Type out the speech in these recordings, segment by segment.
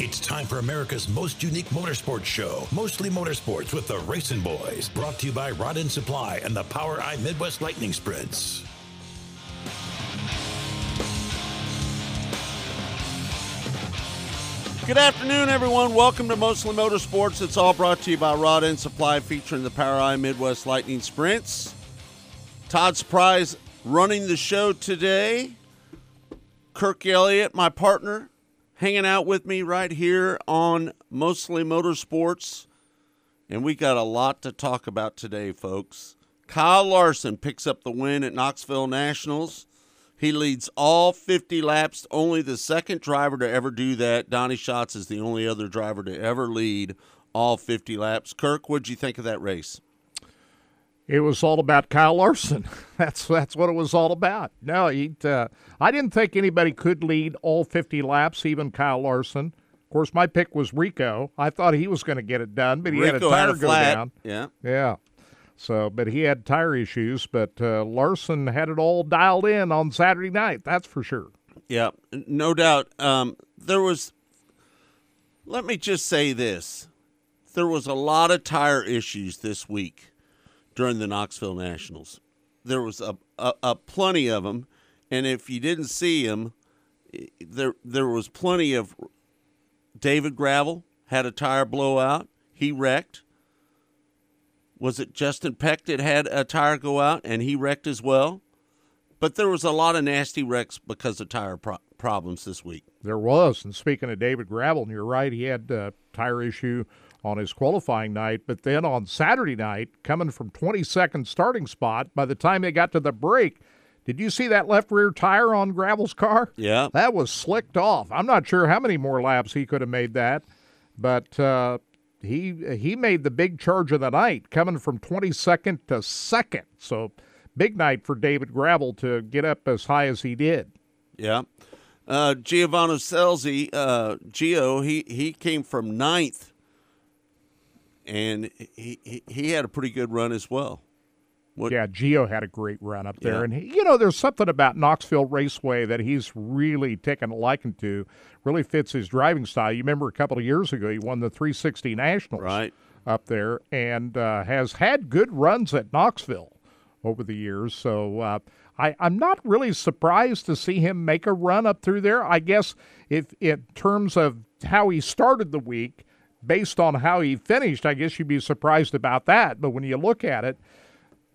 It's time for America's most unique motorsports show, Mostly Motorsports with the Racing Boys, brought to you by Rod End Supply and the POWRi Midwest Lightning Sprints. Good afternoon, everyone. Welcome to Mostly Motorsports. It's all brought to you by Rod End Supply, featuring the POWRi Midwest Lightning Sprints. Todd Surprise running the show today. Kirk Elliott, my partner, hanging out with me right here on Mostly Motorsports. And we got a lot to talk about today, folks. Kyle Larson picks up the win at Knoxville Nationals. He leads all 50 laps, only the second driver to ever do that. Donny Schatz is the only other driver to ever lead all 50 laps. Kirk, what'd you think of that race? It was all about Kyle Larson. That's that's what it was all about. No, he. Uh, I didn't think anybody could lead all 50 laps, even Kyle Larson. Of course, my pick was Rico. I thought he was going to get it done, but he Rico had a tire had a go down. Yeah. Yeah. So, but he had tire issues. But uh, Larson had it all dialed in on Saturday night. That's for sure. Yeah, no doubt. Um, there was, let me just say this there was a lot of tire issues this week during the Knoxville Nationals. There was a, a, a plenty of them, and if you didn't see them, there there was plenty of. David Gravel had a tire blowout. He wrecked. Was it Justin Peck that had a tire go out and he wrecked as well? But there was a lot of nasty wrecks because of tire pro- problems this week. There was. And speaking of David Gravel, and you're right, he had a tire issue on his qualifying night. But then on Saturday night, coming from 22nd starting spot, by the time they got to the break, did you see that left rear tire on Gravel's car? Yeah. That was slicked off. I'm not sure how many more laps he could have made that, but uh, he he made the big charge of the night, coming from 22nd to second. So big night for David Gravel to get up as high as he did. Yeah. Uh, Giovanni Scelzi, uh, Gio, he, he came from ninth, and he, he, he had a pretty good run as well. What- Yeah, Gio had a great run up there, Yeah. and he, you know, there's something about Knoxville Raceway that he's really taken a liking to. Really fits his driving style. You remember a couple of years ago, he won the 360 Nationals Right. up there, and uh, has had good runs at Knoxville over the years. So uh, I, I'm not really surprised to see him make a run up through there. I guess if in terms of how he started the week, based on how he finished, I guess you'd be surprised about that. But when you look at it.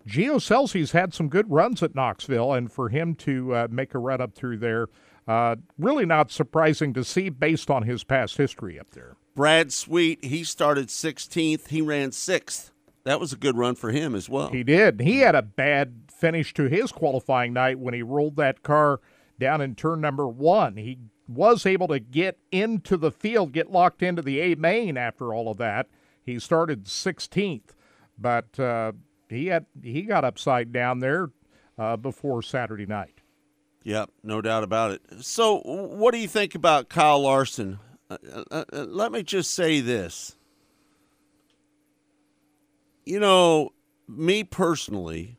Gio Scelzi's had some good runs at Knoxville, and for him to uh, make a run up through there, uh, really not surprising to see based on his past history up there. Brad Sweet, he started 16th. He ran sixth. That was a good run for him as well. He did. He had a bad finish to his qualifying night when he rolled that car down in turn number one. He was able to get into the field, get locked into the A main after all of that. He started 16th, but uh, he had he got upside down there uh, before Saturday night. Yep, no doubt about it. So, what do you think about Kyle Larson? Uh, uh, uh, let me just say this. You know, me personally,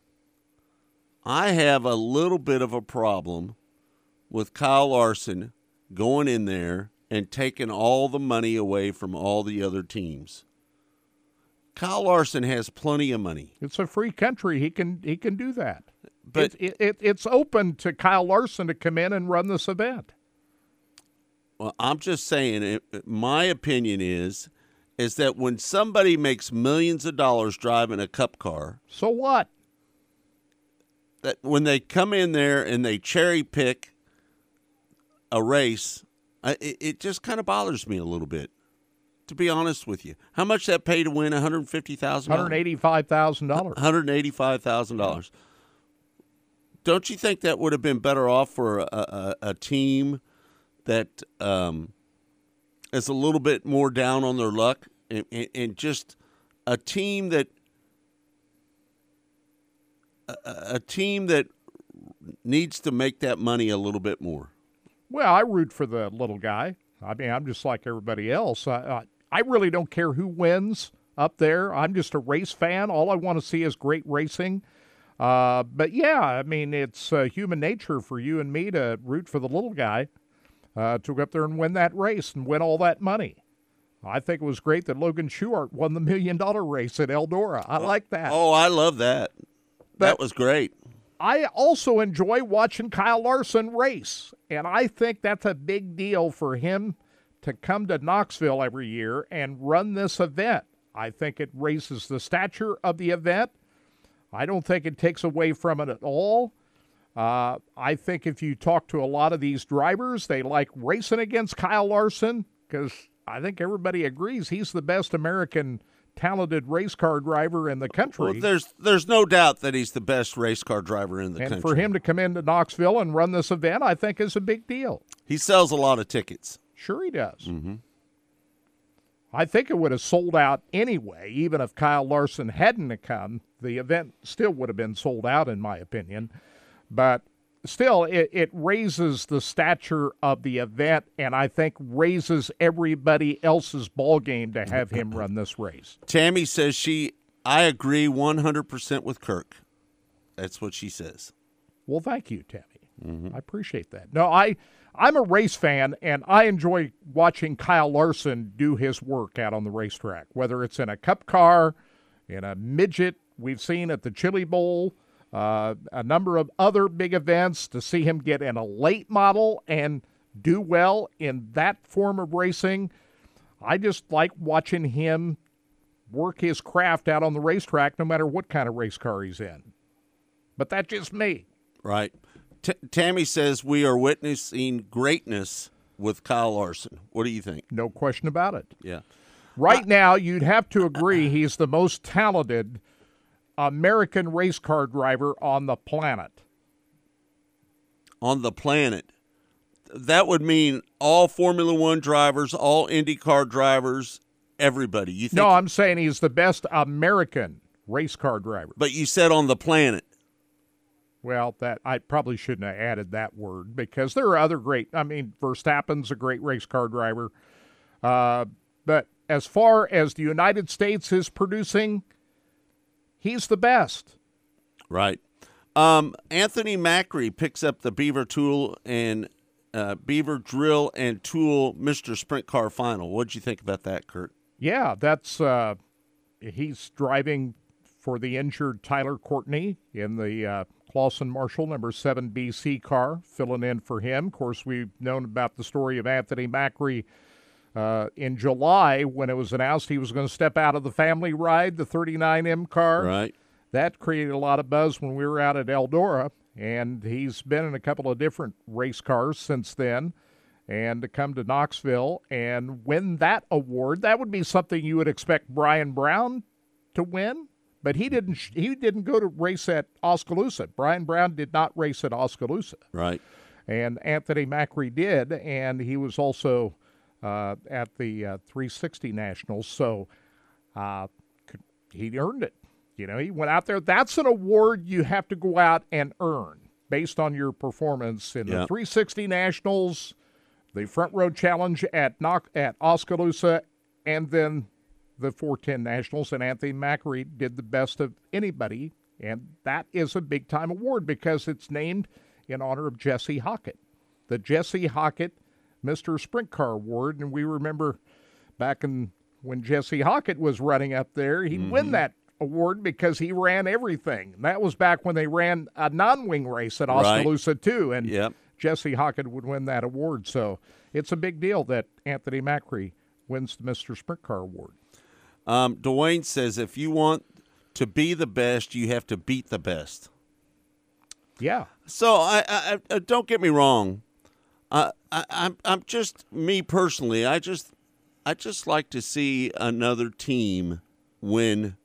I have a little bit of a problem with Kyle Larson going in there and taking all the money away from all the other teams. Kyle Larson has plenty of money. It's a free country. He can he can do that. But- it, it, it, it's open to Kyle Larson to come in and run this event. Well, I'm just saying. It, my opinion is, is that when somebody makes millions of dollars driving a cup car, So what? that when they come in there and they cherry pick a race, I, it, it just kind of bothers me a little bit. To be honest with you, how much that pay to win one hundred fifty thousand? One hundred eighty-five thousand dollars. One hundred eighty-five thousand dollars. Don't you think that would have been better off for a, a, a team that um, is a little bit more down on their luck, and, and, and just a team that a, a team that needs to make that money a little bit more. Well, I root for the little guy. I mean, I'm just like everybody else. I, I, I really don't care who wins up there. I'm just a race fan. All I want to see is great racing. Uh, but yeah, I mean, it's uh, human nature for you and me to root for the little guy. uh, to go up there and win that race and win all that money. I think it was great that Logan Schuchart won the million dollar race at Eldora. I like that. Oh, I love that. That was great. I also enjoy watching Kyle Larson race, and I think that's a big deal for him to come to Knoxville every year and run this event. I think it raises the stature of the event. I don't think it takes away from it at all. Uh, I think if you talk to a lot of these drivers, they like racing against Kyle Larson because I think everybody agrees he's the best American talented race car driver in the country. Well, there's there's no doubt that he's the best race car driver in the and country. for him to come into Knoxville and run this event, I think is a big deal. he sells a lot of tickets. Sure, he does. Mm-hmm. I think it would have sold out anyway, even if Kyle Larson hadn't come. The event still would have been sold out, in my opinion. But still, it, it raises the stature of the event, and I think raises everybody else's ball game to have him run this race. Tammy says she. I agree 100% with Kirk. That's what she says. Well, thank you, Tammy. I appreciate that. No, I I'm a race fan, and I enjoy watching Kyle Larson do his work out on the racetrack. Whether it's in a Cup car, in a midget, we've seen at the Chili Bowl, uh, a number of other big events. To see him get in a late model and do well in that form of racing, I just like watching him work his craft out on the racetrack, no matter what kind of race car he's in. But that's just me. Right. T- Tammy says we are witnessing greatness with Kyle Larson. What do you think? No question about it. Yeah. Right now, you'd have to agree he's the most talented American race car driver on the planet. On the planet. That would mean all Formula One drivers, all IndyCar drivers, everybody. You think? No, I'm saying he's the best American race car driver. but you said on the planet. Well, that I probably shouldn't have added that word because there are other great. I mean, Verstappen's a great race car driver, uh, but as far as the United States is producing, he's the best. Right. Um, Anthony Macri picks up the Beaver Tool and uh, Beaver Drill and Tool Mr. Sprint Car Final. What'd you think about that, Kurt? Yeah, that's uh, he's driving for the injured Tyler Courtney in the uh, Clauson Marshall number seven BC car, filling in for him. Of course, we've known about the story of Anthony Macri uh, in July when it was announced he was going to step out of the family ride, the 39M car. Right. That created a lot of buzz when we were out at Eldora, and he's been in a couple of different race cars since then. And to come to Knoxville and win that award, that would be something you would expect Brian Brown to win. But he didn't. He didn't go to race at Oskaloosa. Brian Brown did not race at Oskaloosa, Right. and Anthony Macri did, and he was also uh, at the uh, 360 Nationals. So uh, could- he earned it. You know, he went out there. That's an award you have to go out and earn based on your performance in Yeah. the 360 Nationals, the Front Row Challenge at Knock at Oskaloosa, and then the 410 Nationals. And Anthony Macri did the best of anybody, and that is a big time award because it's named in honor of Jesse Hockett, the Jesse Hockett Mr. Sprint Car Award. And we remember back in when Jesse Hockett was running up there, he'd win that award because he ran everything. And that was back when they ran a non-wing race at Right. Oskaloosa too, and Yep. Jesse Hockett would win that award. So it's a big deal that Anthony Macri wins the Mr. Sprint Car Award. Um, Dwayne says if you want to be the best, you have to beat the best. Yeah, So I, I, I don't get me wrong. I, I, I'm, I'm just me personally. I just, I just like to see another team win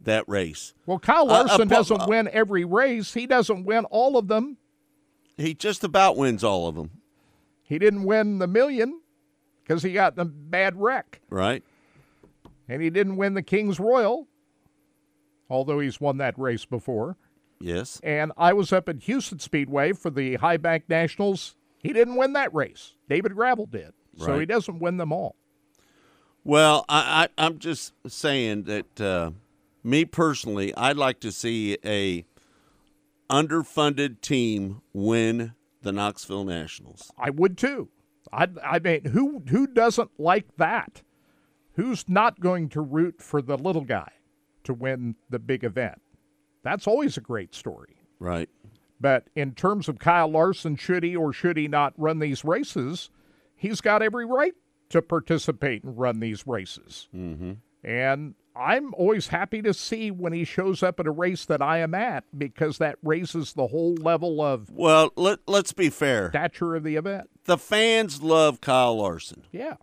that race. Well, Kyle Uh, uh, Larson doesn't win every race. He doesn't win all of them. He just about wins all of them, He didn't win the million because he got the bad wreck. right? And he didn't win the King's Royal, although he's won that race before. Yes. And I was up at Huset's Speedway for the High Bank Nationals. He didn't win that race. David Gravel did. So Right. he doesn't win them all. Well, I, I, I'm just saying that uh, me personally, I'd like to see a underfunded team win the Knoxville Nationals. I would too. I, I mean, who who doesn't like that? Who's not going to root for the little guy to win the big event? That's always a great story. Right. But in terms of Kyle Larson, should he or should he not run these races? He's got every right to participate and run these races. Mm-hmm. And I'm always happy to see when he shows up at a race that I am at because that raises the whole level of Well, let let's be fair. stature of the event. The fans love Kyle Larson, Yeah,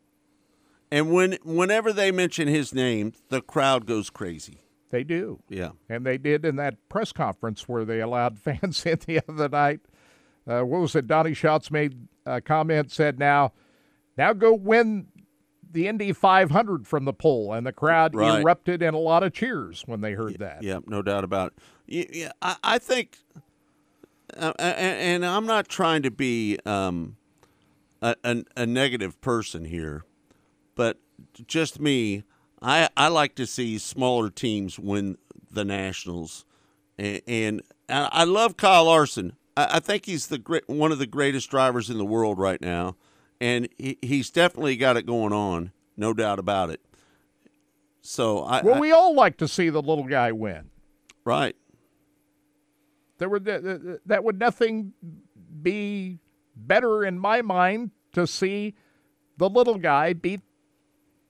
and when whenever they mention his name, the crowd goes crazy. They do. Yeah. And they did in that press conference where they allowed fans in the other night. Uh, what was it? Donny Schatz made a comment, said, now, now go win the Indy 500 from the pole. And the crowd Right. erupted in a lot of cheers when they heard that. Yeah, no doubt about it. Yeah, yeah I, I think, uh, and, and I'm not trying to be um, a, a, a negative person here, but just me, I, I like to see smaller teams win the Nationals, and, and I love Kyle Larson. I, I think he's the great, one of the greatest drivers in the world right now, and he, he's definitely got it going on, no doubt about it. So I, Well, I- we all like to see the little guy win. right. There would that that would nothing be better in my mind to see the little guy beat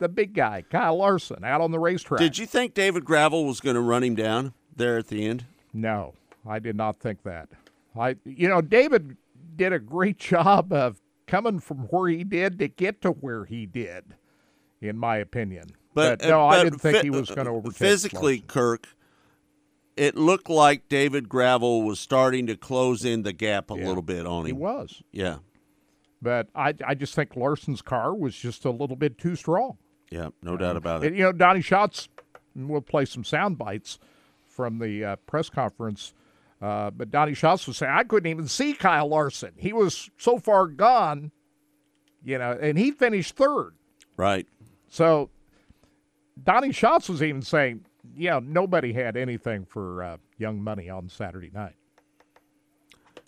the big guy, Kyle Larson, out on the racetrack. Did you think David Gravel was going to run him down there at the end? No, I did not think that. I, you know, David did a great job of coming from where he did to get to where he did, in my opinion. But, no, uh, I didn't think he was going to overtake. Physically, Larson. Kirk, it looked like David Gravel was starting to close in the gap a Yeah, little bit on him. he was, Yeah, but I, I just think Larson's car was just a little bit too strong. Yeah, no doubt about it. And, you know, Donny Schatz, we'll play some sound bites from the uh, press conference. Uh, but Donny Schatz was saying, I couldn't even see Kyle Larson. He was so far gone, you know, and he finished third. Right. So Donny Schatz was even saying, yeah, nobody had anything for uh, Young Money on Saturday night.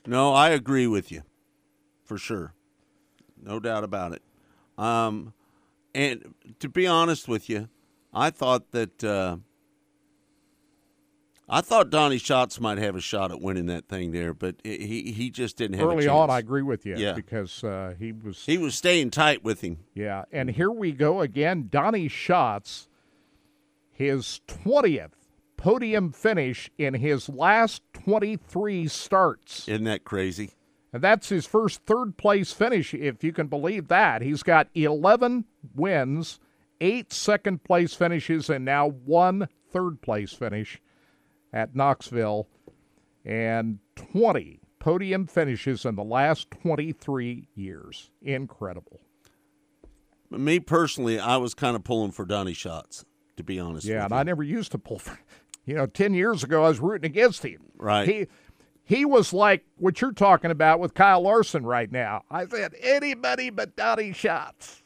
No, I agree with you, for sure. No doubt about it. Um, and to be honest with you, I thought that uh, I thought Donny Schatz might have a shot at winning that thing there, but he he just didn't have a Early on. I agree with you Yeah. because uh, he was He was staying tight with him. Yeah, and here we go again. Donny Schatz, his 20th podium finish in his last 23 starts. Isn't that crazy? And that's his first third place finish, if you can believe that. He's got 11 wins, eight second place finishes, and now one third place finish at Knoxville, and 20 podium finishes in the last 23 years. Incredible. Me personally, I was kind of pulling for Donny Schatz, to be honest. Yeah, with and you. I never used to pull for. You know, ten years ago, I was rooting against him. Right. He he was like what you're talking about with Kyle Larson right now. I said anybody but Donny Schatz.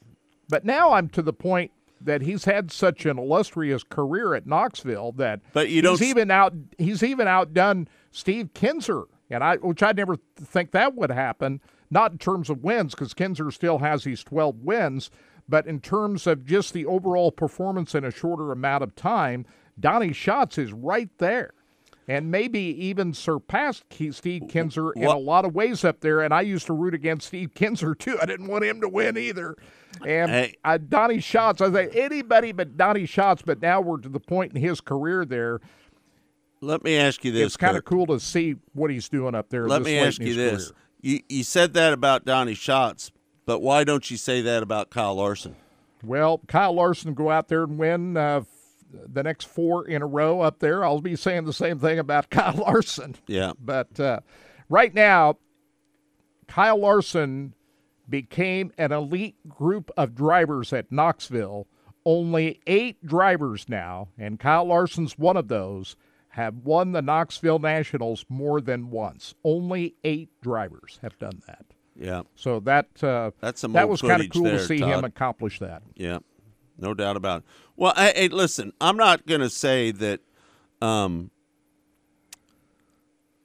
But now I'm to the point that he's had such an illustrious career at Knoxville that But you don't he's even out he's even outdone Steve Kinser, and I which I never think that would happen. Not in terms of wins, because Kinser still has these 12 wins, but in terms of just the overall performance in a shorter amount of time, Donny Schatz is right there. And maybe even surpassed Steve Kinser in a lot of ways up there. And I used to root against Steve Kinser too. I didn't want him to win either. And Hey. uh, Donny Schatz, I say anybody but Donny Schatz. But now we're to the point in his career there Let me ask you this. it's kind of cool to see what he's doing up there. Let this me ask you this. career. You, you said that about Donny Schatz, but why don't you say that about Kyle Larson? Well, Kyle Larson go out there and win uh, the next four in a row up there. I'll be saying the same thing about Kyle Larson. Yeah. But uh, right now, Kyle Larson became an elite group of drivers at Knoxville. Only eight drivers now, and Kyle Larson's one of those, have won the Knoxville Nationals more than once. Only eight drivers have done that. Yeah. So that uh, That's some that was kind of cool to there, see him accomplish that. Yeah, no doubt about it. Well, listen, I'm not going to say that. Um,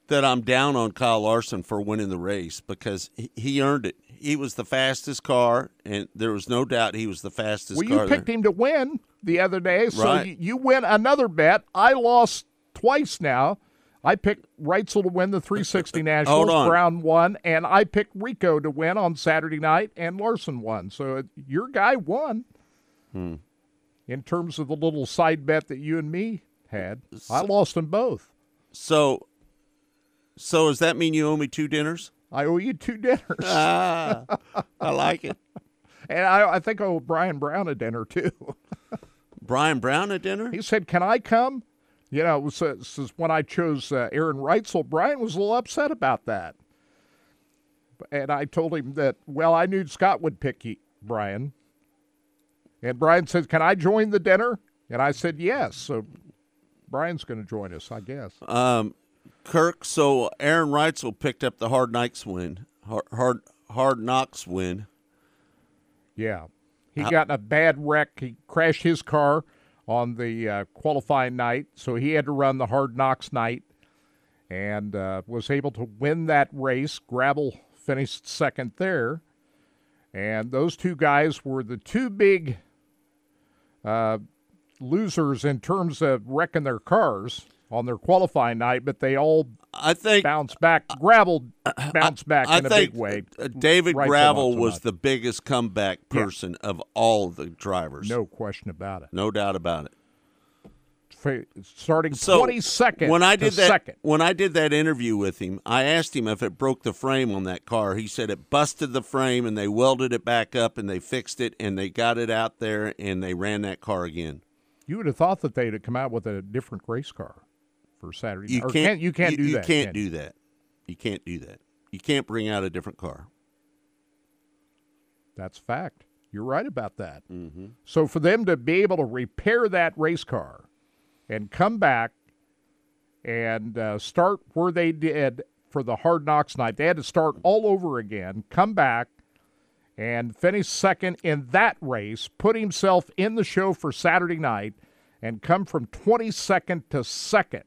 that I'm down on Kyle Larson for winning the race because he, he earned it. He was the fastest car, and there was no doubt he was the fastest Well, car. you picked there. him to win the other day, so Right. you, win another bet. I lost twice now. I picked Reutzel to win the 360 Nationals. on. Brown won, and I picked Rico to win on Saturday night, and Larson won. So your guy won. Hmm. In terms of the little side bet that you and me had, I lost them both. So, so does that mean you owe me two dinners? I owe you two dinners, Ah, I like it. and I, I think I owe Brian Brown a dinner too. Brian Brown a dinner? He said, "Can I come?" You know, it was, uh, this is when I chose uh, Aaron Reutzel. Brian was a little upset about that, and I told him that. Well, I knew Scott would pick you, Brian, and Brian said, "Can I join the dinner?" And I said, "Yes." So Brian's going to join us, I guess. Um, Kirk. So Aaron Reutzel picked up the Hard Knocks win. Hard Hard, hard Knocks win. Yeah. He got in a bad wreck. He crashed his car on the uh, qualifying night, so he had to run the hard knocks night and uh, was able to win that race. Gravel finished second there. And those two guys were the two big uh, losers in terms of wrecking their cars on their qualifying night, but they all I think bounced back. Gravel bounced back I in a think big way. David Reutzel Gravel was the biggest comeback person of all the drivers. No question about it. no doubt about it. Starting So 22nd when I did that second. when I did that interview with him, I asked him if it broke the frame on that car. He said it busted the frame and they welded it back up and they fixed it and they got it out there and they ran that car again. You would have thought that they'd have come out with a different race car for Saturday. You or can't, you can't do you that. can't can do you? that. You can't do that. You can't bring out a different car. That's fact. You're right about that. Mm-hmm. So for them to be able to repair that race car and come back and uh, start where they did for the Hard Knocks night, they had to start all over again, come back and finish second in that race, put himself in the show for Saturday night, and come from 22nd to second.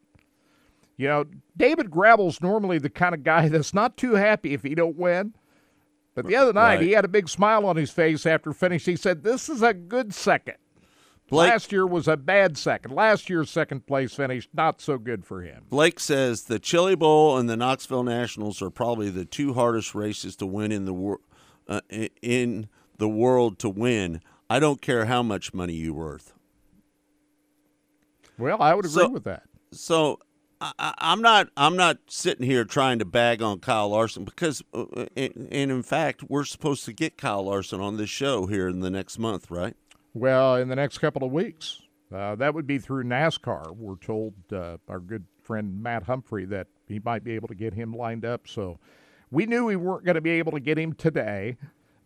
You know, David Gravel's normally the kind of guy that's not too happy if he don't win. But the other night, Right. he had a big smile on his face after finishing. He said, "This is a good second. Blake Last year was a bad second. Last year's second place finish not so good for him." Blake says the Chili Bowl and the Knoxville Nationals are probably the two hardest races to win in the wor- uh, in the world to win. I don't care how much money you're worth. Well, I would agree So- with that. So I, I- I'm not I'm not sitting here trying to bag on Kyle Larson because uh, and, and in fact we're supposed to get Kyle Larson on this show here in the next month, right? Well, in the next couple of weeks, uh, that would be through NASCAR. We're told uh, our good friend Matt Humphrey that he might be able to get him lined up. So we knew we weren't going to be able to get him today,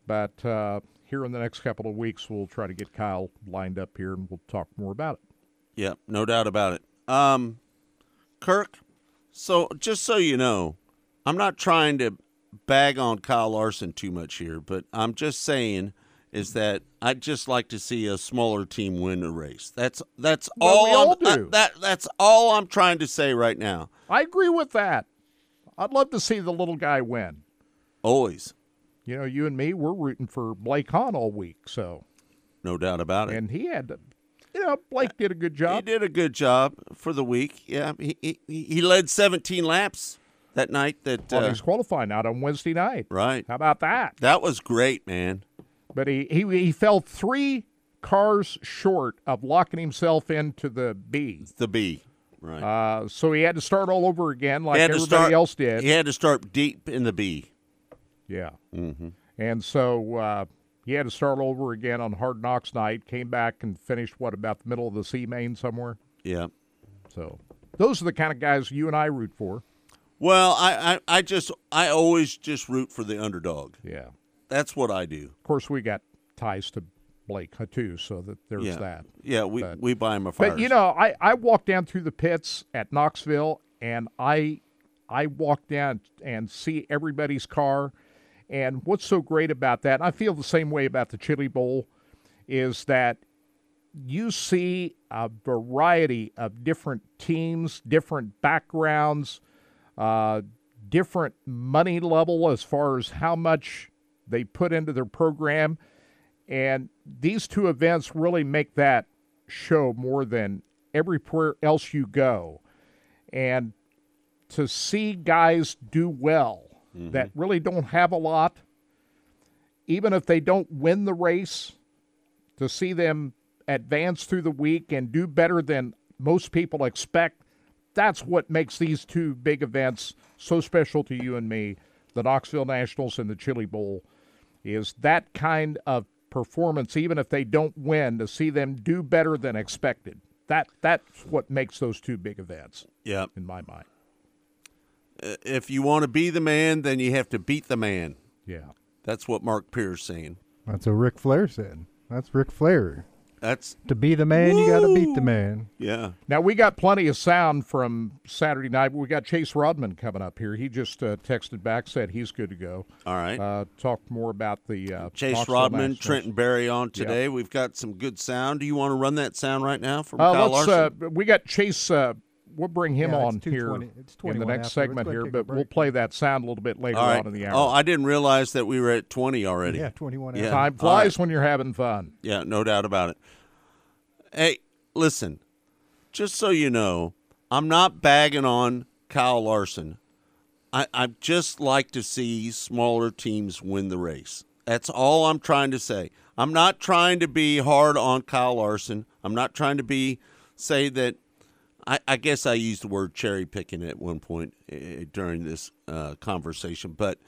but uh, here in the next couple of weeks, we'll try to get Kyle lined up here and we'll talk more about it. Yeah, no doubt about it. Um, Kirk, so just so you know, I'm not trying to bag on Kyle Larson too much here, but I'm just saying is that I'd just like to see a smaller team win a race. That's that's Well, all. all do. that that's all I'm trying to say right now. I agree with that. I'd love to see the little guy win. Always, You know, you and me, we're rooting for Blake Hahn all week. So, no doubt about it. and he had to, you know, Blake did a good job. He did a good job for the week. Yeah, he he, he led 17 laps that night. That on uh, his qualifying out on Wednesday night. right. How about that? That was great, man. But he, he he fell three cars short of locking himself into the B. The B. Right. Uh, so he had to start all over again, like He had to everybody start- else did. He had to start deep in the B. Yeah. Mm-hmm. And so uh, he had to start over again on Hard Knocks night. Came back and finished what about the middle of the C main somewhere. Yeah. So those are the kind of guys you and I root for. Well, I, I, I just I always just root for the underdog. Yeah. That's what I do. Of course, we got ties to Blake too, so that there's yeah. that. Yeah, we But- we buy him a fire. But you know, I, I walked down through the pits at Knoxville, and I I walk down and see everybody's car. And what's so great about that? I feel the same way about the Chili Bowl, is that you see a variety of different teams, different backgrounds, uh, different money level as far as how much they put into their program. And these two events really make that show more than everywhere else you go. And to see guys do well mm-hmm. that really don't have a lot, even if they don't win the race, to see them advance through the week and do better than most people expect, that's what makes these two big events so special to you and me the Knoxville Nationals and the Chili Bowl is that kind of performance, even if they don't win, to see them do better than expected. That that's what makes those two big events. Yeah, in my mind. If you want to be the man, then you have to beat the man. Yeah, that's what Mark Pierce saying. That's what Ric Flair said. That's Ric Flair. That's to be the man. Woo! You got to beat the man. Yeah. Now we got plenty of sound from Saturday night. We got Chase Raudman coming up here. He just uh, texted back, said he's good to go. All right. Uh, talked more about the uh, Chase Knoxville Raudman, Nationals. Trenton Berry on today. We've got some good sound. Do you want to run that sound right now from uh, Kyle let's, Larson? Uh, we got Chase. We'll bring him Yeah, on it's here it's in the next after. segment here, but we'll play that sound a little bit later All right. on in the hour. Oh, I didn't realize that we were at 20 already. Yeah, 21 Yeah. hours. Time flies right. when you're having fun. Yeah, no doubt about it. Hey, listen, just so you know, I'm not bagging on Kyle Larson. I, I just like to see smaller teams win the race. That's all I'm trying to say. I'm not trying to be hard on Kyle Larson. I'm not trying to be say that. I, I guess I used the word cherry picking at one point uh, during this uh, conversation, but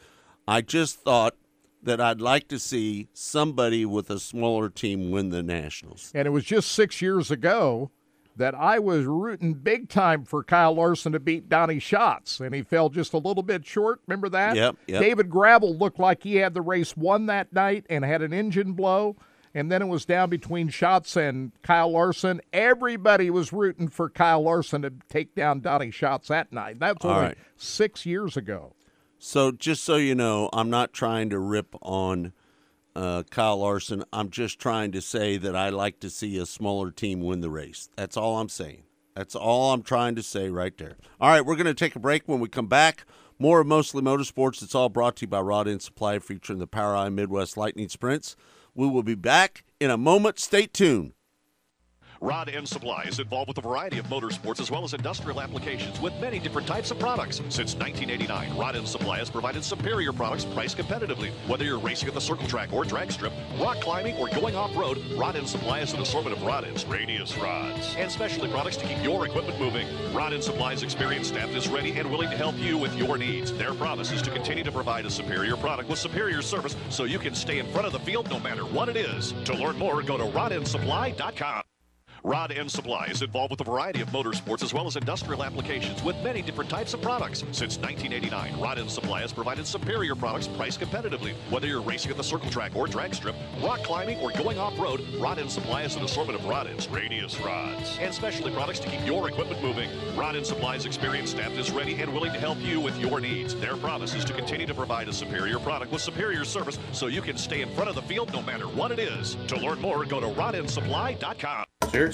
I just thought that I'd like to see somebody with a smaller team win the Nationals. And it was just six years ago that I was rooting big time for Kyle Larson to beat Donny Schatz, and he fell just a little bit short. Remember that? Yep, yep. David Gravel looked like he had the race won that night and had an engine blow. And then it was down between Schatz and Kyle Larson. Everybody was rooting for Kyle Larson to take down Donny Schatz that night. That was All only right. six years ago. So just so you know, I'm not trying to rip on uh, Kyle Larson. I'm just trying to say that I like to see a smaller team win the race. That's all I'm saying. That's all I'm trying to say right there. All right, we're going to take a break. When we come back, more of Mostly Motorsports. It's all brought to you by Rod End Supply, featuring the POWRi Midwest Lightning Sprints. We will be back in a moment. Stay tuned. Rod End Supply is involved with a variety of motorsports as well as industrial applications with many different types of products. Since 1989, Rod End Supply has provided superior products priced competitively. Whether you're racing at the circle track or drag strip, rock climbing, or going off-road, Rod End Supply has an assortment of rod ends, radius rods, and specialty products to keep your equipment moving. Rod End Supply's experienced staff is ready and willing to help you with your needs. Their promise is to continue to provide a superior product with superior service so you can stay in front of the field no matter what it is. To learn more, go to rodendsupply.com. Rod End Supply is involved with a variety of motorsports as well as industrial applications with many different types of products. Since 1989, Rod End Supply has provided superior products priced competitively. Whether you're racing at the circle track or drag strip, rock climbing, or going off-road, Rod End Supply has an assortment of rod ends, radius rods, and specialty products to keep your equipment moving. Rod End Supply's experienced staff is ready and willing to help you with your needs. Their promise is to continue to provide a superior product with superior service so you can stay in front of the field no matter what it is. To learn more, go to rodendsupply.com. Spirit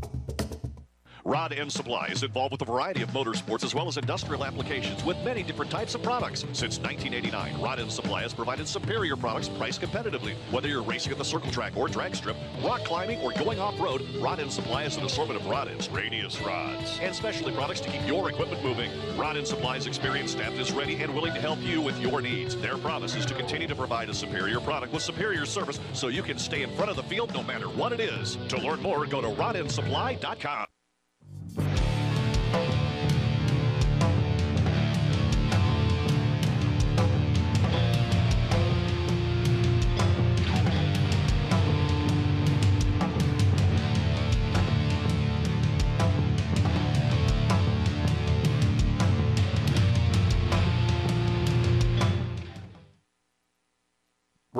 Rod End Supply is involved with a variety of motorsports as well as industrial applications with many different types of products. Since 1989, Rod End Supply has provided superior products priced competitively. Whether you're racing at the circle track or drag strip, rock climbing, or going off-road, Rod End Supply has an assortment of rod ends, radius rods, and specialty products to keep your equipment moving. Rod End Supply's experienced staff is ready and willing to help you with your needs. Their promise is to continue to provide a superior product with superior service so you can stay in front of the field no matter what it is. To learn more, go to rodendsupply.com.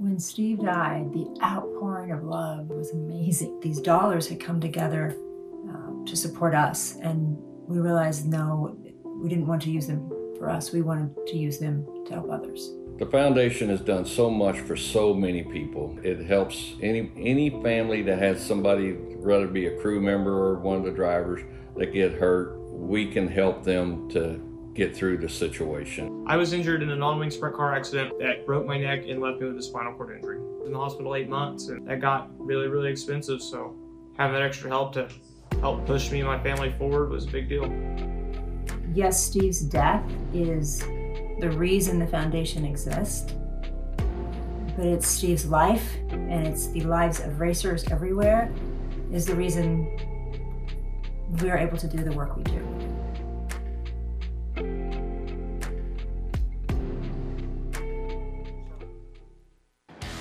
When Steve died, the outpouring of love was amazing. These dollars had come together um, to support us, and we realized no, we didn't want to use them for us. We wanted to use them to help others. The foundation has done so much for so many people. It helps any any family that has somebody, whether be a crew member or one of the drivers that get hurt. We can help them to get through the situation. I was injured in a non-wing sprint car accident that broke my neck and left me with a spinal cord injury. In the hospital eight months, and that got really, really expensive. So having that extra help to help push me and my family forward was a big deal. Yes, Steve's death is the reason the foundation exists, but it's Steve's life and it's the lives of racers everywhere is the reason we're able to do the work we do.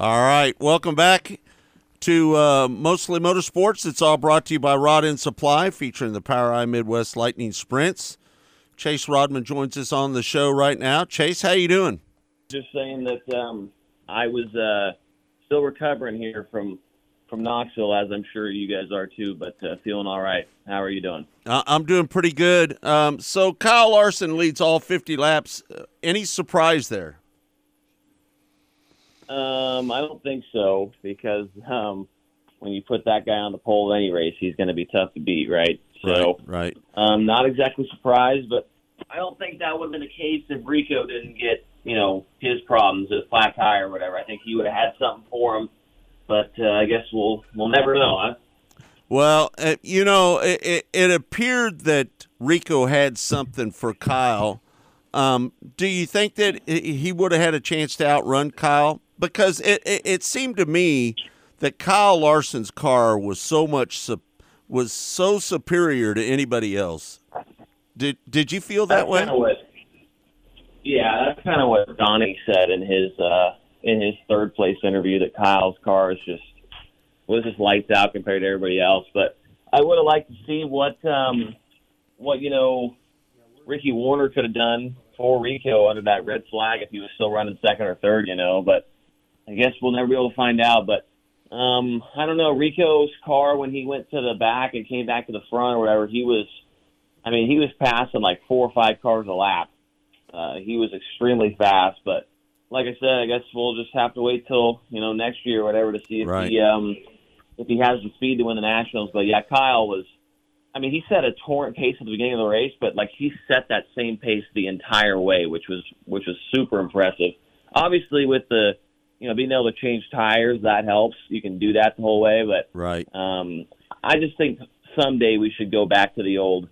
All right, welcome back to uh, Mostly Motorsports. It's all brought to you by Rod End Supply, featuring the POWRi Midwest Lightning Sprints. Chase Raudman joins us on the show right now. Chase, how you doing? Just saying that um, I was uh, still recovering here from from Knoxville, as I'm sure you guys are too, but uh, feeling all right. How are you doing? Uh, I'm doing pretty good. Um, so Kyle Larson leads all 50 laps. Uh, any surprise there? Um, I don't think so because um, when you put that guy on the pole in any race, he's going to be tough to beat, right? So, right, right. Um, not exactly surprised, but I don't think that would have been the case if Rico didn't get, you know, his problems, his flat tire or whatever. I think he would have had something for him, but uh, I guess we'll we'll never know, huh? Well, uh, you know, it, it, it appeared that Rico had something for Kyle. Um, do you think that he would have had a chance to outrun Kyle? Because it, it, it seemed to me that Kyle Larson's car was so much su- was so superior to anybody else. Did did you feel that that's way? What, yeah, that's kind of what Donny said in his uh, in his third place interview that Kyle's car is just was just lights out compared to everybody else. But I would have liked to see what um, what you know Ricky Warner could have done for Rico under that red flag if he was still running second or third, you know. But I guess we'll never be able to find out. But um, I don't know. Rico's car when he went to the back and came back to the front or whatever, he was. I mean, he was passing like four or five cars a lap. Uh, he was extremely fast, but like I said, I guess we'll just have to wait till you know next year or whatever to see if Right. he um, if he has the speed to win the nationals. But yeah, Kyle was. I mean, he set a torrent pace at the beginning of the race, but like he set that same pace the entire way, which was which was super impressive. Obviously, with the you know being able to change tires, that helps. You can do that the whole way, but Right. um, I just think someday we should go back to the old,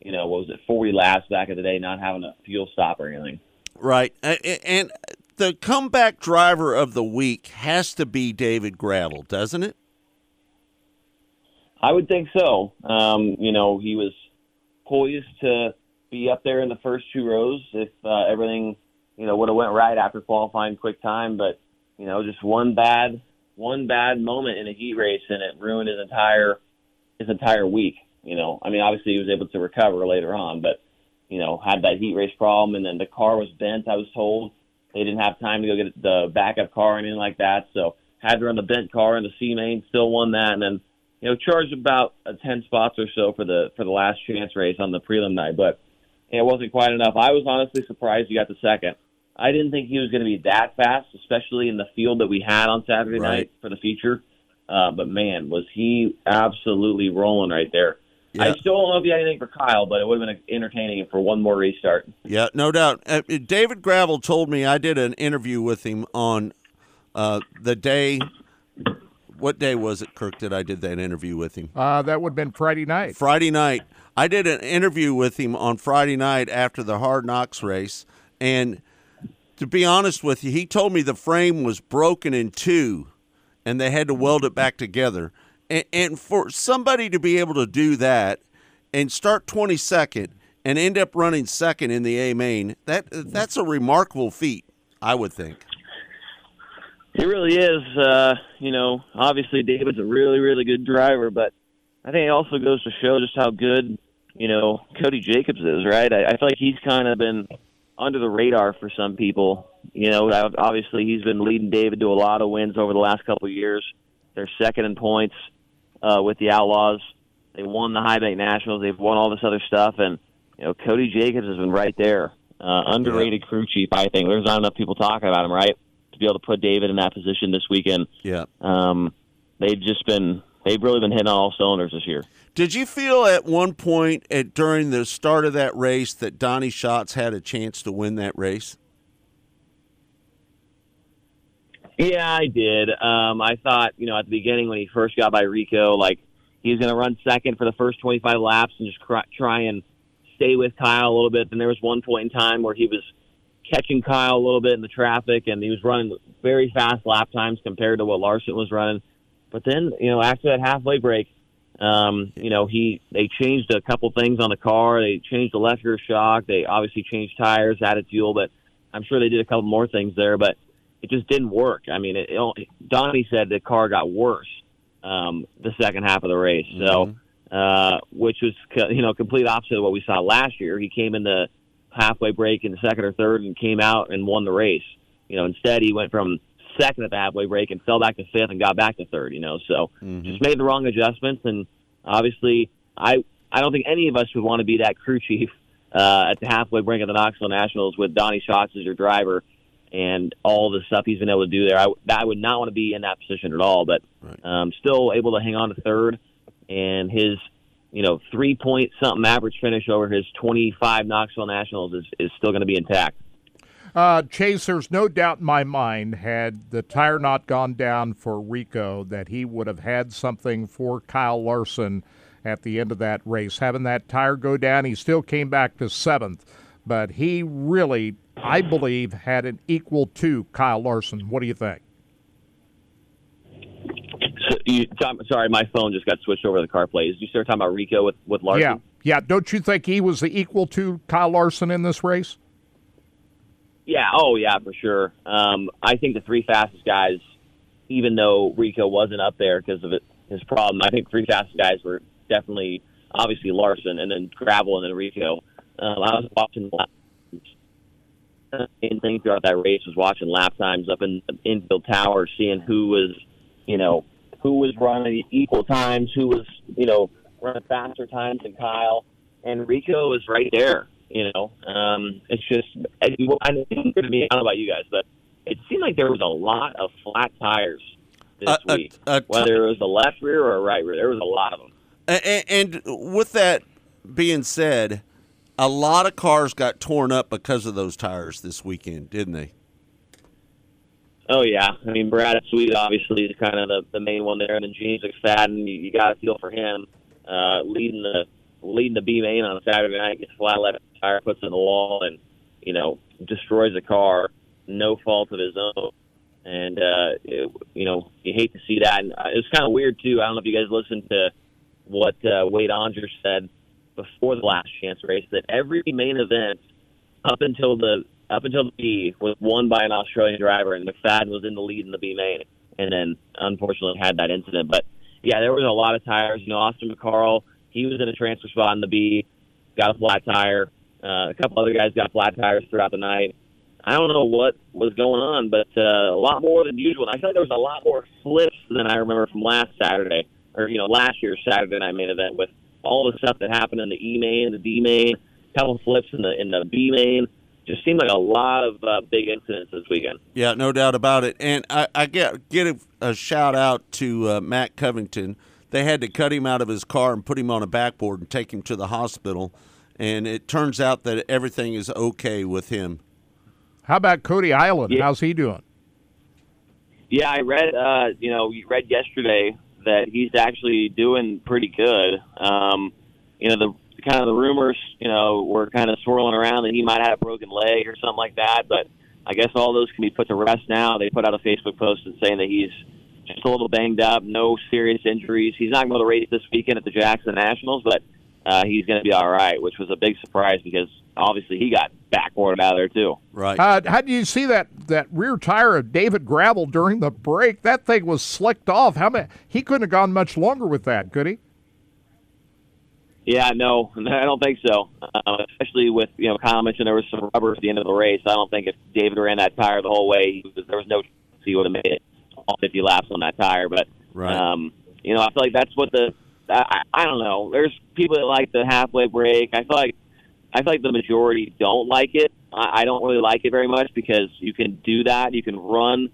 you know, what was it, 40 laps back in the day, not having a fuel stop or anything. Right. And the comeback driver of the week has to be David Gravel, doesn't it? I would think so. Um, you know, he was poised to be up there in the first two rows if uh, everything, you know, would have went right after qualifying quick time. But you know, just one bad one bad moment in a heat race and it ruined his entire his entire week. You know, I mean, obviously he was able to recover later on, but you know, had that heat race problem and then the car was bent. I was told, They didn't have time to go get the backup car or anything like that, so had to run the bent car in the C main. Still won that, and then you know charged about uh, ten spots or so for the for the last chance race on the prelim night, but it wasn't quite enough. I was honestly surprised he got the second. I didn't think he was going to be that fast, especially in the field that we had on Saturday Right. night for the feature. Uh, but man, was he absolutely rolling right there. I still don't know if he had anything for Kyle, but it would have been entertaining for one more restart. Yeah, no doubt. Uh, David Gravel told me I did an interview with him on uh, the day. What day was it, Kirk? That I did that interview with him? Uh, that would have been Friday night. Friday night. I did an interview with him on Friday night after the Hard Knocks race, and to be honest with you, he told me the frame was broken in two, and they had to weld it back together. And, and for somebody to be able to do that and start twenty second and end up running second in the A main, that that's a remarkable feat, I would think. It really is. Uh, you know, obviously David's a really, really good driver, but I think it also goes to show just how good, you know, Cody Jacobs is, right? I, I feel like he's kind of been under the radar for some people. You know, obviously he's been leading David to a lot of wins over the last couple of years. They're second in points uh, with the Outlaws. They won the High Bank Nationals. They've won all this other stuff, and you know, Cody Jacobs has been right there. Uh, underrated crew chief, I think. There's not enough people talking about him, right? To be able to put David in that position this weekend. Yeah. Um, they've just been they've really been hitting on all cylinders this year. Did you feel at one point at during the start of that race that Donny Schatz had a chance to win that race? Yeah, I did. Um, I thought, you know, at the beginning when he first got by Rico, like he was going to run second for the first 25 laps and just cry, try and stay with Kyle a little bit. Then there was one point in time where he was catching Kyle a little bit in the traffic, and he was running very fast lap times compared to what Larson was running. But then, you know, after that halfway break, um, you know, he they changed a couple things on the car. They changed the left rear shock. They obviously changed tires, added fuel, but I'm sure they did a couple more things there. But it just didn't work. I mean, it, it, Donny said the car got worse um, the second half of the race. So, uh, which was you know complete opposite of what we saw last year. He came in the halfway break in the second or third and came out and won the race. You know, instead he went from second at the halfway break and fell back to fifth and got back to third. You know, so just made the wrong adjustments and obviously I I don't think any of us would want to be that crew chief uh, at the halfway break of the Knoxville Nationals with Donny Schatz as your driver and all the stuff he's been able to do there. I, I would not want to be in that position at all, but um, still able to hang on to third. And his, you know, three point something average finish over his 25 Knoxville Nationals is, is still going to be intact. Uh, Chase, there's no doubt in my mind, had the tire not gone down for Rico, that he would have had something for Kyle Larson at the end of that race. Having that tire go down, he still came back to seventh, but he really, I believe, had an equal to Kyle Larson. What do you think? So you, Tom, sorry, my phone just got switched over to the car plays. you start talking about Rico with, with Larson? Yeah, yeah. Don't you think he was the equal to Kyle Larson in this race? Yeah, oh yeah, for sure. Um, I think the three fastest guys, even though Rico wasn't up there because of his problem, I think three fastest guys were definitely obviously Larson and then Gravel and then Rico. Um, I was watching main thing throughout that race was watching lap times up in the infield tower, seeing who was, you know, who was running equal times, who was, you know, running faster times than Kyle, and Rico was right there. You know, um, it's just I I'm going to be honest about you guys, but it seemed like there was a lot of flat tires this A- a- week. a t- Whether it was the left rear or a right rear, there was a lot of them. And, and with that being said, a lot of cars got torn up because of those tires this weekend, didn't they? Oh yeah, I mean Brad Sweet obviously is kind of the, the main one there, and then James McFadden. You, you got to feel for him uh, leading the leading the B main on a Saturday night. Gets flat left tire, puts in the wall, and you know destroys the car. No fault of his own, and uh, it, you know you hate to see that. And uh, it was kind of weird too. I don't know if you guys listened to what uh, Wade Onger said before the last chance race that every main event up until the up until the B was won by an Australian driver, and McFadden was in the lead in the B main, and then unfortunately had that incident. But yeah, there was a lot of tires. You know, Austin McCarl, he was in a transfer spot in the B, got a flat tire. Uh, a couple other guys got flat tires throughout the night. I don't know what was going on, but uh, a lot more than usual. I feel like there was a lot more flips than I remember from last Saturday, or you know, last year's Saturday night main event with all the stuff that happened in the E main, the D main, a couple flips in the in the B main. Just seemed like a lot of uh, big incidents this weekend. Yeah, no doubt about it. And I, I get get a, a shout out to uh, Matt Covington. They had to cut him out of his car and put him on a backboard and take him to the hospital. And it turns out that everything is okay with him. How about Cody Island? Yeah. How's he doing? Yeah, I read. Uh, you know, you read yesterday that he's actually doing pretty good. Um, you know, the kind of the rumors, you know, were kind of swirling around that he might have a broken leg or something like that. But I guess all those can be put to rest now. They put out a Facebook post and saying that he's just a little banged up, no serious injuries. He's not going to race this weekend at the Jackson Nationals, but uh, he's going to be all right, which was a big surprise because obviously he got backboarded out of there too. Right. Uh, how do you see that that rear tire of David Gravel during the break? That thing was slicked off. How many? He couldn't have gone much longer with that, could he? Yeah, no, I don't think so. Uh, especially with you know, Kyle mentioned there was some rubber at the end of the race. I don't think if David ran that tire the whole way, he was, there was no chance he would have made it all 50 laps on that tire. But Right. um, you know, I feel like that's what the I, I don't know. There's people that like the halfway break. I feel like I feel like the majority don't like it. I, I don't really like it very much because you can do that. You can run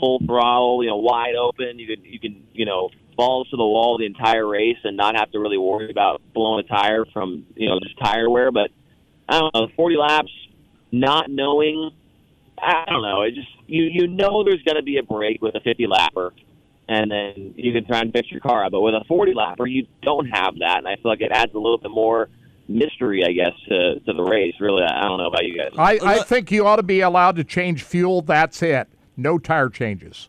full throttle, you know, wide open. You can you can you know balls to the wall the entire race and not have to really worry about blowing a tire from you know just tire wear. But I don't know, 40 laps, not knowing. I don't know. It just you you know there's going to be a break with a 50 lapper, and then you can try and fix your car up. But with a 40 lapper, you don't have that, and I feel like it adds a little bit more mystery, I guess, to to the race. Really, I don't know about you guys. I, I think you ought to be allowed to change fuel. That's it. No tire changes.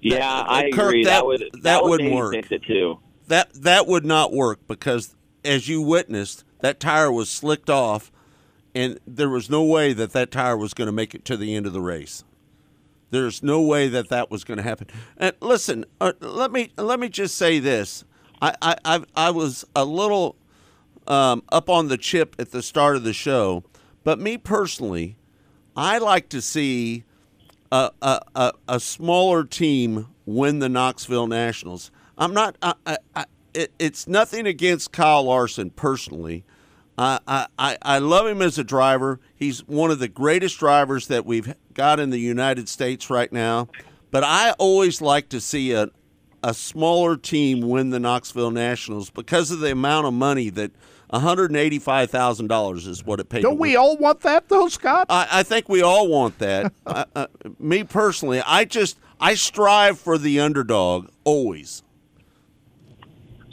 Yeah, I Kirk, agree. that- That, would that would wouldn't work. It too. That that would not work because, as you witnessed, that tire was slicked off, and there was no way that that tire was going to make it to the end of the race. There's no way that that was going to happen. And listen, uh, let me let me just say this: I I I, I was a little um, up on the chip at the start of the show, but me personally, I like to see a, a, a, a smaller team win the Knoxville Nationals. I'm not. I, I, I, it, it's nothing against Kyle Larson personally. I, I- I, I love him as a driver. He's one of the greatest drivers that we've got in the United States right now. But I always like to see a, a smaller team win the Knoxville Nationals because of the amount of money that $185,000 is what it paid. Don't we all want that, though, Scott? I, I think we all want that. uh, uh, me personally, I just I strive for the underdog always.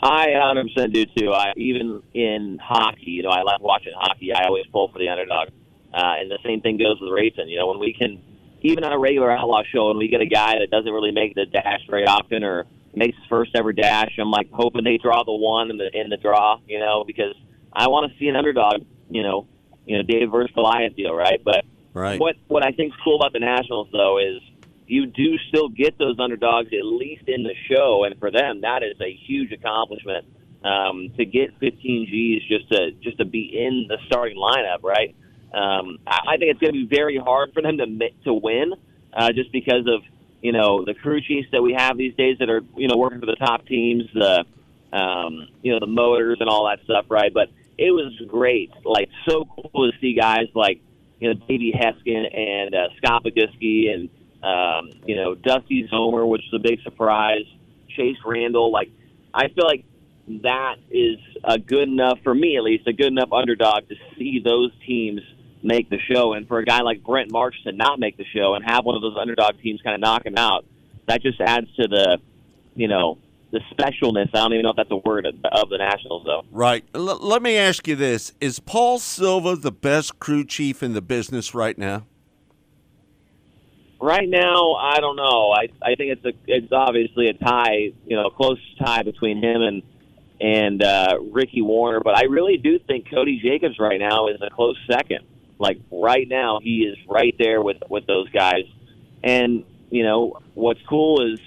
I 100% do too. I even in hockey, you know, I like watching hockey. I always pull for the underdog, uh, and the same thing goes with racing. You know, when we can, even on a regular outlaw show, and we get a guy that doesn't really make the dash very often or makes his first ever dash, I'm like hoping they draw the one in the in the draw. You know, because I want to see an underdog. You know, you know, David versus Goliath deal, right? But Right. what what I think's cool about the Nationals though is you do still get those underdogs at least in the show, and for them that is a huge accomplishment um, to get 15 Gs just to just to be in the starting lineup, right? Um, I, I think it's going to be very hard for them to to win, uh, just because of you know the crew chiefs that we have these days that are you know working for the top teams, the um, you know the motors and all that stuff, right? But it was great, like so cool to see guys like you know Davey Heskin and uh, Scott Bogucki and um, you know Dusty Zomer, which was a big surprise. Chase Randall, like I feel like that is a good enough for me at least a good enough underdog to see those teams make the show, and for a guy like Brent Marks to not make the show and have one of those underdog teams kind of knock him out, that just adds to the you know the specialness. I don't even know if that's a word of, of the Nationals though. Right. L- let me ask you this: Is Paul Silva the best crew chief in the business right now? Right now, I don't know. I I think it's a it's obviously a tie, you know, a close tie between him and and uh, Ricky Warner. But I really do think Cody Jacobs right now is a close second. Like right now, he is right there with with those guys. And you know what's cool is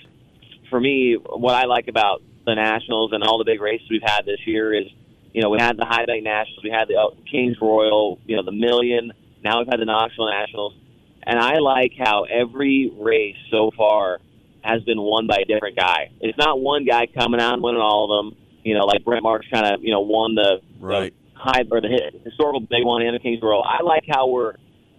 for me, what I like about the Nationals and all the big races we've had this year is, you know, we had the High Bank Nationals, we had the uh, Kings Royal, you know, the Million, Now we've had the Knoxville Nationals, and I like how every race so far has been won by a different guy. It's not one guy coming out and winning all of them. You know, like Brent Marks kind of you know won the right the high or the hit, historical big one in the Kings Royal. I like how we're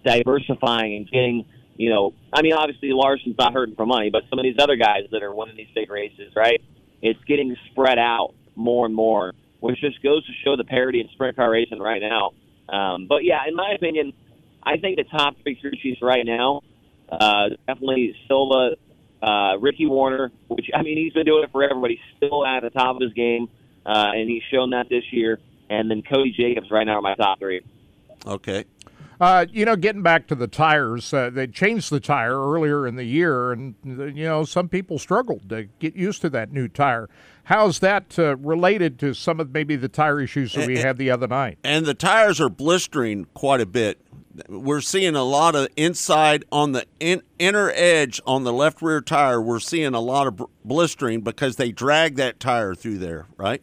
diversifying and getting. You know, I mean, obviously Larson's not hurting for money, but some of these other guys that are winning these big races, right? It's getting spread out more and more, which just goes to show the parity in sprint car racing right now. Um, but yeah, in my opinion, I think the top three crew chiefs right now, uh, definitely Silva, uh, Ricky Warner, which I mean he's been doing it forever, but he's still at the top of his game, uh, and he's shown that this year. And then Cody Jacobs right now are my top three. Okay. Uh, you know, getting back to the tires, uh, they changed the tire earlier in the year, and you know some people struggled to get used to that new tire. How's that uh, related to some of maybe the tire issues that we And- had the other night? And the tires are blistering quite a bit. We're seeing a lot of inside on the in, inner edge on the left rear tire. We're seeing a lot of blistering because they drag that tire through there, right?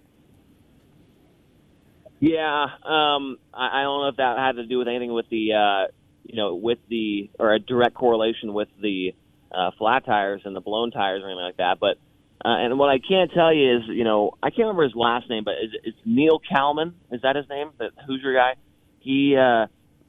Yeah, um, I, I don't know if that had to do with anything with the, uh, you know, with the or a direct correlation with the uh, flat tires and the blown tires or anything like that. But uh, and what I can tell you is, you know, I can't remember his last name, but it's, it's Neil Kalman. Is that his name? The Hoosier guy. He uh,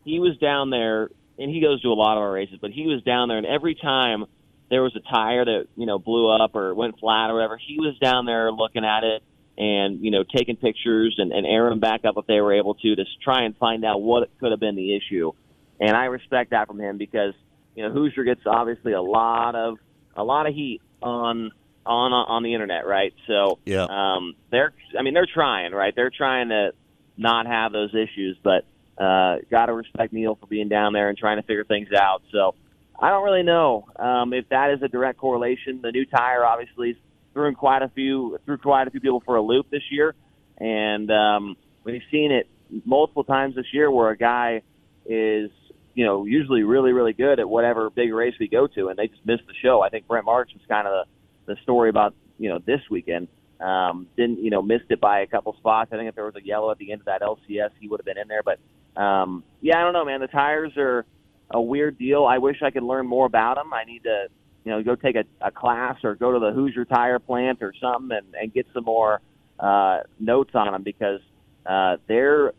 he was down there, and he goes to a lot of our races. But he was down there, and every time there was a tire that you know blew up or went flat or whatever, he was down there looking at it and you know taking pictures and, and airing them back up if they were able to to try and find out what could have been the issue. And I respect that from him because you know Hoosier gets obviously a lot of a lot of heat on on on the internet, right? So Yeah. um, they're I mean they're trying, right? They're trying to not have those issues, but uh, got to respect Neil for being down there and trying to figure things out. So I don't really know um, if that is a direct correlation. The new tire obviously threw quite a few threw quite a few people for a loop this year, and um, we've seen it multiple times this year where a guy is you know usually really really good at whatever big race we go to, and they just miss the show. I think Brent Marks was kind of the, the story about you know this weekend. Um, didn't you know missed it by a couple spots. I think if there was a yellow at the end of that LCS, he would have been in there. But um, yeah, I don't know, man. The tires are a weird deal. I wish I could learn more about them. I need to, you know, go take a, a class or go to the Hoosier Tire plant or something and, and get some more uh, notes on them because uh, they're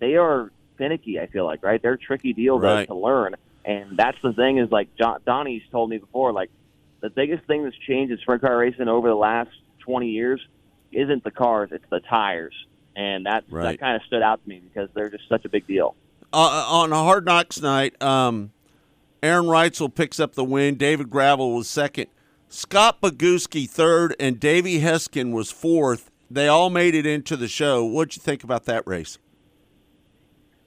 they are finicky. I feel like right, they're a tricky deal to, Right. to learn, and that's the thing is like John, Donny's told me before, like the biggest thing that's changed in sprint car racing over the last 20 years isn't the cars, it's the tires, and that Right. that kind of stood out to me because they're just such a big deal. Uh, on a Hard Knocks night, um, Aaron Reutzel picks up the win. David Gravel was second. Scott Bogucki third, and Davey Heskin was fourth. They all made it into the show. What'd you think about that race?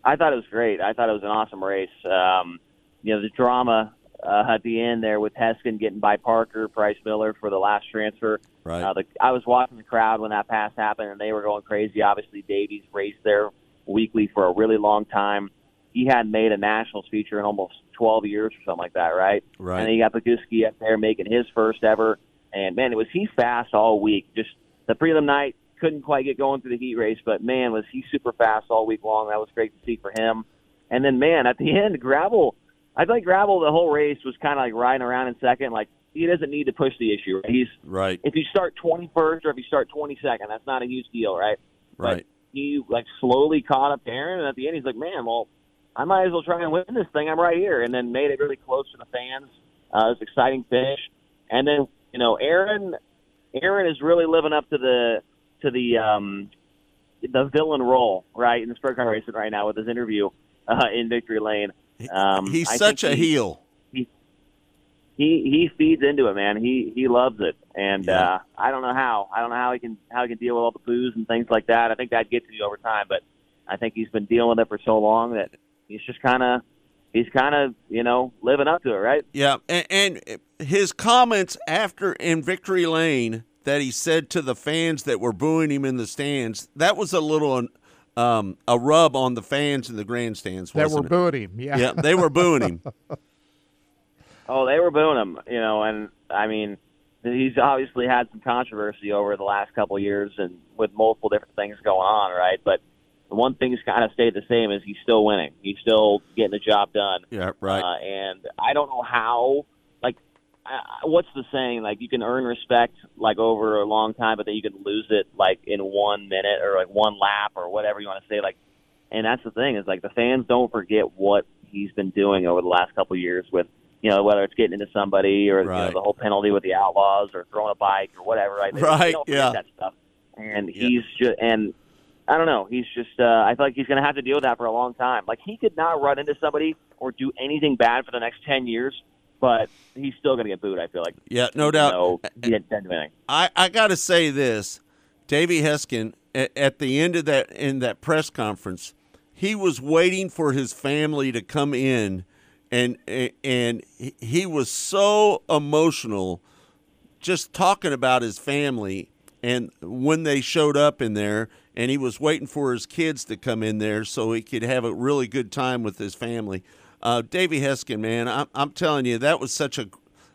I thought it was great. I thought it was an awesome race. Um, you know, the drama uh, at the end there with Heskin getting by Parker, Price Miller for the last transfer. Right. Uh, the, I was watching the crowd when that pass happened, and they were going crazy. Obviously, Davies raced there weekly for a really long time. He hadn't made a nationals feature in almost 12 years or something like that, right? Right. And then you got Bogucki up there making his first ever. And man, it was he fast all week. Just the prelim night couldn't quite get going through the heat race, but man, was he super fast all week long. That was great to see for him. And then man, at the end, Gravel. I think Gravel the whole race was kind of like riding around in second. Like he doesn't need to push the issue. Right? He's Right. if you start 21st or if you start 22nd, that's not a huge deal, right? Right. But he like slowly caught up to Aaron, and at the end, he's like, "Man, well, I might as well try and win this thing. I'm right here," and then made it really close to the fans. Uh, it was exciting finish, and then you know, Aaron, Aaron is really living up to the to the um, the villain role, right, in the sprint car racing right now with his interview uh, in Victory Lane. Um, He's I such a he- heel. he he he feeds into it, man. He he loves it, and uh, I don't know how. I don't know how he can how he can deal with all the booze and things like that. I think that gets to you over time, but I think he's been dealing with it for so long that he's just kind of he's kind of you know living up to it, right? Yeah, and, and his comments after in Victory Lane that he said to the fans that were booing him in the stands, that was a little um, a rub on the fans in the grandstands. That wasn't were it? booing him, yeah. yeah, they were booing him. Oh, they were booing him, you know, and I mean, he's obviously had some controversy over the last couple of years, and with multiple different things going on, right? But the one thing's kind of stayed the same is he's still winning. He's still getting the job done. Yeah, right. Uh, and I don't know how. Uh, what's the saying? Like, you can earn respect like over a long time, but then you can lose it like in one minute or like one lap or whatever you want to say. Like, and that's the thing is like the fans don't forget what he's been doing over the last couple of years with you know whether it's getting into somebody or you know, the whole penalty with the Outlaws or throwing a bike or whatever. Right? They, Right, They don't yeah. That stuff. And he's just and I don't know. He's just. Uh, I feel like he's going to have to deal with that for a long time. Like he could not run into somebody or do anything bad for the next ten years, but he's still going to get booed. I feel like. Yeah, no doubt. though he didn't anything. I, I got to say this, Davey Heskin at, at the end of that in that press conference, he was waiting for his family to come in, and and he was so emotional, just talking about his family and when they showed up in there, and he was waiting for his kids to come in there so he could have a really good time with his family. Uh, Davey Heskin, man, I'm, I'm telling you, that was such a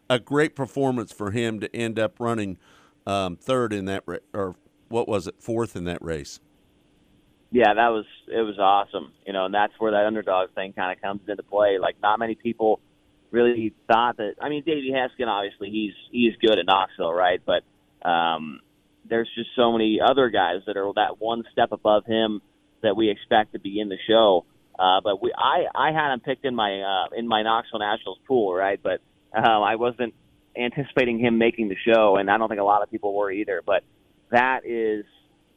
a great performance for him to end up running um, third in that ra- or what was it fourth in that race Yeah, that was it was awesome. You know, and that's where that underdog thing kind of comes into play. Like, not many people really thought that. I mean, Davey Heskin, obviously, he's he's good at Knoxville, right? But um, there's just so many other guys that are that one step above him that we expect to be in the show. Uh, but we, I, I had him picked in my uh, in my Knoxville Nationals pool, right? But um, I wasn't anticipating him making the show, and I don't think a lot of people were either. But that is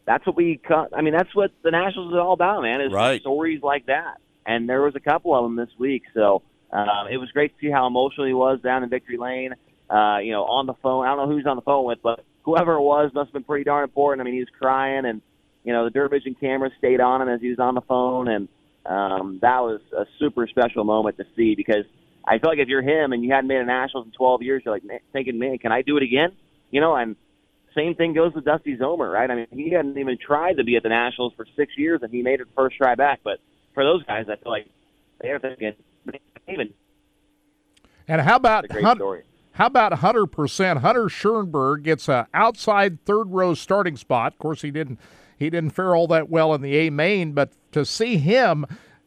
that's what we. I mean, that's what the Nationals is all about, man. Is Right. stories like that, and there was a couple of them this week. So um, it was great to see how emotional he was down in Victory Lane. Uh, you know, on the phone. I don't know who he's on the phone with, but whoever it was must have been pretty darn important. I mean, he was crying, and you know, the Dirt Vision camera stayed on him as he was on the phone, and um, that was a super special moment to see because I feel like if you're him and you hadn't made a Nationals in 12 years, you're like man, thinking, man, can I do it again? You know, and same thing goes with Dusty Zomer, right? I mean, he hadn't even tried to be at the Nationals for six years, and he made it first try back. But for those guys, I feel like they're thinking, even And how about a great Hun- story. How about hundred percent? Hunter Schuerenberg gets a outside third row starting spot. Of course, he didn't he didn't fare all that well in the A main, but to see him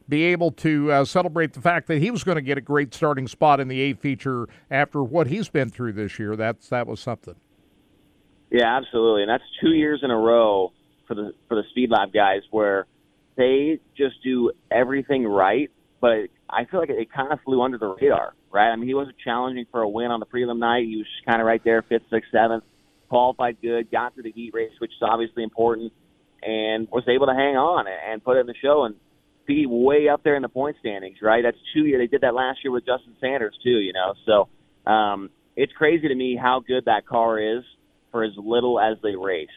be able to uh, celebrate the fact that he was going to get a great starting spot in the A feature after what he's been through this year, that's that was something. Yeah, absolutely, and that's two years in a row for the for the Speed Lab guys where they just do everything right, but I feel like it, it kind of flew under the radar, right? I mean, he wasn't challenging for a win on the prelim night; he was kind of right there, fifth, sixth, seventh, qualified good, got through the heat race, which is obviously important, and was able to hang on and, put in the show and be way up there in the point standings, right? That's two years. They did that last year with Justin Sanders too, you know. So um, it's crazy to me how good that car is for as little as they race.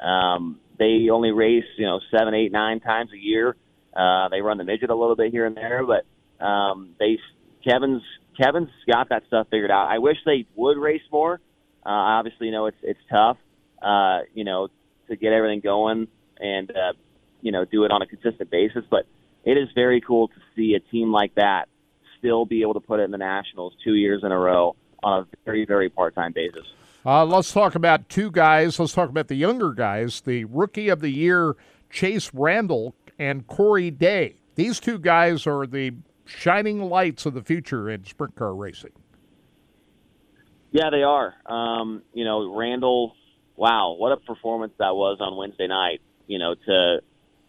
Um, they only race, you know, seven, eight, nine times a year. Uh, they run the midget a little bit here and there, but um, they Kevin's Kevin's got that stuff figured out. I wish they would race more. Uh, obviously know it's it's tough, uh, you know, to get everything going and uh, you know do it on a consistent basis. But it is very cool to see a team like that still be able to put it in the Nationals two years in a row on a very very part time basis. Uh, let's talk about two guys. Let's talk about the younger guys. The rookie of the year, Chase Randall and Corey Day. These two guys are the shining lights of the future in sprint car racing. Yeah, they are. Um, you know, Randall. Wow, what a performance that was on Wednesday night. You know, to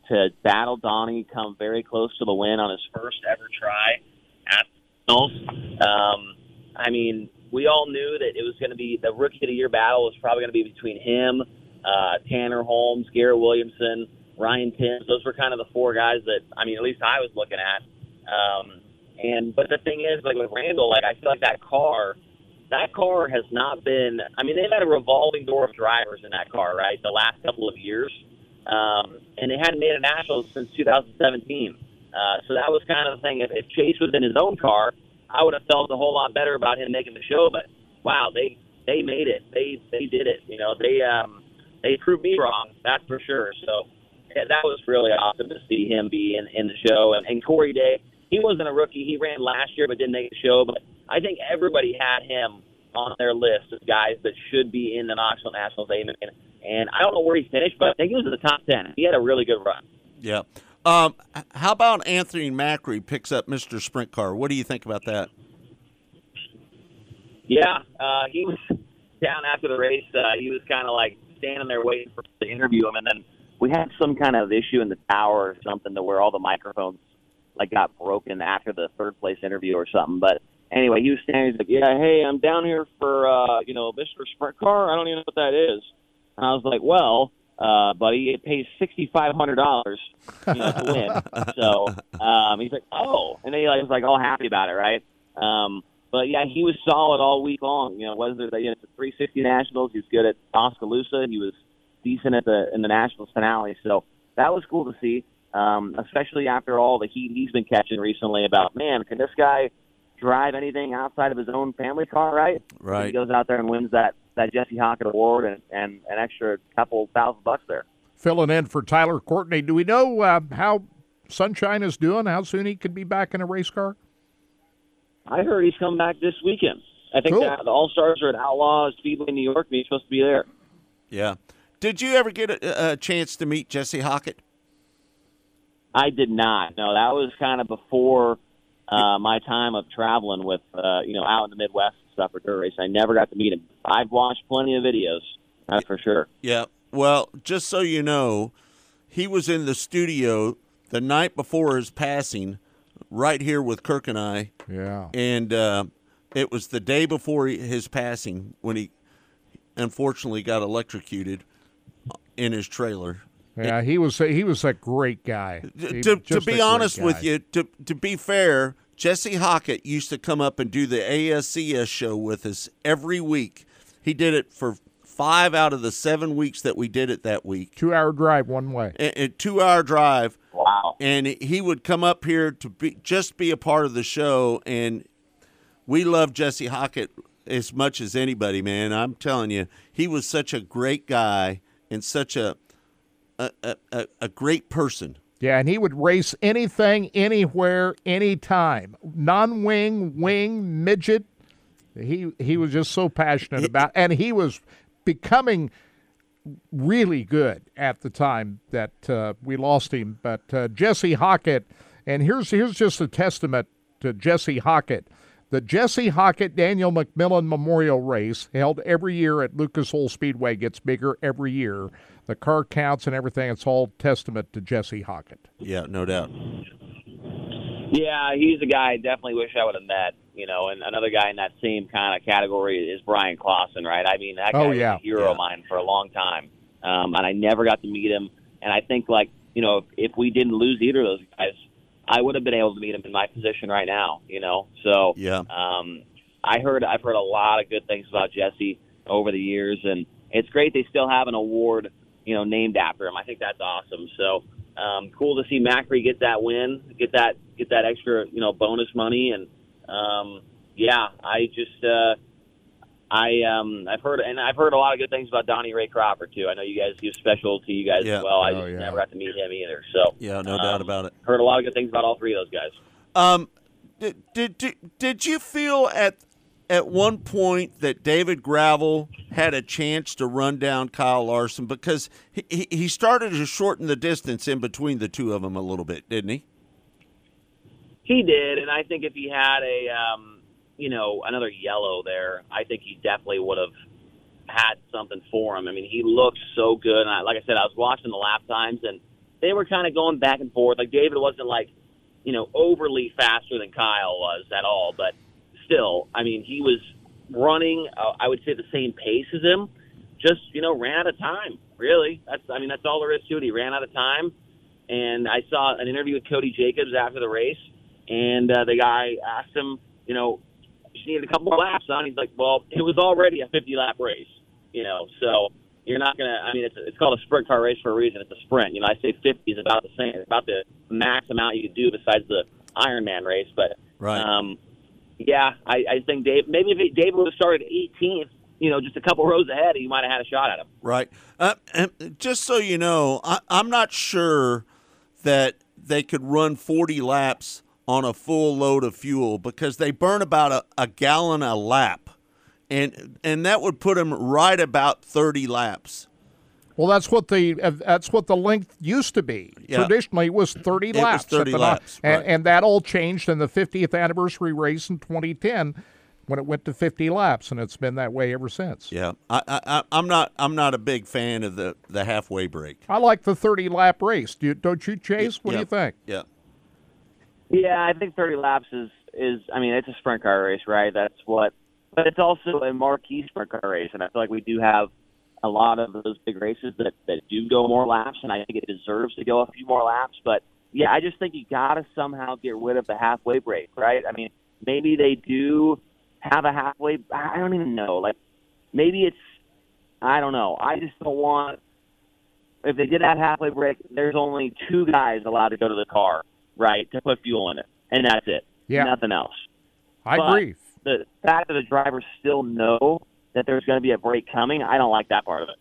to battle Donny, come very close to the win on his first ever try at Mills. Um, I mean, we all knew that it was going to be the rookie of the year battle was probably going to be between him, uh, Tanner Holmes, Garrett Williamson, Ryan Timms. Those were kind of the four guys that I mean, at least I was looking at. Um, and but the thing is, like with Randall, like I feel like that car, that car has not been. I mean, they've had a revolving door of drivers in that car, right? The last couple of years, um, and they hadn't made a national since 2017. Uh, so that was kind of the thing. If, if Chase was in his own car, I would have felt a whole lot better about him making the show. But wow, they they made it. They they did it. You know, they um, they proved me wrong. That's for sure. So yeah, that was really awesome to see him be in, in the show. And, and Corey Day, he wasn't a rookie. He ran last year but didn't make the show. But I think everybody had him on their list of guys that should be in the Knoxville Nationals. And, and I don't know where he finished, but I think he was in the top ten. He had a really good run. Yeah. Um, how about Anthony Macri picks up Mr. Sprint Car? What do you think about that? Yeah, uh, he was down after the race. Uh, he was kind of like standing there waiting for us to interview him, and then we had some kind of issue in the tower or something to where all the microphones like got broken after the third place interview or something. But anyway, he was standing. He's like, "Yeah, hey, I'm down here for uh, you know Mr. Sprint Car. I don't even know what that is." And I was like, "Well." Uh, buddy, it pays sixty five hundred dollars, you know, to win. So um, he's like, "Oh," and then he like, was like all happy about it, right? Um, but yeah, he was solid all week long. You know, whether the, you know, the 360 Nationals, he was good at Oskaloosa. He was decent at the in the Nationals finale. So that was cool to see, um, especially after all the heat he's been catching recently. About man, can this guy drive anything outside of his own family car? Right? Right. He goes out there and wins that that Jesse Hockett Award and and an extra couple thousand bucks there. Filling in for Tyler Courtney. Do we know uh, how Sunshine is doing? How soon he could be back in a race car? I heard he's coming back this weekend. I think Cool. that the All Stars are at Outlaw Speedway in New York, and he's supposed to be there. Yeah. Did you ever get a, a chance to meet Jesse Hockett? I did not. No, that was kind of before uh, my time of traveling with, uh, you know, out in the Midwest and stuff for dirt racing. I never got to meet him. I've watched plenty of videos, that's for sure. Yeah. Well, just so you know, he was in the studio the night before his passing, right here with Kirk and I. Yeah. And uh, it was the day before his passing when he unfortunately got electrocuted in his trailer. Yeah, he was a, he was a great guy. He- to, to be great honest with you, to to be fair, Jesse Hockett used to come up and do the ASCS show with us every week. He did it for five out of the seven weeks that we did it that week. two hour drive one way. A, a two hour drive. Wow. And he would come up here to be just be a part of the show and we love Jesse Hockett as much as anybody, man. I'm telling you, he was such a great guy and such a a, a, a- great person. Yeah, and he would race anything, anywhere, anytime. Non-wing, wing, midget. He he was just so passionate about, and he was becoming really good at the time that uh, we lost him. But uh, Jesse Hockett, and here's here's just a testament to Jesse Hockett. The Jesse Hockett Daniel McMillan Memorial Race, held every year at Lucas Oil Speedway, gets bigger every year. The car counts and everything. It's all testament to Jesse Hockett. Yeah, no doubt. Yeah, he's a guy I definitely wish I would have met. You know, and another guy in that same kind of category is Bryan Clauson, right? I mean, that guy Oh, was a hero Yeah. of mine for a long time, um, and I never got to meet him. And I think, like, you know, if, if we didn't lose either of those guys, I would have been able to meet him in my position right now. You know, so Yeah. um, I heard I've heard a lot of good things about Jesse over the years, and it's great they still have an award, you know, named after him. I think that's awesome. So um, cool to see Macri get that win, get that get that extra, you know, bonus money, and um, yeah, I just uh, I um, I've heard and I've heard a lot of good things about Donnie Ray Cropper too. I know you guys he was special to you guys Yeah. as well. I Oh, just yeah. never got to meet him either. So Yeah, no um, doubt about it. Heard a lot of good things about all three of those guys. Um, did, did did did you feel at at one point that David Gravel had a chance to run down Kyle Larson because he, he started to shorten the distance in between the two of them a little bit, didn't he? He did, and I think if he had a, um, you know, another yellow there, I think he definitely would have had something for him. I mean, he looked so good, and I, like I said, I was watching the lap times, and they were kind of going back and forth. Like David wasn't like, you know, overly faster than Kyle was at all, but still, I mean, he was running. Uh, I would say the same pace as him. Just you know, ran out of time. Really, that's I mean, that's all there is to it. He ran out of time, and I saw an interview with Cody Jacobs after the race, and uh, the guy asked him, you know, just needed a couple of laps on. He's like, well, it was already a 50 lap race, you know, so you're not gonna. I mean, it's it's called a sprint car race for a reason. It's a sprint. You know, I say 50 is about the same, it's about the max amount you could do besides the Ironman race, but Right. um, yeah, I, I think Dave. Maybe if David would have started 18th, you know, just a couple rows ahead, he might have had a shot at him. Right. Uh, and just so you know, I, I'm not sure that they could run 40 laps on a full load of fuel because they burn about a, a gallon a lap, and and that would put them right about 30 laps. Well, that's what the uh, that's what the length used to be. Yeah. Traditionally, it was 30 It laps. at 30 the laps, and, right. and that all changed in the 50th anniversary race in 2010 when it went to 50 laps, and it's been that way ever since. Yeah, I, I, I- I'm not. I'm not a big fan of the the halfway break. I like the 30 lap race. Do you, don't you, Chase? What do you think? Yeah. Yeah, I think 30 laps is is. I mean, it's a sprint car race, right? That's what. But it's also a marquee sprint car race, and I feel like we do have a lot of those big races that that do go more laps, and I think it deserves to go a few more laps. But yeah, I just think you got to somehow get rid of the halfway break, right? I mean, maybe they do have a halfway. I don't even know. Like maybe it's. I don't know. I just don't want. If they did have halfway break, there's only two guys allowed to go to the car, right, to put fuel in it, and that's it. Yeah. Nothing else. I But agree. The fact that the drivers still know that there's going to be a break coming, I don't like that part of it.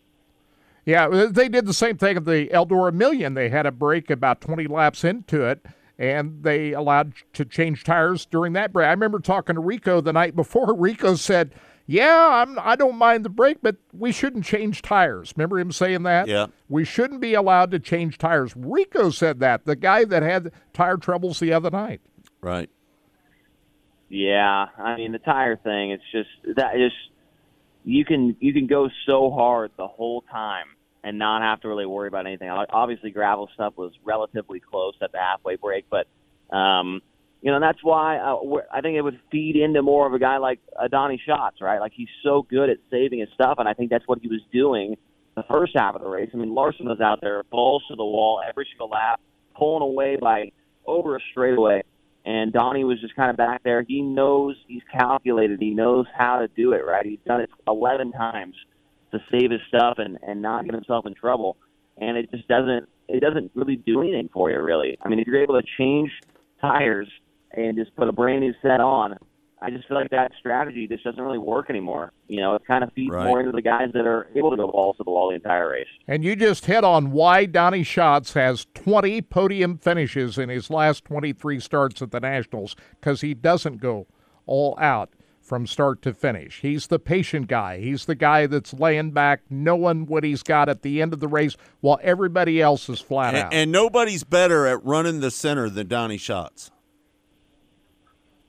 Yeah, uh, they did the same thing at the Eldora Million. They had a break about 20 laps into it, and they allowed to change tires during that break. I remember talking to Rico the night before. Rico said, "Yeah, I'm, I don't mind the break, but we shouldn't change tires." Remember him saying that? Yeah. We shouldn't be allowed to change tires. Rico said that. The guy that had tire troubles the other night. Right. Yeah, I mean the tire thing. It's just that is you can you can go so hard the whole time and not have to really worry about anything. Obviously, Gravel stuff was relatively close at the halfway break, but um, you know that's why uh, I think it would feed into more of a guy like Donny Schatz, right? Like he's so good at saving his stuff, and I think that's what he was doing the first half of the race. I mean, Larson was out there balls to the wall every single lap, pulling away by over a straightaway. And Donny was just kind of back there. He knows he's calculated. He knows how to do it, right? He's done it 11 times to save his stuff and, and not get himself in trouble. And it just doesn't it doesn't really do anything for you, really. I mean, if you're able to change tires and just put a brand new set on, I just feel like that strategy just doesn't really work anymore. You know, it kind of feeds Right. more into the guys that are able to go balls to the wall the entire race. And you just hit on why Donny Schatz has 20 podium finishes in his last 23 starts at the Nationals because he doesn't go all out from start to finish. He's the patient guy. He's the guy that's laying back, knowing what he's got at the end of the race while everybody else is flat And, out. and nobody's better at running the center than Donny Schatz.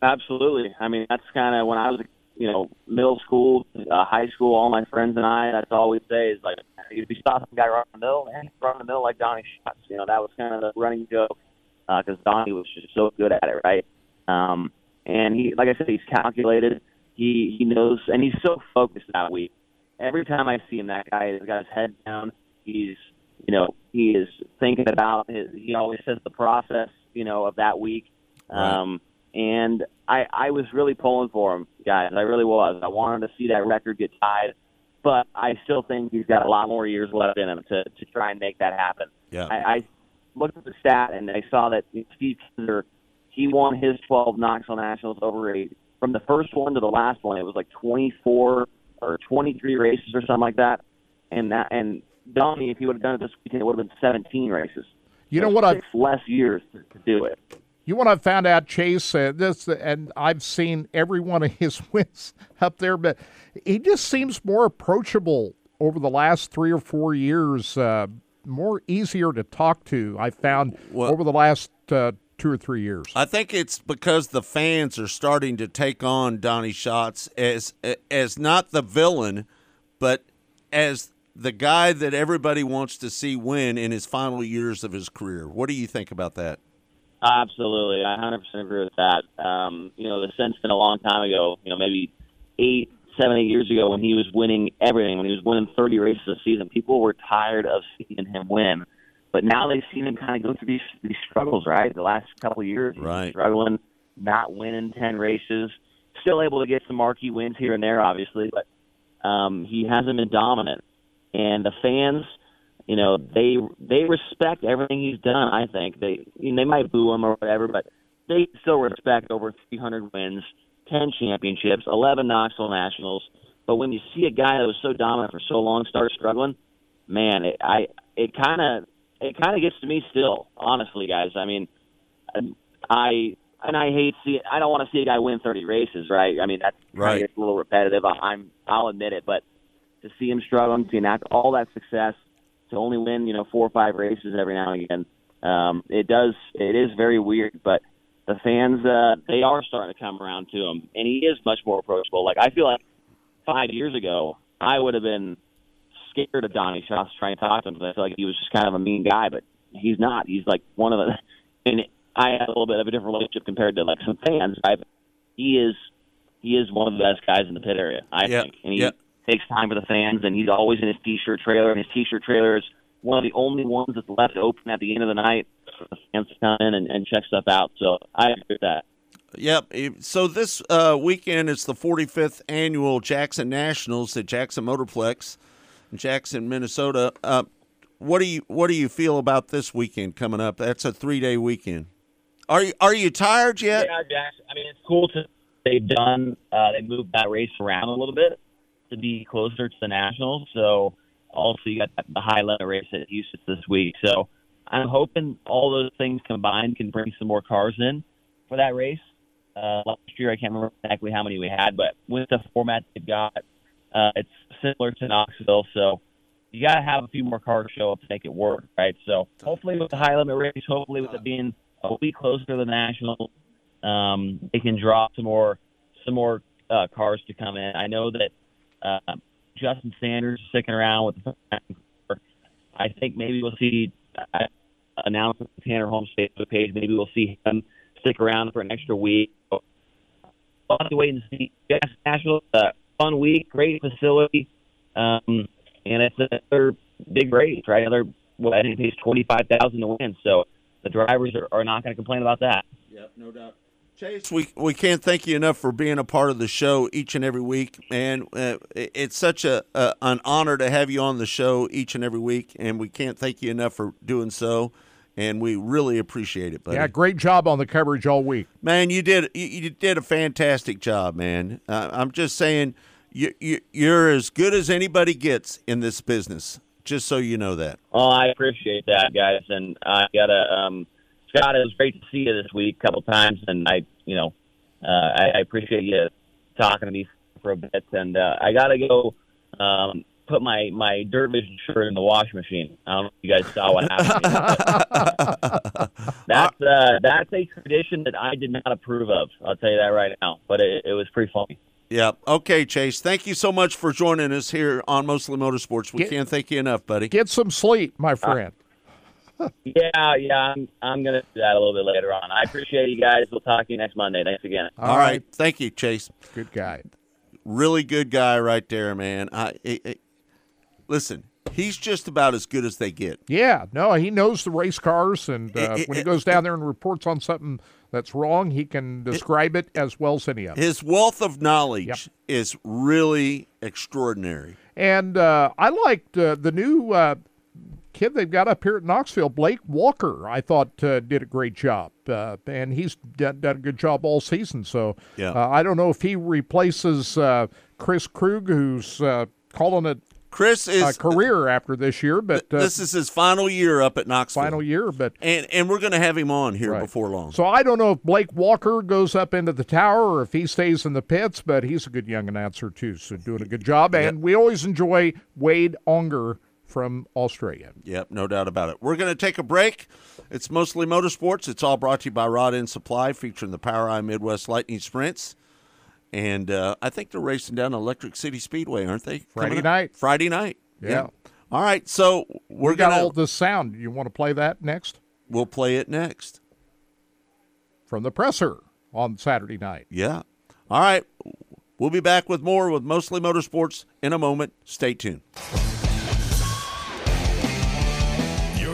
Absolutely. I mean, that's kind of when I was, you know, middle school, uh, high school. All my friends and I, that's all we'd say is like, if you saw some guy run the middle, he's run the middle like Donny Schatz. You know, that was kind of the running joke because Donny was just so good at it, right? Um, and he, like I said, he's calculated. He he knows, and he's so focused that week. Every time I see him, that guy has got his head down. He's, you know, he is thinking about his. He always says the process, you know, of that week. Um, and I, I was really pulling for him, guys. I really was. I wanted to see that record get tied, but I still think he's got a lot more years left in him to, to try and make that happen. Yeah. I, I looked at the stat and I saw that Steve Kinser, he won his 12 Knoxville Nationals over eight from the first one to the last one. It was like 24 or 23 races or something like that. And that and Donny, if he would have done it this weekend, it would have been 17 races. You know So what I've- less years to, to do it. You want to find out Chase uh, this, and I've seen every one of his wins up there, but he just seems more approachable over the last three or four years. Uh, more easier to talk to. I found over the last uh, two or three years. I think it's because the fans are starting to take on Donny Schatz as as not the villain, but as the guy that everybody wants to see win in his final years of his career. What do you think about that? Absolutely, I 100% agree with that. Um, you know, the sense been a long time ago. You know, maybe eight, seven, eight years ago when he was winning everything, when he was winning 30 races a season, people were tired of seeing him win. But now they've seen him kind of go through these these struggles, right? The last couple of years, Right. struggling, not winning 10 races, still able to get some marquee wins here and there, obviously, but um, he hasn't been dominant. And the fans, you know, they they respect everything he's done. I think they you know, they might boo him or whatever, but they still respect over 300 wins, 10 championships, 11 Knoxville Nationals. But when you see a guy that was so dominant for so long start struggling, man, it, I it kind of it kind of gets to me still. Honestly, guys, I mean, I and I hate see I don't want to see a guy win 30 races, right? I mean, that's Right. gets a little repetitive. I, I'm I'll admit it, but to see him struggling, to enact all that success, to only win you know four or five races every now and again. Um, it does it is very weird, but the fans uh, they are starting to come around to him, and he is much more approachable. Like I feel like five years ago, I would have been scared of Donny Schatz trying to talk to him because I feel like he was just kind of a mean guy, but he's not. He's like one of the, and I have a little bit of a different relationship compared to like some fans. I, he is, he is one of the best guys in the pit area, I Yep, think, and he yep. Takes time for the fans, and he's always in his t-shirt trailer, and his t-shirt trailer is one of the only ones that's left open at the end of the night for the fans to come in and, and check stuff out. So I agree with that. Yep. So this uh, weekend is the 45th annual Jackson Nationals at Jackson Motorplex in Jackson, Minnesota. Uh, what do you What do you feel about this weekend coming up? That's a three day weekend. Are you Are you tired yet? Yeah, Jackson. I mean, it's cool to they've done. Uh, they moved that race around a little bit to be closer to the nationals. So also you got the high limit race at Huset's this week. So I'm hoping all those things combined can bring some more cars in for that race. Uh, last year I can't remember exactly how many we had, but with the format they've got, uh, it's similar to Knoxville. So you got to have a few more cars show up to make it work, right? So hopefully with the high limit race, hopefully with it being a week closer to the national, um, they can draw some more some more uh, cars to come in. I know that uh, Justin Sanders sticking around with. The, I think maybe we'll see uh, announcement Tanner Holmes' Facebook page. Maybe we'll see him stick around for an extra week. So, we'll have to wait and see. Yes, National, uh, fun week, great facility, um, and it's another big race, right? Another, well, I think it pays twenty five thousand to win. So the drivers are, are not going to complain about that. Yep, no doubt. Chase, we we can't thank you enough for being a part of the show each and every week, man. Uh, it's such a, a an honor to have you on the show each and every week, and we can't thank you enough for doing so. And we really appreciate it, buddy. Yeah, great job on the coverage all week. Man, you did you, you did a fantastic job, man. Uh, I'm just saying, you, you you're as good as anybody gets in this business. Just so you know that. Well, I appreciate that, guys, and I gotta, um, Scott. It was great to see you this week a couple times, and I, you know, uh, I, I appreciate you talking to me for a bit, and uh, I gotta go um, put my my Dirt Vision shirt in the washing machine. I don't know if you guys saw what happened. that's uh, that's a tradition that I did not approve of. I'll tell you that right now, but it, it was pretty funny. Yeah. Okay, Chase. Thank you so much for joining us here on Mostly Motorsports. We Get- can't thank you enough, buddy. Get some sleep, my friend. Yeah, yeah, I'm I'm gonna do that a little bit later on. I appreciate you guys. We'll talk to you next Monday. Thanks again. All right. Thank you, Chase. Good guy. Really good guy right there, man. I, I, I- listen. He's just about as good as they get. Yeah, no, he knows the race cars, and uh, It- it- when he goes down there and reports on something that's wrong, he can describe it, as well as any of it. His wealth of knowledge is really extraordinary. And uh, I liked uh, the new uh, kid they've got up here at Knoxville, Blake Walker. I thought uh, did a great job, uh, and he's done, done a good job all season. So Yeah. uh, I don't know if he replaces uh, Chris Krug, who's uh, calling it Chris is a career after this year, but uh, this is his final year up at Knoxville. final year. But and and we're going to have him on here before long. So I don't know if Blake Walker goes up into the tower or if he stays in the pits, but he's a good young announcer too, so doing a good job. And we always enjoy Wade Unger from Australia. Yep, no doubt about it. We're going to take a break. It's mostly motorsports. It's all brought to you by Rod End Supply, featuring the POWRi Midwest Lightning Sprints. And uh, I think they're racing down Electric City Speedway, aren't they? Friday night. Friday night. Yeah. All right, so we're we got gonna all this sound. You want to play that next we'll play it next. from the presser on Saturday night? Yeah. All right. We'll be back with more with Mostly Motorsports in a moment. Stay tuned.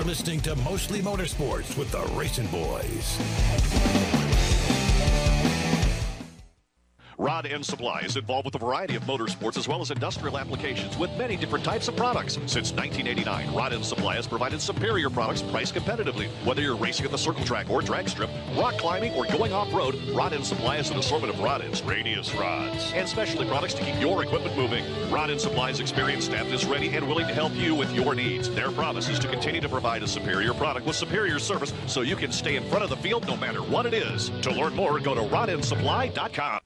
You're listening to Mostly Motorsports with the RacinBoys. Rod End Supply is involved with a variety of motorsports as well as industrial applications with many different types of products. Since 1989, Rod End Supply has provided superior products priced competitively. Whether you're racing at the circle track or drag strip, rock climbing, or going off-road, Rod End Supply has an assortment of rod ends, radius rods, and specialty products to keep your equipment moving. Rod End Supply's experienced staff is ready and willing to help you with your needs. Their promise is to continue to provide a superior product with superior service so you can stay in front of the field no matter what it is. To learn more, go to rodendsupply.com.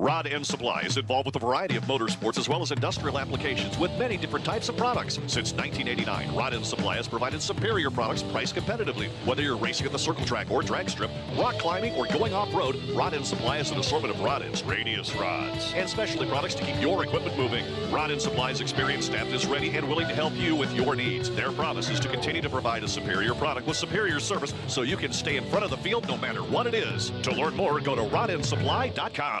Rod End Supply is involved with a variety of motorsports as well as industrial applications with many different types of products. Since 1989, Rod End Supply has provided superior products priced competitively. Whether you're racing at the circle track or drag strip, rock climbing, or going off-road, Rod End Supply has an assortment of rod ends, radius rods, and specialty products to keep your equipment moving. Rod End Supply's experienced staff is ready and willing to help you with your needs. Their promise is to continue to provide a superior product with superior service so you can stay in front of the field no matter what it is. To learn more, go to rodendsupply.com.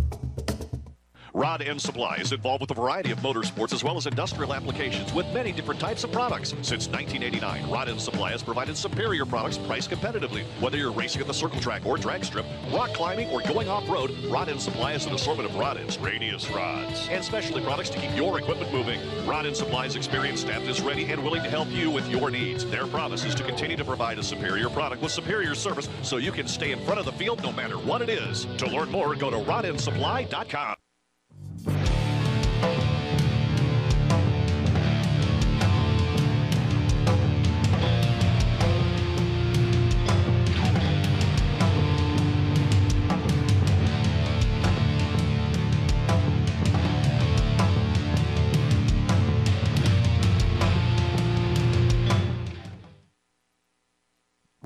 Rod End Supply is involved with a variety of motorsports as well as industrial applications with many different types of products. Since 1989, Rod End Supply has provided superior products priced competitively. Whether you're racing at the circle track or drag strip, rock climbing, or going off-road, Rod End Supply has an assortment of rod ends, radius rods, and specialty products to keep your equipment moving. Rod End Supply's experienced staff is ready and willing to help you with your needs. Their promise is to continue to provide a superior product with superior service so you can stay in front of the field no matter what it is. To learn more, go to rodendsupply.com.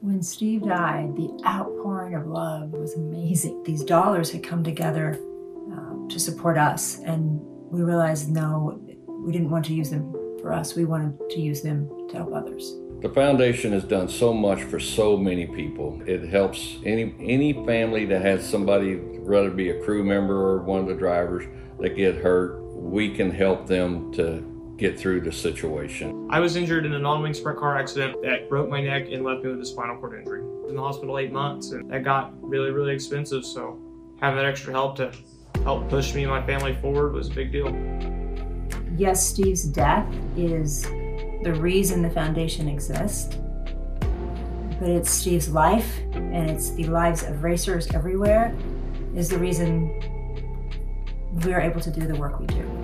When Steve died, the outpouring of love was amazing. These dollars had come together um, to support us, and we realized no, we didn't want to use them for us. We wanted to use them to help others. The foundation has done so much for so many people. It helps any any family that has somebody, whether be a crew member or one of the drivers, that get hurt. We can help them to get through the situation. I was injured in a non-wing sprint car accident that broke my neck and left me with a spinal cord injury. In the hospital eight months, and that got really, really expensive. So having that extra help to help push me and my family forward was a big deal. Yes, Steve's death is the reason the foundation exists, but it's Steve's life and it's the lives of racers everywhere is the reason we are able to do the work we do.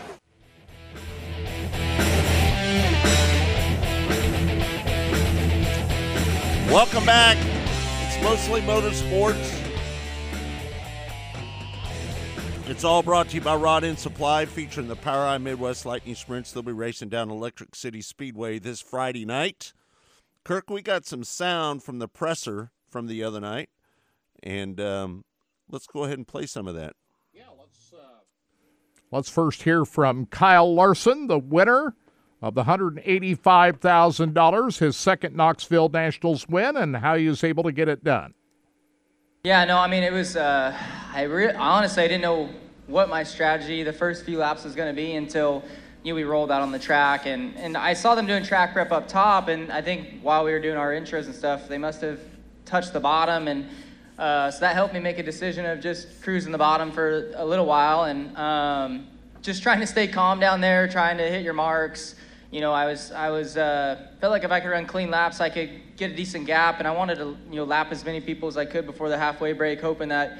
Welcome back. It's mostly motorsports. It's all brought to you by Rod End Supply, featuring the POWRi Midwest Lightning Sprints. They'll be racing down Electric City Speedway this Friday night. Kirk, we got some sound from the presser from the other night, and um, let's go ahead and play some of that. Yeah, let's. Uh... Let's first hear from Kyle Larson, the winner of the $185,000, his second Knoxville Nationals win, and how he was able to get it done. Yeah, no, I mean, it was, uh, I re- honestly, I didn't know what my strategy the first few laps was going to be until you know, we rolled out on the track. And, and I saw them doing track prep up top, and I think while we were doing our intros and stuff, they must have touched the bottom. And uh, so that helped me make a decision of just cruising the bottom for a little while and um, just trying to stay calm down there, trying to hit your marks you know, I was I was uh, felt like if I could run clean laps, I could get a decent gap, and I wanted to you know lap as many people as I could before the halfway break, hoping that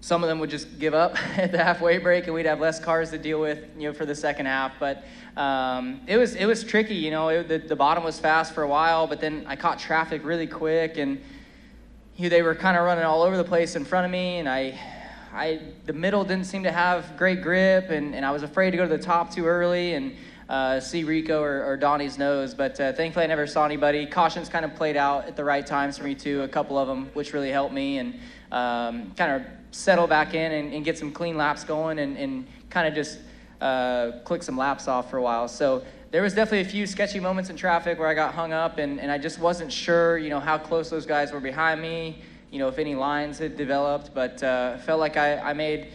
some of them would just give up at the halfway break, and we'd have less cars to deal with, you know, for the second half. But um, it was it was tricky, you know. It, the, the bottom was fast for a while, but then I caught traffic really quick, and you know, they were kind of running all over the place in front of me, and I. I, the middle didn't seem to have great grip, and, and I was afraid to go to the top too early and uh, see Rico or, or Donny's nose. But uh, thankfully, I never saw anybody. Cautions kind of played out at the right times for me, too, a couple of them, which really helped me. And um, kind of settle back in and, and, get some clean laps going and, and kind of just uh, click some laps off for a while. So there was definitely a few sketchy moments in traffic where I got hung up and, and I just wasn't sure, you know, how close those guys were behind me, you know, if any lines had developed, but uh, felt like I, I made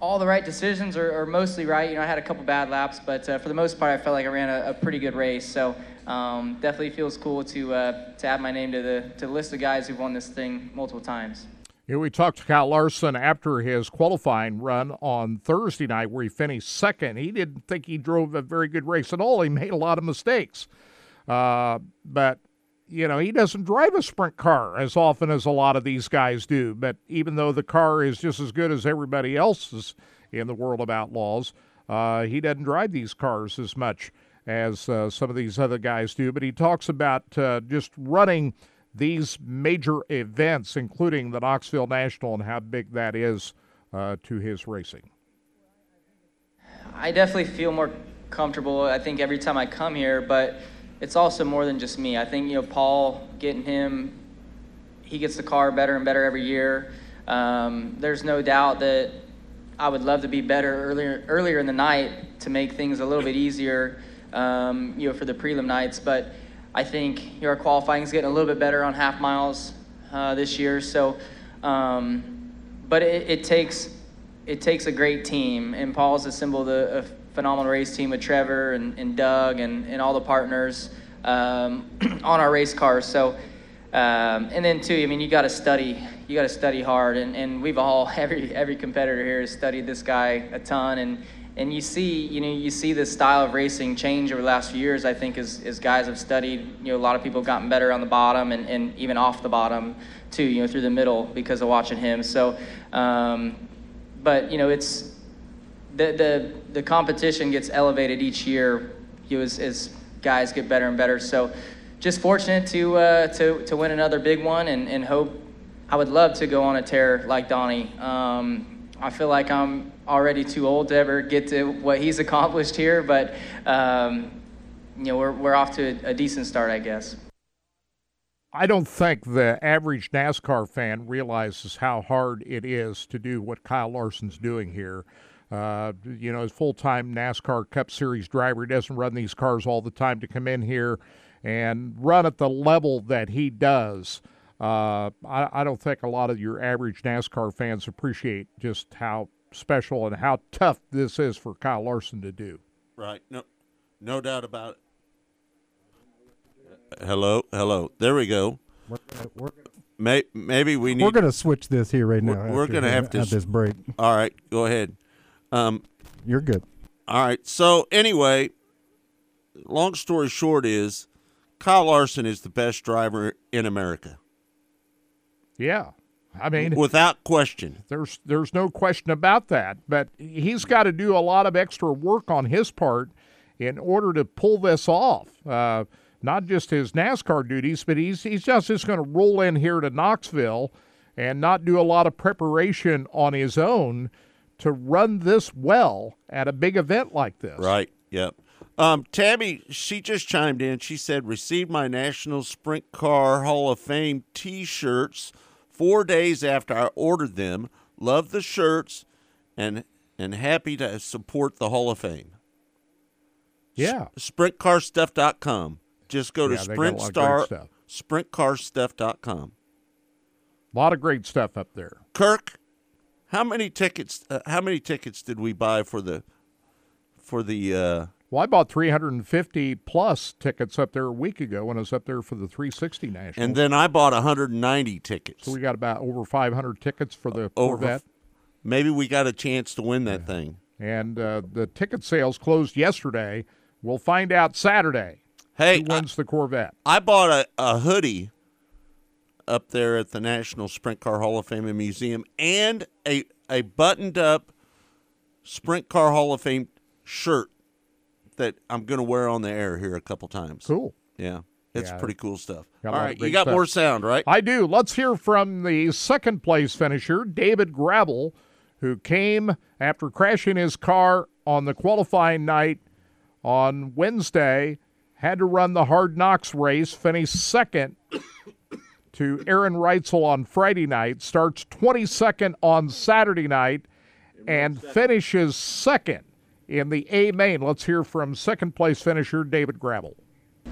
all the right decisions or, or, mostly right. You know, I had a couple bad laps, but uh, for the most part, I felt like I ran a, a pretty good race. So um, definitely feels cool to, uh, to add my name to the, to the list of guys who've won this thing multiple times. Here we talked to Kyle Larson after his qualifying run on Thursday night, where he finished second. He didn't think he drove a very good race at all. He made a lot of mistakes. Uh, but, you know, he doesn't drive a sprint car as often as a lot of these guys do. But even though the car is just as good as everybody else's in the world of outlaws, uh, he doesn't drive these cars as much as uh, some of these other guys do. But he talks about uh, just running – these major events, including the Knoxville National, and how big that is uh, to his racing? I definitely feel more comfortable. I think every time I come here, but it's also more than just me. I think you know Paul getting him, he gets the car better and better every year. Um, there's no doubt that I would love to be better earlier earlier in the night to make things a little bit easier, um, you know, for the prelim nights, but I think your qualifying is getting a little bit better on half miles uh, this year. So, um, but it, it, takes it takes a great team, and Paul's a, a phenomenal race team with Trevor and, and Doug and, and all the partners um, on our race cars. So, um, and then too, I mean, you got to study. You got to study hard, and, and we've all every every competitor here has studied this guy a ton, and and you see, you know, you see this style of racing change over the last few years. I think as, as guys have studied, you know, a lot of people have gotten better on the bottom and, and even off the bottom too, you know, through the middle because of watching him. So, um, but you know, it's the the the competition gets elevated each year, you as, as guys get better and better. So, just fortunate to uh, to to win another big one and and hope. I would love to go on a tear like Donny. Um, I feel like I'm already too old to ever get to what he's accomplished here, but um, you know we're we're off to a, a decent start, I guess. I don't think the average NASCAR fan realizes how hard it is to do what Kyle Larson's doing here. Uh, you know, as full-time NASCAR Cup Series driver, he doesn't run these cars all the time to come in here and run at the level that he does. Uh, I, I, don't think a lot of your average NASCAR fans appreciate just how special and how tough this is for Kyle Larson to do. Right. No, no doubt about it. Hello, hello. There we go. We're, we're, May, maybe we need. We're going to switch this here right now. We're, we're going to have to have this break. All right, go ahead. Um, You're good. All right. So anyway, long story short is, Kyle Larson is the best driver in America. Yeah. I mean, without question, there's there's no question about that. But he's got to do a lot of extra work on his part in order to pull this off. Uh, not just his NASCAR duties, but he's he's just just going to roll in here to Knoxville and not do a lot of preparation on his own to run this well at a big event like this. Right. Yep. Um, Tammy, she just chimed in. She said, "Received my National Sprint Car Hall of Fame T-shirts." four days after I ordered them. Love the shirts and and happy to support the Hall of Fame. Yeah. SprintCarStuff.com. Just go to yeah, SprintStar SprintCarStuff.com. A lot of great stuff up there. Kirk, how many tickets? Uh, how many tickets did we buy for the for the uh, well, I bought 350 plus tickets up there a week ago when I was up there for the 360 National. And then I bought 190 tickets. So we got about over 500 tickets for the over, Corvette. Maybe we got a chance to win that yeah. thing. And uh, the ticket sales closed yesterday. We'll find out Saturday. Hey, who wins the Corvette? I bought a, a hoodie up there at the National Sprint Car Hall of Fame and Museum and a, a buttoned up Sprint Car Hall of Fame shirt that I'm going to wear on the air here a couple times. Cool. Yeah. It's Yeah. pretty cool stuff. Got All right, you got stuff. more sound, right? I do. Let's hear from the second place finisher, David Gravel, who came after crashing his car on the qualifying night on Wednesday, had to run the hard knocks race, finished second to Aaron Reutzel on Friday night, starts 22nd on Saturday night, and finishes second in the A main. Let's hear from second place finisher, David Gravel.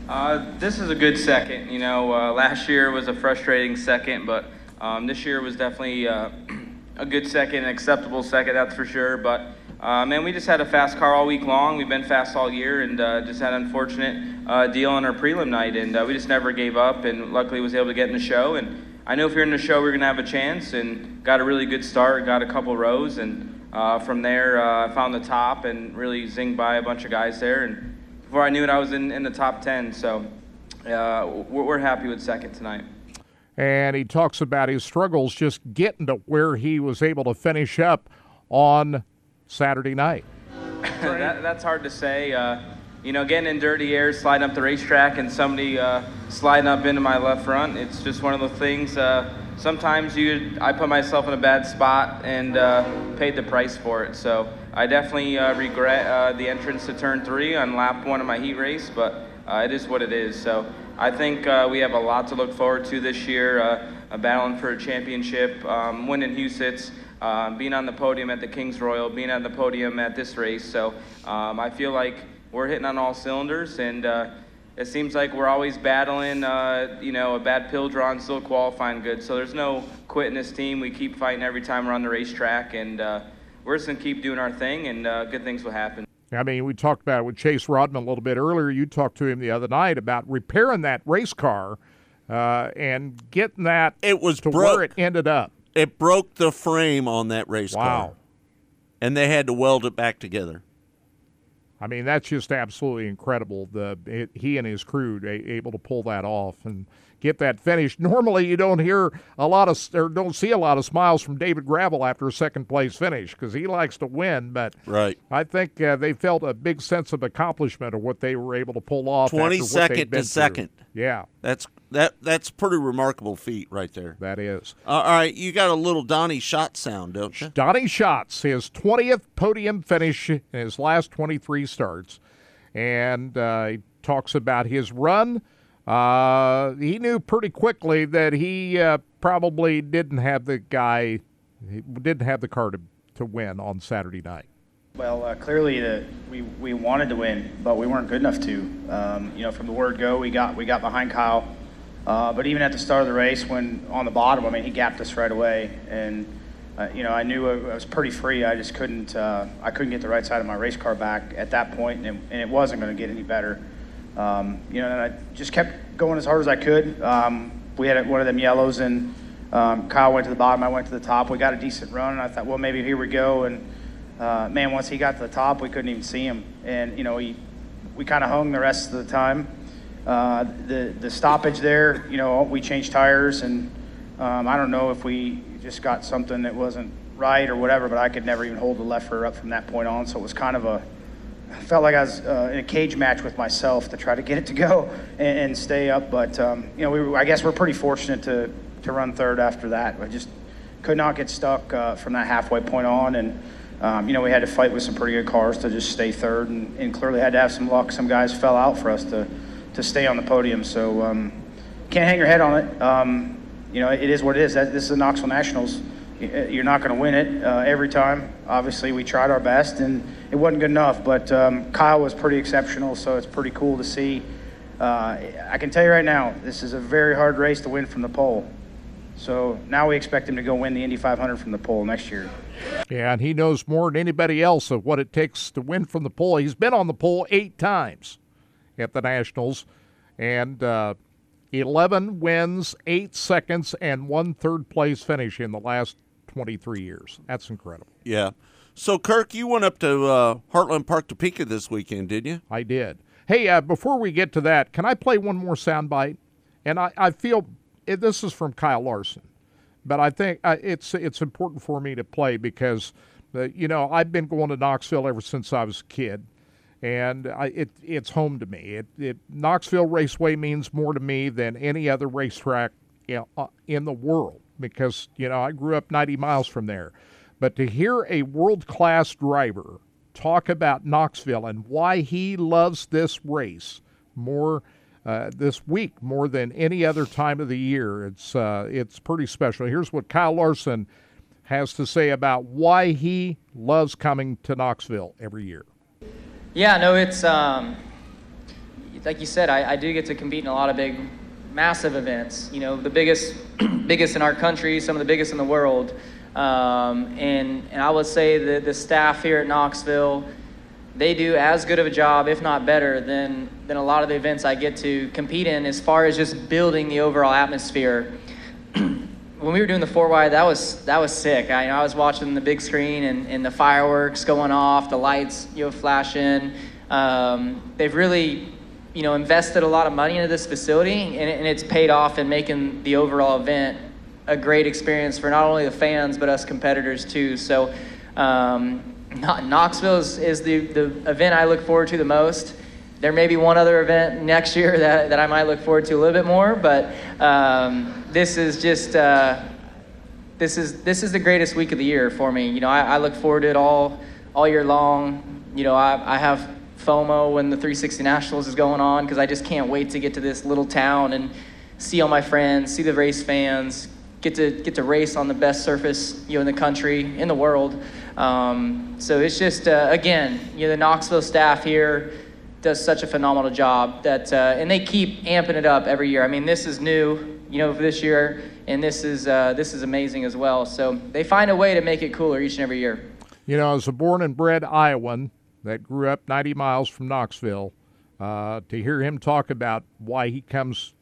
Uh, this is a good second. You know, uh, last year was a frustrating second, but um, this year was definitely uh, a good second, an acceptable second, that's for sure. But uh, man, we just had a fast car all week long. We've been fast all year, and uh, just had an unfortunate uh, deal on our prelim night, and uh, we just never gave up. And luckily, was able to get in the show. And I know if you're in the show, we're gonna have a chance. And got a really good start, got a couple rows, and uh, from there, uh, I found the top and really zinged by a bunch of guys there. And before I knew it, I was in, in the top 10. So we're happy with second tonight. and he talks about his struggles just getting to where he was able to finish up on Saturday night. that, that's hard to say. Uh, you know, getting in dirty air, sliding up the racetrack, and somebody uh, sliding up into my left front. It's just one of the things. Uh, sometimes you, I put myself in a bad spot and uh, paid the price for it. So I definitely uh, regret uh, the entrance to turn three on lap one of my heat race, but it is what it is. So I think we have a lot to look forward to this year. Battling for a championship, um, winning Huset's, uh, being on the podium at the Kings Royal, being on the podium at this race. So um, I feel like we're hitting on all cylinders, and uh, it seems like we're always battling, uh, you know, a bad pill draw and still qualifying good. So there's no quitting this team. We keep fighting every time we're on the racetrack, and uh, we're just gonna keep doing our thing, and uh, good things will happen. I mean, we talked about it with Chase Raudman a little bit earlier. You talked to him the other night about repairing that race car uh, and getting that it was to broke. where it ended up. It broke the frame on that race car. Wow. And they had to weld it back together. I mean, that's just absolutely incredible. The it, he and his crew a, able to pull that off and get that finished. Normally, you don't hear a lot of or don't see a lot of smiles from David Gravel after a second place finish because he likes to win. But Right. I think uh, they felt a big sense of accomplishment of what they were able to pull off. Twenty second to second. through. Yeah, That's that that's pretty remarkable feat right there. that is. Uh, all right, you got a little Donny Schatz sound, don't you? Donny Schatz, his 20th podium finish in his last 23 starts. And uh, he talks about his run. Uh, he knew pretty quickly that he uh, probably didn't have the guy, he didn't have the car to, to win on Saturday night. Well, uh, clearly the, we, we wanted to win, but we weren't good enough to. Um, you know, from the word go, we got we got behind Kyle, uh, but even at the start of the race, when on the bottom, I mean, he gapped us right away, and uh, you know, I knew I was pretty free. I just couldn't uh, I couldn't get the right side of my race car back at that point, and it, and it wasn't going to get any better. Um, you know, and I just kept going as hard as I could. Um, we had one of them yellows, and um, Kyle went to the bottom. I went to the top. We got a decent run, and I thought, well, maybe here we go, and uh, man, once he got to the top, we couldn't even see him, and you know, he, we kind of hung the rest of the time. Uh, the the stoppage there, you know, we changed tires, and um, I don't know if we just got something that wasn't right or whatever, but I could never even hold the left rear up from that point on. So it was kind of a felt like I was uh, in a cage match with myself to try to get it to go and, and stay up. But um, you know, we I guess we're pretty fortunate to to run third after that. I just could not get stuck uh, from that halfway point on, and um, you know, we had to fight with some pretty good cars to just stay third, and, and clearly had to have some luck. Some guys fell out for us to to stay on the podium. So um, can't hang your head on it. Um, you know, it is what it is. That, this is the Knoxville Nationals. You're not going to win it uh, every time. Obviously, we tried our best, and it wasn't good enough. But um, Kyle was pretty exceptional, so it's pretty cool to see. Uh, I can tell you right now, this is a very hard race to win from the pole. So now we expect him to go win the Indy 500 from the pole next year. Yeah, and he knows more than anybody else of what it takes to win from the pole. He's been on the pole eight times at the Nationals, and uh, 11 wins, eight seconds, and one third place finish in the last 23 years. That's incredible. Yeah. So, Kirk, you went up to uh, Heartland Park, Topeka this weekend, didn't you? I did. Hey, uh, before we get to that, can I play one more soundbite? And I, I feel it, this is from Kyle Larson, but I think uh, it's it's important for me to play because, uh, you know, I've been going to Knoxville ever since I was a kid, and I, it it's home to me. It, it Knoxville Raceway means more to me than any other racetrack in, uh, in the world because you know I grew up 90 miles from there. But to hear a world class driver talk about Knoxville and why he loves this race more uh, this week more than any other time of the year, it's uh, it's pretty special. Here's what Kyle Larson has to say about why he loves coming to Knoxville every year. Yeah, no, it's um, like you said. I, I do get to compete in a lot of big, massive events. You know, the biggest, biggest in our country, some of the biggest in the world. Um, and and I would say that the staff here at Knoxville, they do as good of a job, if not better, than than a lot of the events I get to compete in, as far as just building the overall atmosphere. When we were doing the four wide, that was that was sick. I, you know, I was watching the big screen and, and the fireworks going off, the lights you know flashing. Um, they've really you know invested a lot of money into this facility, and, and it's paid off in making the overall event a great experience for not only the fans but us competitors too. So. Um, Knoxville is, is the, the event I look forward to the most. There may be one other event next year that, that I might look forward to a little bit more, but um, this is just uh, this is this is the greatest week of the year for me. You know, I, I look forward to it all all year long. You know, I, I have FOMO when the 360 Nationals is going on because I just can't wait to get to this little town and see all my friends, see the race fans, get to get to race on the best surface you know in the country, in the world. Um, so it's just uh, again, you know, the Knoxville staff here does such a phenomenal job that, uh, and they keep amping it up every year. I mean, this is new, you know, for this year, and this is uh, this is amazing as well. So they find a way to make it cooler each and every year. You know, as a born and bred Iowan that grew up 90 miles from Knoxville, uh, to hear him talk about why he comes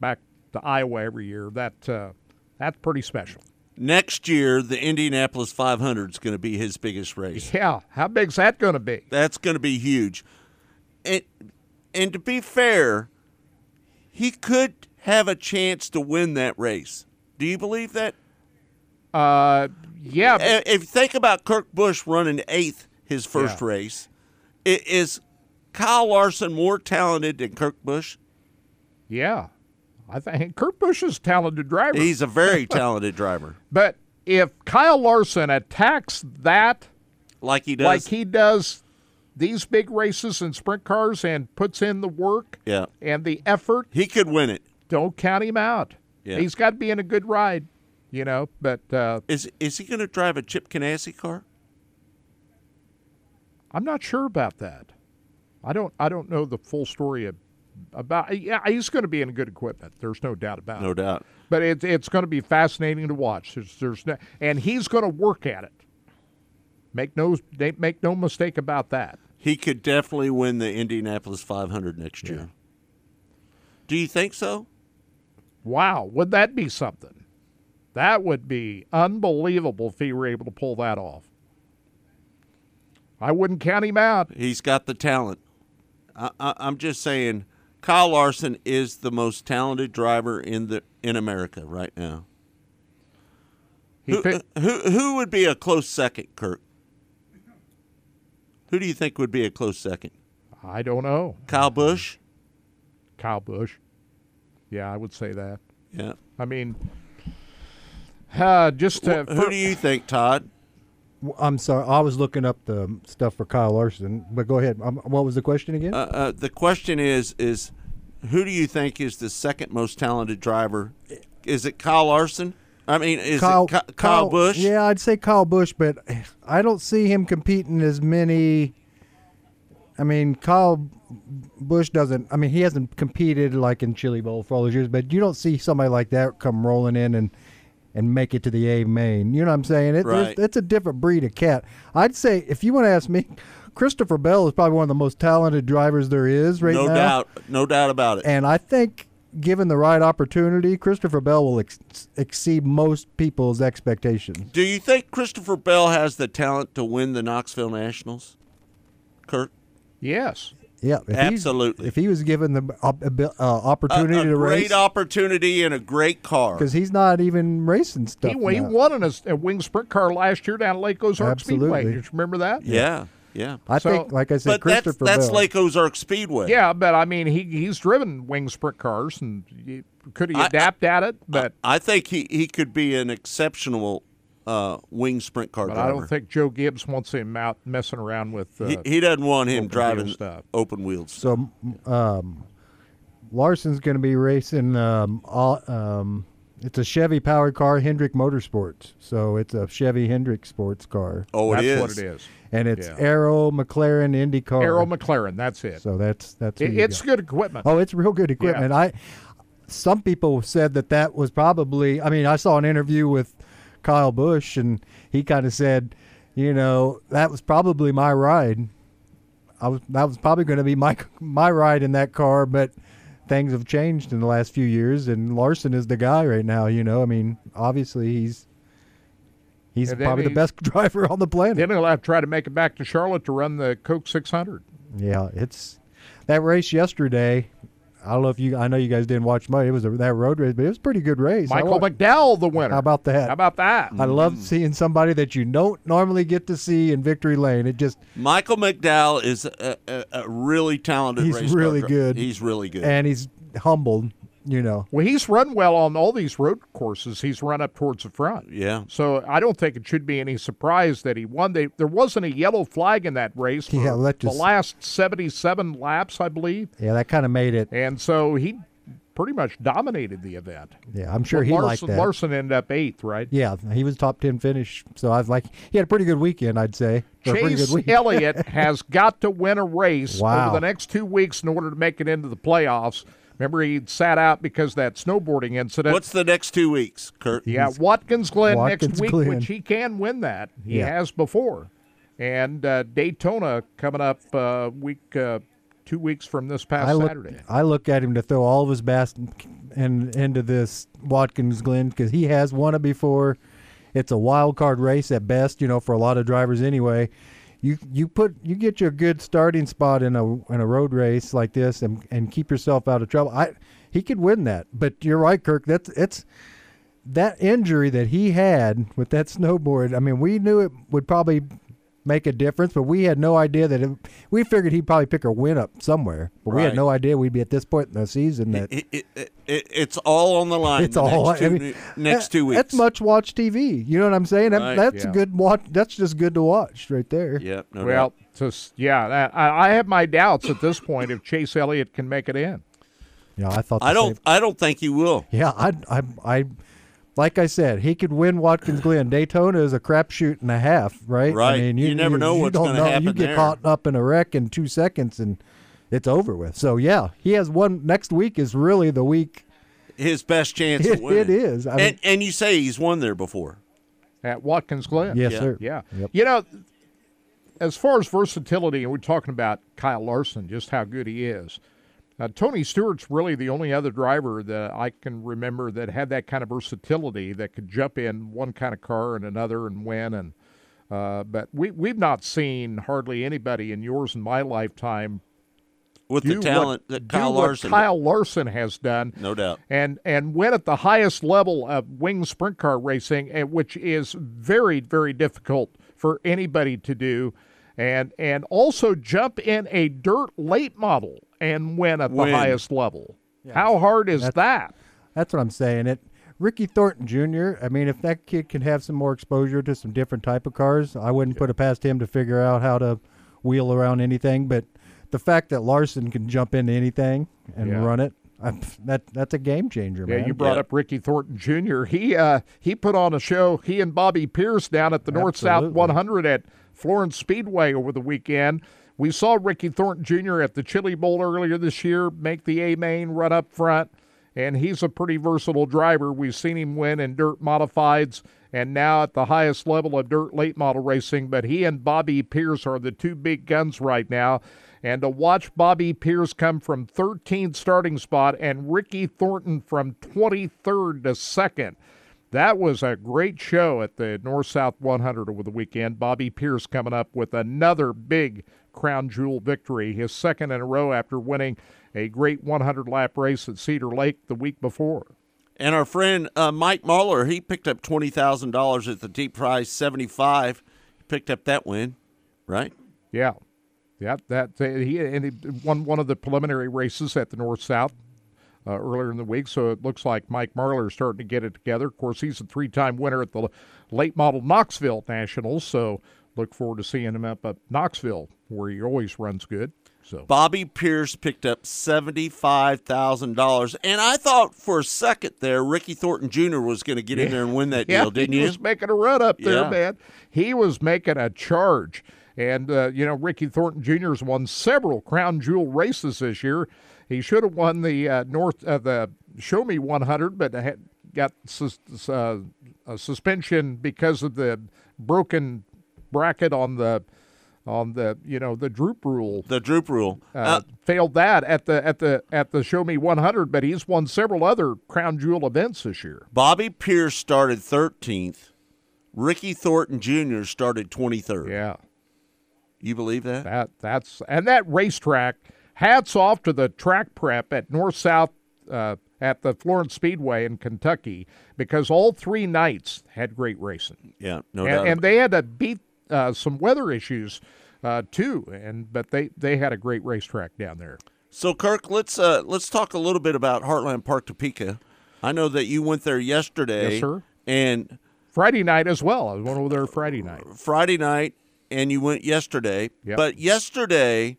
back to Iowa every year, that uh, that's pretty special. Next year, the Indianapolis 500 is going to be his biggest race. Yeah, how big's that going to be? That's going to be huge. And and to be fair, he could have a chance to win that race. Do you believe that? Uh, yeah. If if you think about Kurt Busch running eighth his first Yeah. race, is Kyle Larson more talented than Kurt Busch? Yeah, I think Kurt Busch is a talented driver. He's a very talented driver. But if Kyle Larson attacks that like he does, like he does these big races and sprint cars and puts in the work Yeah. and the effort, he could win it. Don't count him out. Yeah. He's got to be in a good ride, you know. But uh, Is is he going to drive a Chip Ganassi car? I'm not sure about that. I don't. I don't know the full story of, about. Yeah, he's going to be in good equipment. There's no doubt about No it. doubt. But it's it's going to be fascinating to watch. There's, there's no, and he's going to work at it. Make no make no mistake about that. He could definitely win the Indianapolis 500 next year. Do you think so? Wow, would that be something? That would be unbelievable if he were able to pull that off. I wouldn't count him out. He's got the talent. I, I, I'm just saying, Kyle Larson is the most talented driver in the in America right now. He Who, picked- uh, who who would be a close second, Kirk? Who do you think would be a close second? I don't know. Kyle Busch. Kyle Busch. Yeah, I would say that. Yeah. I mean, uh, just to, Wh- who do you think, Todd? I'm sorry, I was looking up the stuff for Kyle Larson, but go ahead. Um, what was the question again? Uh, uh, the question is is who do you think is the second most talented driver? Is it Kyle Larson? I mean, is Kyle, it Ky- Kyle, Busch? Yeah, I'd say Kyle Busch, but I don't see him competing as many. I mean, Kyle Busch doesn't. I mean, he hasn't competed like in Chili Bowl for all those years, but you don't see somebody like that come rolling in and and make it to the A main. You know what I'm saying? It, Right. It's a different breed of cat. I'd say if you want to ask me, Christopher Bell is probably one of the most talented drivers there is right no now. doubt, no doubt about it. And I think given the right opportunity, Christopher Bell will ex- exceed most people's expectations. Do you think Christopher Bell has the talent to win the Knoxville Nationals? Kurt? Yes. Yeah, if Absolutely. He, if he was given the op- uh, opportunity a, a to great race, opportunity and a great car. because he's not even racing stuff. He, he won in a, a wing sprint car last year down at Lake Ozark Speedway. Did you remember that? Yeah, yeah. I So- think, like I said, But that's Christopher that's Bell. Lake Ozark Speedway. Yeah, but I mean, he he's driven wing sprint cars, and he, could he I- adapt at it? But I think he, he could be an exceptional uh, wing sprint car but driver. I don't think Joe Gibbs wants him out messing around with. Uh, he, he doesn't want him open wheel driving stuff. open wheels. So, um, Larson's going to be racing. Um, all, um, it's a Chevy powered car, Hendrick Motorsports. So it's a Chevy Hendrick sports car. Oh, That's what it is. And it's Yeah. Arrow McLaren IndyCar. Arrow McLaren, that's it. So that's that's. It- it's good equipment. Oh, it's real good equipment. I. Some people said that that was probably. I mean, I saw an interview with Kyle Busch, and he kind of said, you know, that was probably my ride. I was that was probably going to be my my ride in that car, but things have changed in the last few years, and Larson is the guy right now. You know, I mean, obviously he's he's And then probably the he- best driver on the planet. Then he'll have to try to make it back to Charlotte to run the Coke 600. Yeah, it's that race yesterday. I don't know if you. I know you guys didn't watch much. It was a, that road race, but it was a pretty good race. Michael McDowell, the winner. How about that? How about that? I love mm. seeing somebody that you don't normally get to see in victory lane. It just Michael McDowell is a, a, a really talented. he's race really dri- good. He's really good. and he's humbled. You know, Well, he's run well on all these road courses. He's run up towards the front. yeah. So I don't think it should be any surprise that he won. They, there wasn't a yellow flag in that race for Yeah, that the last 77 laps, I believe. yeah, that kind of made it. And so he pretty much dominated the event. Yeah, I'm sure But he Larson, liked that. Larson ended up eighth, right? Yeah, he was top ten finish. So I was like, he had a pretty good weekend, I'd say. Or Chase. Elliott has got to win a race Wow. over the next two weeks in order to make it into the playoffs. Remember, he sat out because of that snowboarding incident. What's the next two weeks, Kirk? Yeah, Watkins Glen Watkins next week, Glen. which he can win that. He Yeah. has before. And uh, Daytona coming up uh, week uh, two weeks from this past I look, Saturday. I look at him to throw all of his best in, into this Watkins Glen because he has won it before. It's a wild card race at best, you know, for a lot of drivers anyway. You you put you get you a good starting spot in a in a road race like this and and keep yourself out of trouble. I he could win that, but you're right, Kirk. That's it's that injury that he had with that snowboard. I mean, we knew it would probably make a difference, but we had no idea that it, we figured he'd probably pick a win up somewhere, but we had no idea we'd be at this point in the season that It, it, it, it, it's all on the line. it's the all. next two, I mean, next that- two weeks. That's much watch TV. You know what I'm saying? That, Right. That's Yeah. good watch. That's just good to watch right there. Yep. No well, doubt. just yeah, I, I have my doubts at this point if Chase Elliott can make it in. Yeah, I thought. I don't. Same. I don't think he will. Yeah, I, I, I, like I said, he could win Watkins Glen. Daytona is a crapshoot and a half, right? Right. I mean, You never know what's gonna know. happen You get there. caught up in a wreck in two seconds and it's over with. So yeah, he has one. Next week is really the week. His best chance It- of winning. it is. I mean- and and you say he's won there before. At Watkins Glen. Yes, Yeah. sir. Yeah. Yep. You know, as far as versatility, and we're talking about Kyle Larson, just how good he is. Uh, Tony Stewart's really the only other driver that I can remember that had that kind of versatility that could jump in one kind of car and another and win. And uh, but we we've not seen hardly anybody in yours and my lifetime With the talent what, that Kyle Larson, Kyle Larson has done no doubt. and and win at the highest level of wing sprint car racing, which is very very difficult for anybody to do, and and also jump in a dirt late model and win at Win. the highest level. How hard is That's- that? That's what I'm saying. It. Ricky Thornton Jr. I mean, if that kid can have some more exposure to some different type of cars, I wouldn't put it past him to figure out how to wheel around anything. But the fact that Larson can jump into anything and Yeah. run it, I, that that's a game changer, man. Yeah, you brought Yeah. up Ricky Thornton Jr. He uh, he put on a show. He and Bobby Pierce down at the North South 100 at Florence Speedway over the weekend. We saw Ricky Thornton Jr. at the Chili Bowl earlier this year make the A main run up front, and he's a pretty versatile driver. We've seen him win in dirt modifieds and now at the highest level of dirt late model racing. But he and Bobby Pierce are the two big guns right now. And to watch Bobby Pierce come from 13th starting spot and Ricky Thornton from 23rd to second. That was a great show at the North South 100 over the weekend. Bobby Pierce coming up with another big crown jewel victory, his second in a row after winning a great 100 lap race at Cedar Lake the week before. And our friend uh, Mike Marlar, he picked up twenty thousand dollars at the deep prize seventy five. He picked up that win, right? Yeah, yeah. That he and he won one of the preliminary races at the North South uh, earlier in the week. So it looks like Mike Marlar is starting to get it together. Of course, he's a three time winner at the late model Knoxville Nationals. So look forward to seeing him up at Knoxville, where he always runs good. So Bobby Pierce picked up seventy-five thousand dollars, and I thought for a second there Ricky Thornton Jr. was going to get in there and win that yeah, deal, didn't he you? was making a run up there, Yeah. man. He was making a charge. And, uh, you know, Ricky Thornton Jr. has won several crown jewel races this year. He should have won the uh, North uh, the Show Me 100, but had got sus- uh, a suspension because of the broken bracket on the on the you know the droop rule. The droop rule uh, failed that at the at the at the Show Me 100, but he's won several other crown jewel events this year. Bobby Pierce started thirteenth. Ricky Thornton Jr. started twenty-third. Yeah. You believe that? That that's and that racetrack. Hats off to the track prep at North South uh, at the Florence Speedway in Kentucky because all three nights had great racing. Yeah, no and, doubt. and they had to beat uh, some weather issues uh, too. And but they they had a great racetrack down there. So Kirk, let's uh, let's talk a little bit about Heartland Park Topeka. I know that you went there yesterday. Yes, sir. And Friday night as well. I went over there Friday night. Friday night, and you went yesterday. Yep. But yesterday,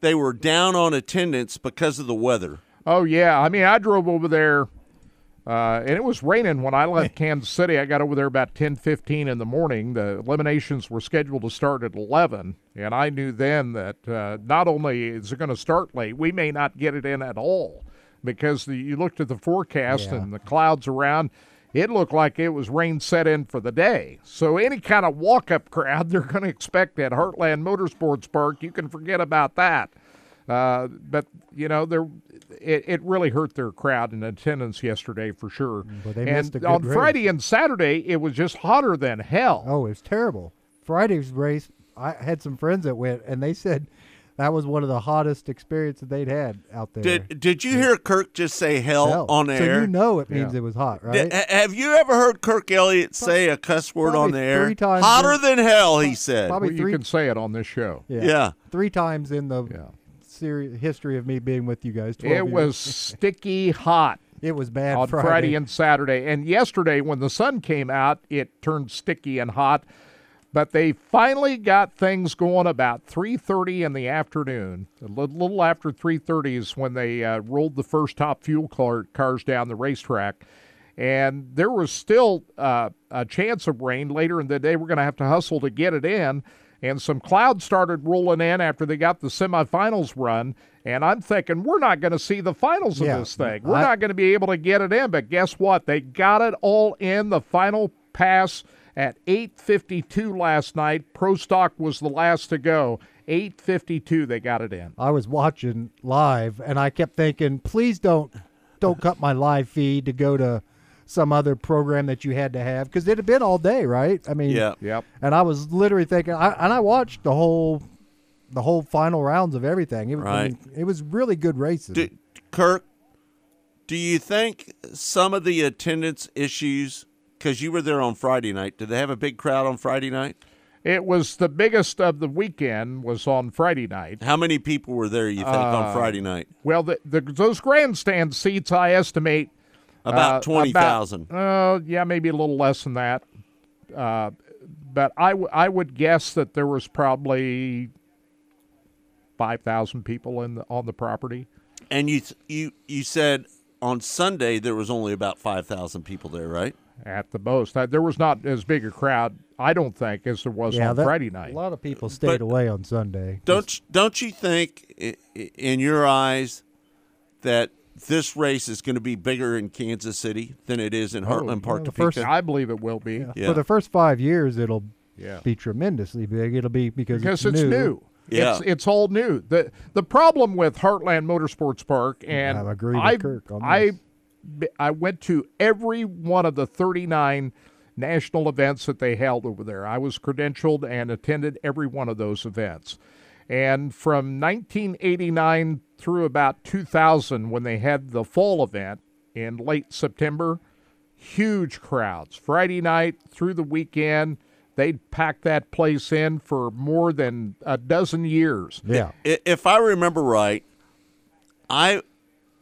they were down on attendance because of the weather. Oh yeah, I mean I drove over there, uh, and it was raining when I left Kansas City. I got over there about ten fifteen in the morning. The eliminations were scheduled to start at eleven, and I knew then that uh, not only is it going to start late, we may not get it in at all because the, you looked at the forecast Yeah. and the clouds around. It looked like it was rain set in for the day. So any kind of walk-up crowd they're going to expect at Heartland Motorsports Park, you can forget about that. Uh, but you know, there it, it really hurt their crowd in attendance yesterday for sure. But they and missed a good on race. Friday and Saturday, it was just hotter than hell. Oh, it was terrible. Friday's race, I had some friends that went, and they said that was one of the hottest experiences they'd had out there. Did Did you hear Kirk just say hell, Hell. on air? So you know it means it was hot, right? Did- have you ever heard Kirk Elliott say a cuss word on the air? three times Hotter in- than hell, he said. probably Well, three- you can say it on this show. yeah. Yeah. Three times in the seri- history of me being with you guys. It years. was sticky hot. It was bad on Friday. Friday and Saturday. And yesterday, when the sun came out, it turned sticky and hot. But they finally got things going about 3:30 in the afternoon. A little, after 3:30 is when they uh, rolled the first top fuel car, cars down the racetrack. And there was still uh, a chance of rain later in the day. We're going to have to hustle to get it in. And some clouds started rolling in after they got the semifinals run. And I'm thinking, we're not going to see the finals of Yeah, this thing. We're I- not going to be able to get it in. But guess what? They got it all in the final pass at 8:52 last night. Pro Stock was the last to go. 8:52 they got it in. I was watching live, and I kept thinking, please don't don't cut my live feed to go to some other program that you had to have because it had been all day, right? I mean, Yeah. Yep. And I was literally thinking, I, and I watched the whole the whole final rounds of everything. It, was- I Right. mean, it was really good races. Do, Kirk, do you think some of the attendance issues, because you were there on Friday night, did they have a big crowd on Friday night? It was the biggest of the weekend was on Friday night. How many people were there, you think, on Uh, Friday night? Well, the, the those grandstand seats, I estimate About uh, 20,000. about- Uh, yeah, maybe a little less than that. Uh, but I, w- I would guess that there was probably five thousand people in the, on the property. And you you you said on Sunday there was only about 5,000 people there, right? At the most, Uh, there was not as big a crowd, I don't think, as there was yeah, on that- Friday night. A lot of people stayed But- away on Sunday. Don't don't you think i- i- in your eyes that this race is going to be bigger in Kansas City than it is in Heartland Park. Oh, the Topeka? first, I believe it will be. Yeah. For the first five years, it'll Yeah. be tremendously big. It'll be because, because it's, it's new. Yeah. It's, it's all new. the The problem with Heartland Motorsports Park, and I agree with I, Kirk on this. I went to every one of the thirty nine national events that they held over there. I was credentialed and attended every one of those events. And from 1989 through about 2000, when they had the fall event in late September, huge crowds. Friday night through the weekend, they'd pack that place in for more than a dozen years. Yeah. If I remember right, I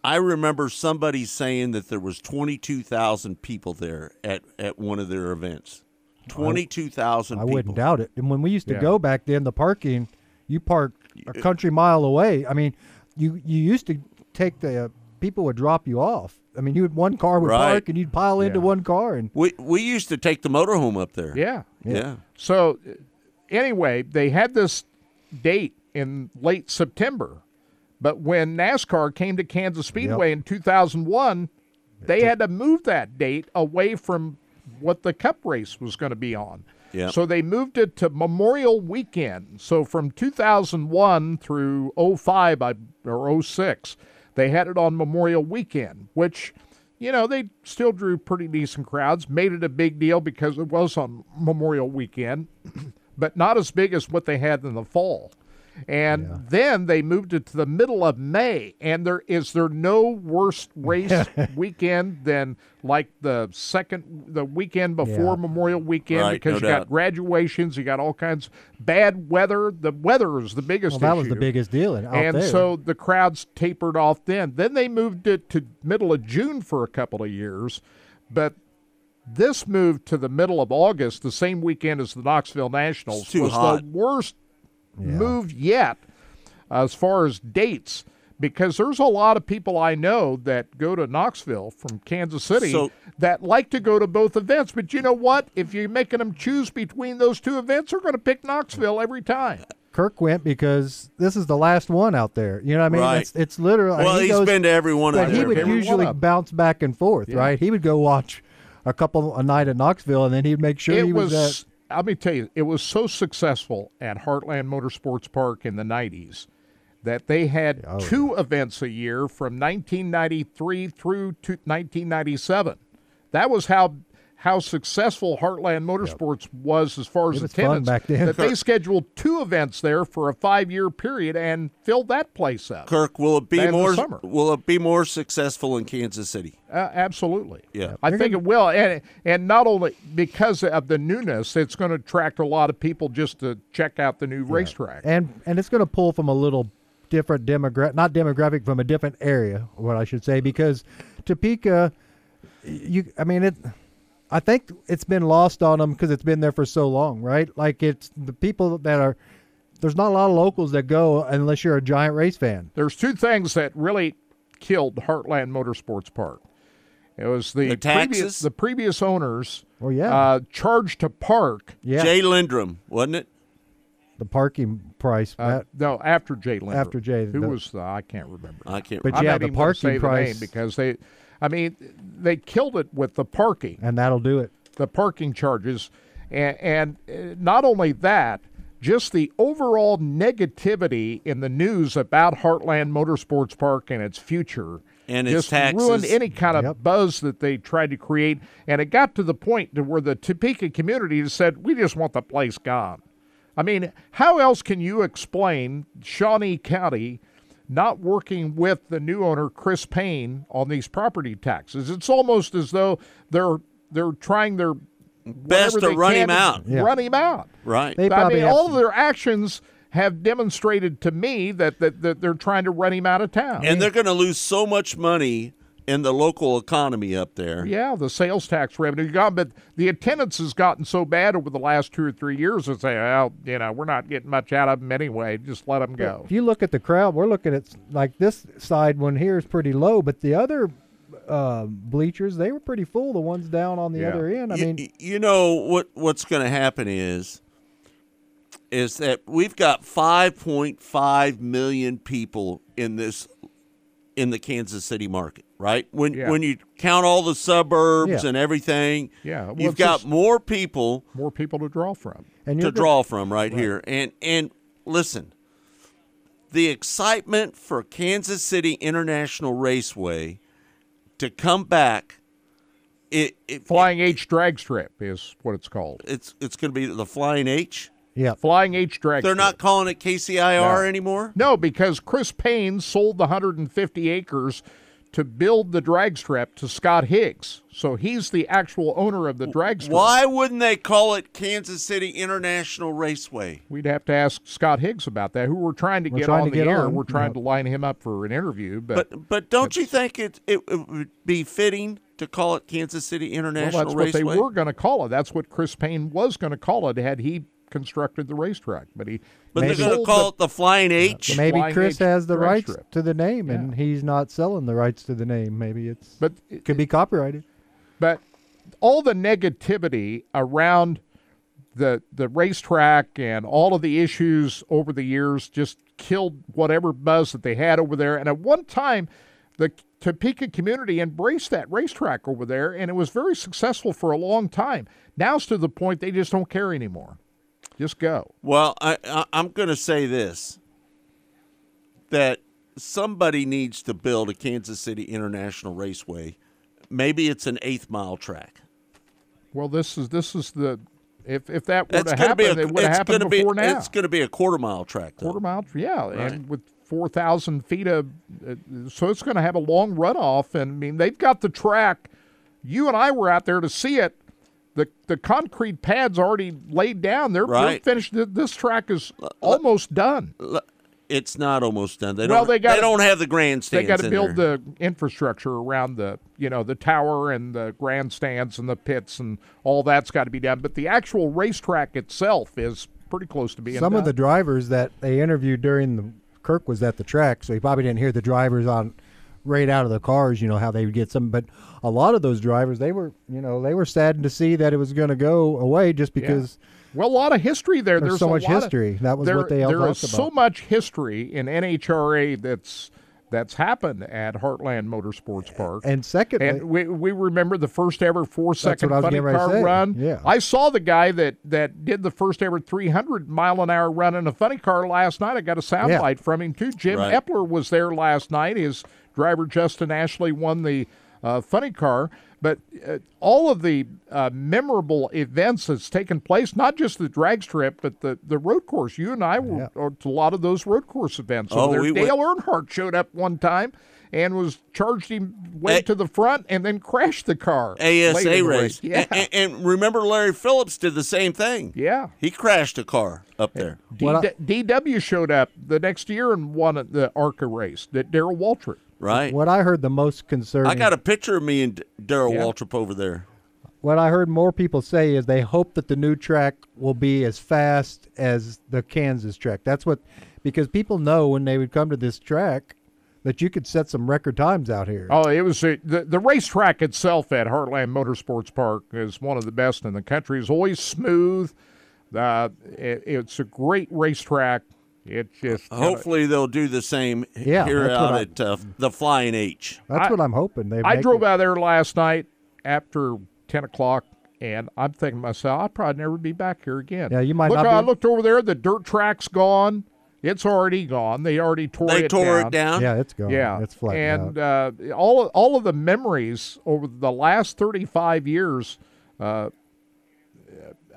I remember somebody saying that there was twenty two thousand people there at, at one of their events. Twenty two thousand I people. wouldn't doubt it. And when we used to Yeah. go back then, the parking, you park a country mile away. I mean, you you used to take the uh, people would drop you off. I mean, you would one car would Right. park and you'd pile into Yeah. one car and We we used to take the motorhome up there. Yeah. Yeah. So, uh, anyway, they had this date in late September, but when NASCAR came to Kansas Speedway in 2001, they had to move that date away from what the Cup race was going to be on. Yeah. So they moved it to Memorial Weekend. So from 2001 through 05 or 06, they had it on Memorial Weekend, which, you know, they still drew pretty decent crowds, made it a big deal because it was on Memorial Weekend, but not as big as what they had in the fall. And then they moved it to the middle of May, and there is there no worse race weekend than like the second the weekend before Yeah. Memorial Weekend Right, because no you doubt. got graduations, you got all kinds bad weather. The weather is the biggest. well, that was the biggest deal out and there. so the crowds tapered off then. Then they moved it to middle of June for a couple of years, but this moved to the middle of August, the same weekend as the Knoxville Nationals, too was hot. the worst move yet as far as dates. Because there's a lot of people I know that go to Knoxville from Kansas City So- that like to go to both events. But you know what? If you're making them choose between those two events, they're going to pick Knoxville every time. Kirk went because this is the last one out there. You know what I mean? Right. It's, it's literally. Well, he he's goes- been to every one of But he would usually bounce back and forth, Yeah. right? He would go watch a couple a night at Knoxville, and then he'd make sure it he was, was, at. Let me tell you, it was so successful at Heartland Motorsports Park in the 90s that they had Oh, two events a year from 1993 through to 1997. That was how how successful Heartland Motorsports was as far as It was fun attendance. back then. That they scheduled two events there for a five year period and filled that place up. Kirk, will it be more? Will it be more successful in Kansas City? Uh, absolutely. Yeah. I think it will, and and not only because of the newness, it's going to attract a lot of people just to check out the new racetrack. and and it's going to pull from a little different demographic, not demographic, from a different area, what I should say, because Topeka, you, I mean it. I think it's been lost on them because it's been there for so long, right? Like it's the people that are. There's not a lot of locals that go unless you're a giant race fan. There's two things that really killed Heartland Motorsports Park. It was the, The previous taxes? the previous owners. Oh, yeah. uh, charged to park. Yeah, Jay Lindrum, wasn't it? the parking price. Uh, no, after Jay Lindrum. After Jay, who the- was the, I can't remember. I can't. But I'm yeah, not the even gonna say parking the name price- because they, I mean, they killed it with the parking. and that'll do it. the parking charges, and, and uh, not only that, just the overall negativity in the news about Heartland Motorsports Park and its future. And its just ruined any kind of Yep. buzz that they tried to create, and it got to the point to where the Topeka community said, "We just want the place gone." I mean, how else can you explain Shawnee County not working with the new owner Chris Payne on these property taxes? It's almost as though they're they're trying their Best to run him out. Yeah. Run him out. Right. They I mean, all some- of their actions have demonstrated to me that, that, that they're trying to run him out of town. and they're going to lose so much money in the local economy up there. yeah, the sales tax revenue gone, but the attendance has gotten so bad over the last two or three years that say, well, you know, we're not getting much out of them anyway. Just let them go. If you look at the crowd, we're looking at like this side one here is pretty low, but the other uh, bleachers they were pretty full. The ones down on the Yeah. other end. I you, mean, you know what what's going to happen is is that we've got 5.5 million people in this in the Kansas City market, right? When Yeah. when you count all the suburbs Yeah. and everything, Yeah, well, you've got more people more people to draw from And to you're draw from right, here. And and listen, the excitement for Kansas City International Raceway to come back, it, it Flying H drag strip is what it's called. it's it's going to be the Flying H. Yeah. Flying H drag. They're not calling it KCIR No. anymore. No, because Chris Payne sold the 150 acres to build the drag strip to Scott Higgs. So he's the actual owner of the drag strip. Why wouldn't they call it Kansas City International Raceway? We'd have to ask Scott Higgs about that, who we're trying to We're get trying on to the get air. on, We're trying yeah. to line him up for an interview. But, But but don't you think it, it it would be fitting to call it Kansas City well, International that's what Raceway? they were going to call it. That's what Chris Payne was going to call it had he constructed the racetrack. But he but they're going to call the- it the Flying H. Maybe Flying Chris H has the rights strip. to the name, and he's not selling the rights to the name. Maybe it's But it could be copyrighted. but all the negativity around the the racetrack and all of the issues over the years just killed whatever buzz that they had over there. And at one time, the Topeka community embraced that racetrack over there, and it was very successful for a long time. Now it's to the point they just don't care anymore. Just go. Well, I, I I'm going to say this: that somebody needs to build a Kansas City International Raceway. Maybe it's an eighth mile track. Well, this is this is the if if that were That's to happen, a, it would have it's happened gonna be, before now. It's going to be a quarter mile track. Though. quarter mile yeah Right. and with 4000 feet of uh, so it's going to have a long runoff and i mean they've got the track you and i were out there to see it the the concrete pads already laid down they're, they're finished this track is almost done L- It's not almost done. They well don't. they got. They don't have the grandstands. they got to build there. the infrastructure around the you know the tower and the grandstands and the pits and all that's got to be done but the actual racetrack itself is pretty close to being Some done. of the drivers that they interviewed during the Kirk was at the track, so he probably didn't hear the drivers on right out of the cars. You know how they would get some, but a lot of those drivers they were you know they were saddened to see that it was going to go away just Yeah. because Well, a lot of history there. There's There's, so a much lot of- history. That was there, what they all There talked is so much history in NHRA that's that's happened at Heartland Motorsports Park. And secondly, and we, we remember the first ever four second what I was funny getting ready to car run. Yeah. I saw the guy that that did the first ever 300 mile an hour run in a funny car last night. I got a sound Yeah. bite from him too. Jim Right. Epler was there last night. His driver Justin Ashley won the uh, funny car. But uh, all of the uh, memorable events that's taken place, not just the drag strip, but the, the road course. You and I were at a lot of those road course events. Oh, over there. we Dale went- Earnhardt showed up one time and was charged him way A- to the front and then crashed the car. late in ASA the race. Yeah. And, and remember, Larry Phillips did the same thing. yeah. He crashed a car up there. D- What I- DW showed up the next year and won the ARCA race. That Darrell Waltrip. Right. what I heard the most concerning. I got a picture of me and Darrell Yeah. Waltrip over there. what I heard more people say is they hope that the new track will be as fast as the Kansas track. That's what because people know when they would come to this track that you could set some record times out here. Oh, it was a, the the racetrack itself at Heartland Motorsports Park is one of the best in the country. It's always smooth. Uh, it, it's a great racetrack. It just kinda- Hopefully, they'll do the same Yeah, here out I- at uh, the Flying H. That's I- what I'm hoping. They I drove it- out there last night after ten o'clock, and I'm thinking to myself, I'll probably never be back here again. Yeah, you might Look, not I be- looked over there. The dirt track's gone. It's already gone. They already tore They it tore down. it down. Yeah, it's gone. Yeah, it's flat. and out. uh, all of, all of the memories over the last 35 years. Uh,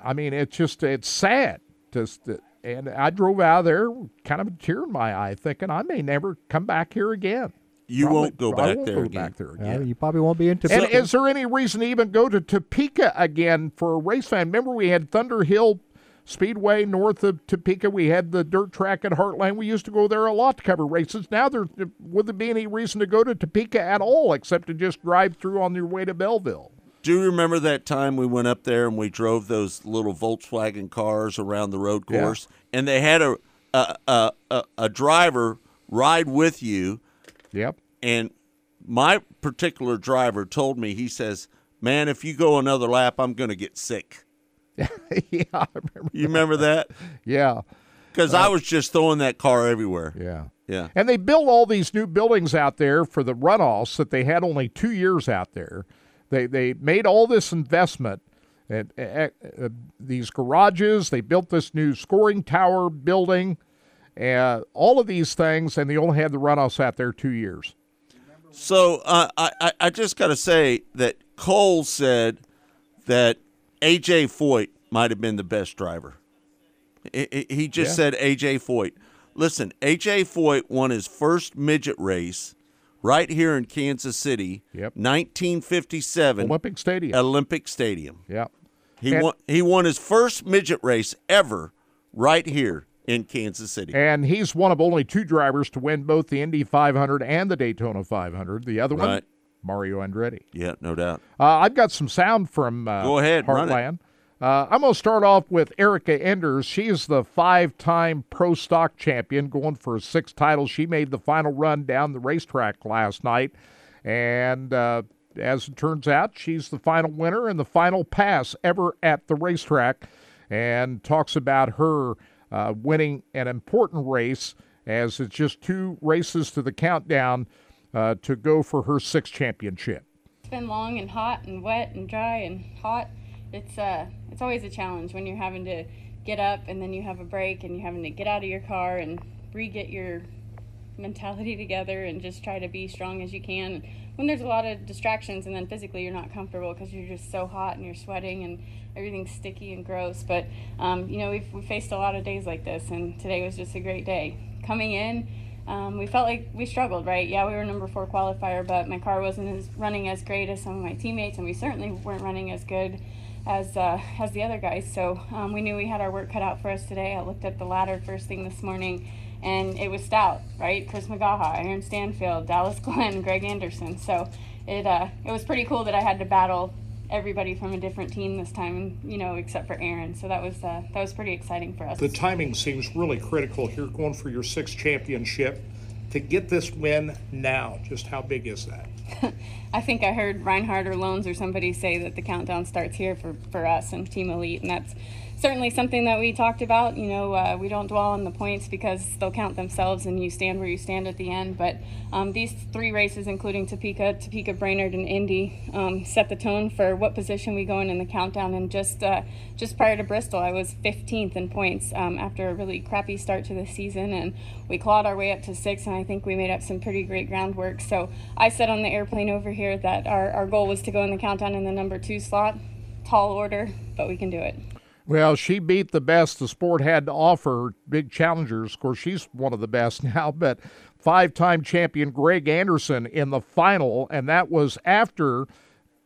I mean, it's just it's sad. Just and I drove out of there, kind of a tear in my eye, thinking I may never come back here again. You Probably- won't go back won't there go back there Yeah, again. you probably won't be into. And is there any reason to even go to Topeka again for a race fan? Remember, we had Thunder Hill Speedway north of Topeka. We had the dirt track at Heartland. We used to go there a lot to cover races. Now, there would there be any reason to go to Topeka at all except to just drive through on your way to Belleville? Do you remember that time we went up there and we drove those little Volkswagen cars around the road Yeah. course, and they had a a, a a a driver ride with you, Yep. and my particular driver told me he says, "Man, if you go another lap, I'm going to get sick." yeah, I remember. You remember that? Yeah. Because I was just throwing that car everywhere. Yeah. Yeah. And they built all these new buildings out there for the runoffs that they had only two years out there. They they made all this investment. And uh, uh, these garages, they built this new scoring tower building, uh, all of these things, and they only had the runoffs out there two years. So uh, I, I just got to say that Cole said that AJ Foyt might have been the best driver. He just Yeah. said AJ Foyt. Listen, AJ Foyt won his first midget race right here in Kansas City. Yep. 1957 Olympic Stadium. Olympic Stadium. Yeah. He And- won. He won his first midget race ever right here in Kansas City. And he's one of only two drivers to win both the Indy 500 and the Daytona 500. The other one, Right. Mario Andretti. Yeah, no doubt. Uh, I've got some sound from uh, Go ahead, run it. Heartland. Uh, I'm going to start off with Erica Enders. She's the five-time pro stock champion, going for a sixth title. She made the final run down the racetrack last night, and uh, as it turns out, she's the final winner and the final pass ever at the racetrack, and talks about her uh, winning an important race as it's just two races to the countdown uh, to go for her sixth championship. It's been long and hot and wet and dry and hot. It's uh it's always a challenge when you're having to get up and then you have a break and you're having to get out of your car and re-get your mentality together and just try to be strong as you can. When there's a lot of distractions and then physically you're not comfortable because you're just so hot and you're sweating and everything's sticky and gross. But um, you know we've we faced a lot of days like this and today was just a great day. Coming in, um, we felt like we struggled, right? Yeah, we were number four qualifier, but my car wasn't as running as great as some of my teammates, and we certainly weren't running as good as uh, as the other guys. So um, we knew we had our work cut out for us today. I looked at the ladder first thing this morning, and it was stout, right? Chris McGaha, Aaron Stanfield, Dallas Glenn, Greg Anderson. So it uh, it was pretty cool that I had to battle everybody from a different team this time, you know, except for Aaron. So that was uh, that was pretty exciting for us. The timing seems really critical here, going for your sixth championship. To get this win now, just how big is that? I think I heard Reinhardt or Loans or somebody say that the countdown starts here for, for us and Team Elite, and that's certainly something that we talked about. You know, uh, we don't dwell on the points because they'll count themselves and you stand where you stand at the end. But um, these three races, including Topeka, Topeka, Brainerd, and Indy, um, set the tone for what position we go in in the countdown. And just uh, just prior to Bristol, I was 15th in points um, after a really crappy start to the season, and we clawed our way up to six. And I think we made up some pretty great groundwork. So I said on the airplane over here that our, our goal was to go in the countdown in the number two slot. Tall order, but we can do it. Well, she beat the best the sport had to offer, big challengers. Of course, she's one of the best now, but five time champion Greg Anderson in the final, and that was after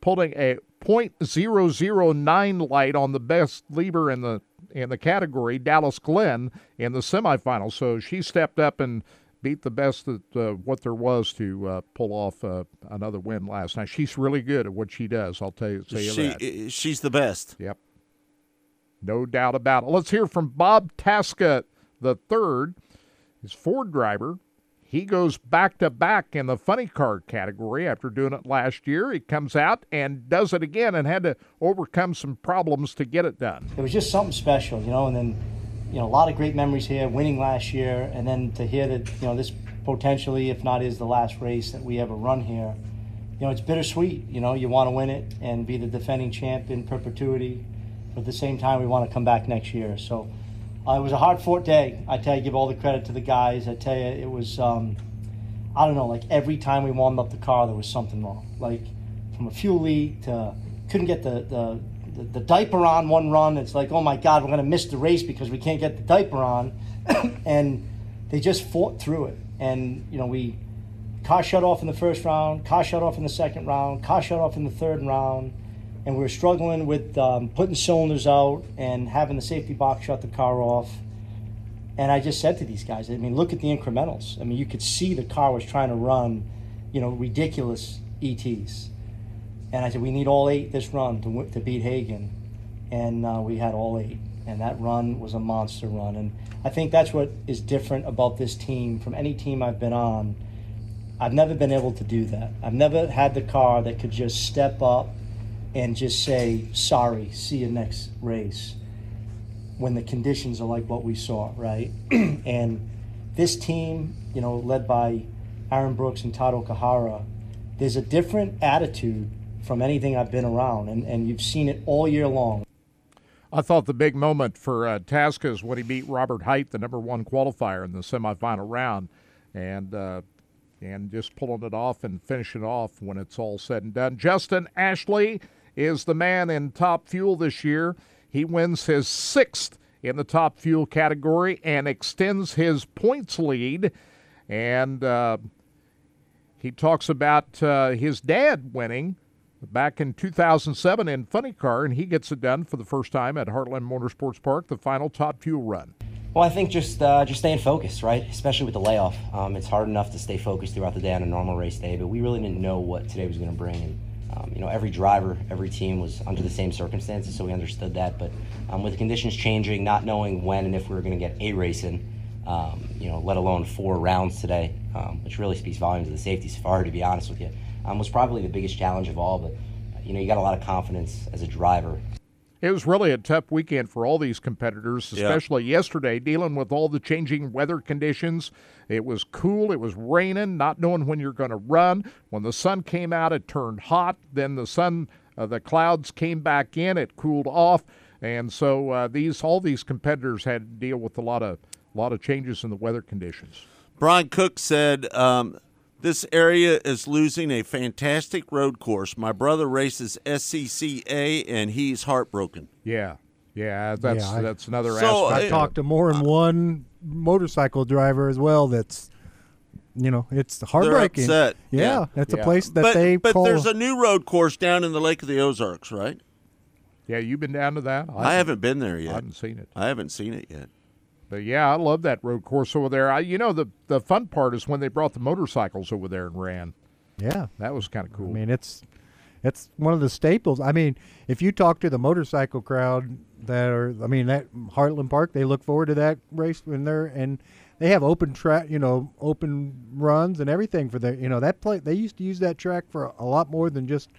pulling a .009 light on the best leader in the in the category, Dallas Glenn, in the semifinal. So she stepped up and beat the best that uh, what there was to uh, pull off uh, another win last night. She's really good at what she does. I'll tell you, say She, that. she's the best. Yep. No doubt about it. Let's hear from Bob Tasca the third. His Ford driver. He goes back to back in the funny car category after doing it last year. He comes out and does it again and had to overcome some problems to get it done. it was just something special, you know. And then, you know, a lot of great memories here, winning last year, and then to hear that, you know, this potentially, if not is the last race that we ever run here, you know, it's bittersweet. You know, you want to win it and be the defending champ in perpetuity, but at the same time, we want to come back next year. So uh, it was a hard fought day. I tell you, give all the credit to the guys. I tell you, it was. Um, I don't know, like every time we warmed up the car, there was something wrong. Like from a fuel leak to couldn't get the, the, the, the diaper on one run. It's like, oh my God, we're going to miss the race because we can't get the diaper on. and they just fought through it. And, you know, we, car shut off in the first round, car shut off in the second round, car shut off in the third round. And we were struggling with um, putting cylinders out and having the safety box shut the car off. And I just said to these guys, I mean, look at the incrementals. I mean, you could see the car was trying to run, you know, ridiculous ETs. And I said, we need all eight this run to, to beat Hagan. And uh, we had all eight. And that run was a monster run. And I think that's what is different about this team from any team I've been on. I've never been able to do that. I've never had the car that could just step up and just say, sorry, see you next race when the conditions are like what we saw, right? and this team, you know, led by Aaron Brooks and Todd Okuhara, there's a different attitude from anything I've been around, and, and you've seen it all year long. I thought the big moment for uh, Tasca is when he beat Robert Hight, the number one qualifier in the semifinal round, and uh, and just pulling it off and finishing off when it's all said and done. Justin Ashley is the man in top fuel this year. He wins his sixth in the top fuel category and extends his points lead. And uh, he talks about uh, his dad winning back in 2007 in Funny Car, and he gets it done for the first time at Heartland Motorsports Park, the final top fuel run. Well, I think just uh, just staying focused, right? Especially with the layoff, um, it's hard enough to stay focused throughout the day on a normal race day, but we really didn't know what today was going to bring. And um, you know, every driver, every team was under the same circumstances, so we understood that. But um, with the conditions changing, not knowing when and if we were going to get a race in, um, you know, let alone four rounds today, um, which really speaks volumes of the safety safari, to be honest with you, um, was probably the biggest challenge of all. But you know, you got a lot of confidence as a driver it was really a tough weekend for all these competitors, especially yeah. yesterday, dealing with all the changing weather conditions. It was cool, it was raining, not knowing when you're going to run. When the sun came out, it turned hot. Then the sun, uh, the clouds came back in, it cooled off, and so uh, these all these competitors had to deal with a lot of a lot of changes in the weather conditions. Brian Cook said um, this area is losing a fantastic road course. My brother races SCCA, and he's heartbroken. Yeah, yeah, that's Yeah, I- that's another So, aspect. Uh, I've talked to more than one motorcycle driver as well. That's you know it's heartbreaking. They're upset. Yeah, that's a place that but, they But call. there's a new road course down in the Lake of the Ozarks, right? Yeah, you've been down to that. I haven't been there yet. I haven't seen it. I haven't seen it yet. But yeah, I love that road course over there. I, you know, the the fun part is when they brought the motorcycles over there and ran. yeah, That was kind of cool. I mean it's it's one of the staples. I mean, if you talk to the motorcycle crowd that are, I mean, that Heartland Park, they look forward to that race when they're and they have open track, you know, open runs and everything for the, you know, that play. They used to use that track for a lot more than just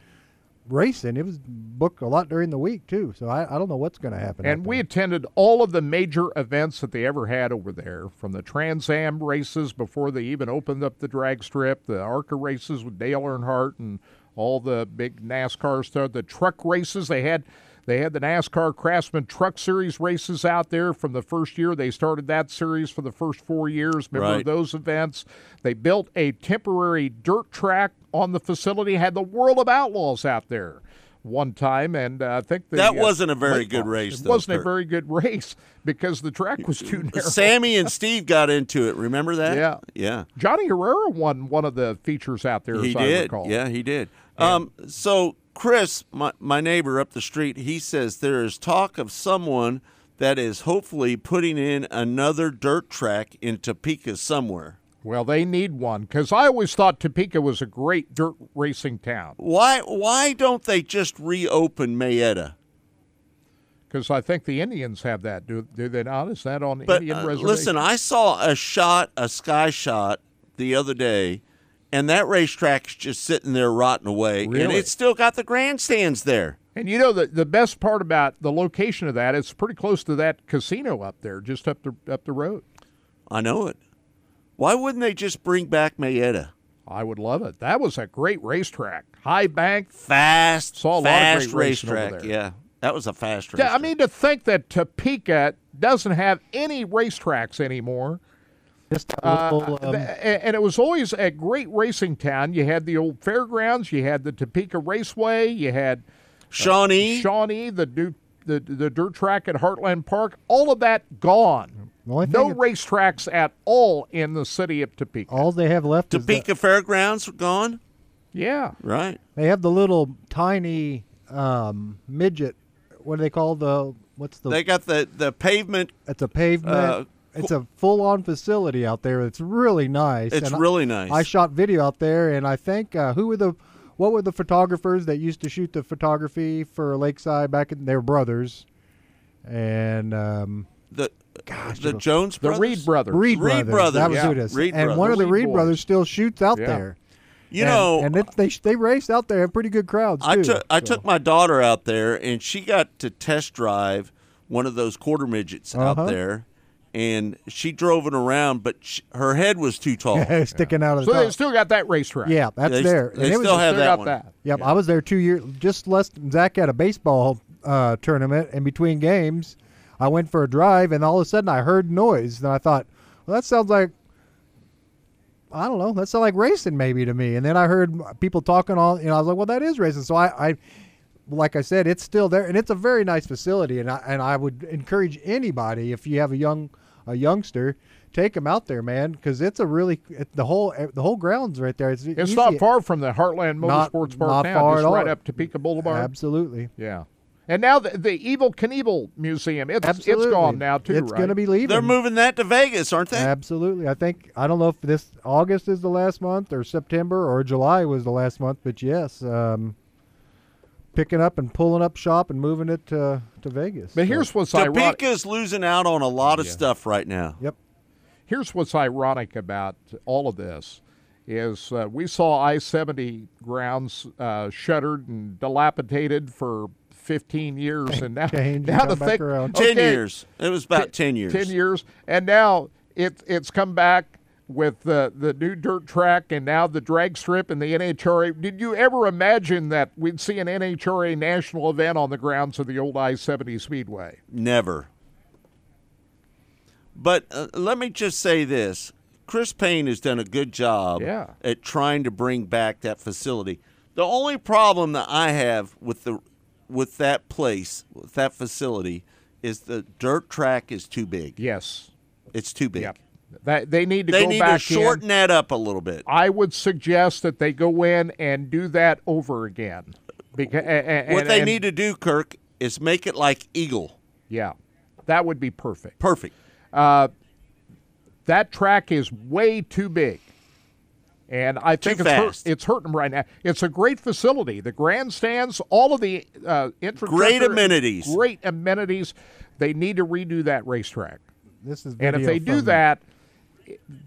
racing. It was booked a lot during the week too. So I, I don't know what's going to happen. And we attended all of the major events that they ever had over there, from the Trans Am races before they even opened up the drag strip, the ARCA races with Dale Earnhardt, and all the big NASCAR stuff, the truck races. They had they had the NASCAR Craftsman Truck Series races out there from the first year. They started that series for the first four years. Remember Right. those events? They built a temporary dirt track on the facility. Had the World of Outlaws out there one time, and uh, I think the, That uh, wasn't a very good race, It though, wasn't a very good race because the track was too narrow. Sammy and Steve got into it. Remember that? Yeah. Yeah. Johnny Herrera won one of the features out there. He as I did. recall. Yeah, he did. Um, so Chris, my, my neighbor up the street, he says there is talk of someone that is hopefully putting in another dirt track in Topeka somewhere. Well, they need one because I always thought Topeka was a great dirt racing town. Why why don't they just reopen Mayetta? Because I think the Indians have that. Do, do they not? Is that on But Indian uh, reservation? listen, I saw a shot, a sky shot the other day, and that racetrack's just sitting there rotting away, and Really? it's still got the grandstands there. And you know the the best part about the location of that, it's pretty close to that casino up there, just up the up the road. I know it. Why wouldn't they just bring back Mayetta? I would love it. That was a great racetrack, high bank, fast, Saw a lot of great racetrack. Yeah, that was a fast race. Yeah, I mean to think that Topeka doesn't have any racetracks anymore. Just Uh, little, um, th- and it was always a great racing town. You had the old fairgrounds, you had the Topeka Raceway, you had Shawnee, Shawnee, the du- the the dirt track at Heartland Park. All of that gone. No thing that- racetracks at all in the city of Topeka. all they have left is the, Topeka Fairgrounds gone. Yeah, Right. they have the little tiny um, midget. What do they call the? What's the? They got the the pavement. It's a pavement. Uh, it's a full-on facility out there. It's really nice. It's And really nice. I shot video out there, and I think uh, who were the what were the photographers that used to shoot the photography for Lakeside back in? They were brothers, and um, the Gosh, the Jones the brothers. Reed brothers. Reed, Reed brothers. brothers, That was yeah. who it is. Reed and one of the. Reed Reed brothers still shoots out Yeah. there. You and, know, and it, they they raced out there, in pretty good crowds Too, I took I so. took my daughter out there, and she got to test drive one of those quarter midgets Uh-huh. out there, and she drove it around, but sh her head was too tall. sticking out of the So they still got that racetrack. Yeah, that's They there. st- they And it was- still have Still that got one. that. Yep, I was there two years. Just less. Zach had a baseball uh, tournament, and between games, I went for a drive, and all of a sudden I heard noise, and I thought, well, that sounds like. I don't know. That sounds like racing, maybe to me. And then I heard people talking all. You know, I was like, well, that is racing. So I, I, like I said, it's still there, and it's a very nice facility. And I and I would encourage anybody if you have a young a youngster, take him out there, man, because it's a really it, the whole the whole grounds right there. It's, It's easy- not far from the Heartland Not- Motorsports Park not now, far just at all. right up Topeka Boulevard. Absolutely. Yeah. And now the, the Evel Knievel Museum, it's Absolutely. it's gone now too, It's right? going to be leaving. They're moving that to Vegas, aren't they? Absolutely. I think I don't know if this August is the last month or September or July was the last month, but yes, um, picking up and pulling up shop and moving it to to Vegas. But So- here's what's ironic. Topeka's losing out on a lot of Yeah. stuff right now. Yep. Here's what's ironic about all of this is uh, we saw I-70 grounds uh, shuttered and dilapidated for 15 years, and now, Change now the thing, around. Ten okay, years. It was about ten years. 10 years, and now it it's come back with the the new dirt track and now the drag strip and the NHRA. Did you ever imagine that we'd see an NHRA national event on the grounds of the old I-70 Speedway? Never. But uh, let me just say this: Chris Payne has done a good job Yeah. at trying to bring back that facility. The only problem that I have with the with that place, with that facility, is the dirt track is too big. Yes, it's too big. Yep. That they need to They go need back to shorten in. that up a little bit. I would suggest that they go in and do that over again. Because what they need to do, Kirk, is make it like Eagle. Yeah, that would be perfect. Perfect. Uh, that track is way too big. And I think it's, hurt, it's hurting them right now. It's a great facility. The grandstands, all of the uh, infrastructure, Great amenities. great amenities. They need to redo that racetrack. This is and if they do from- that,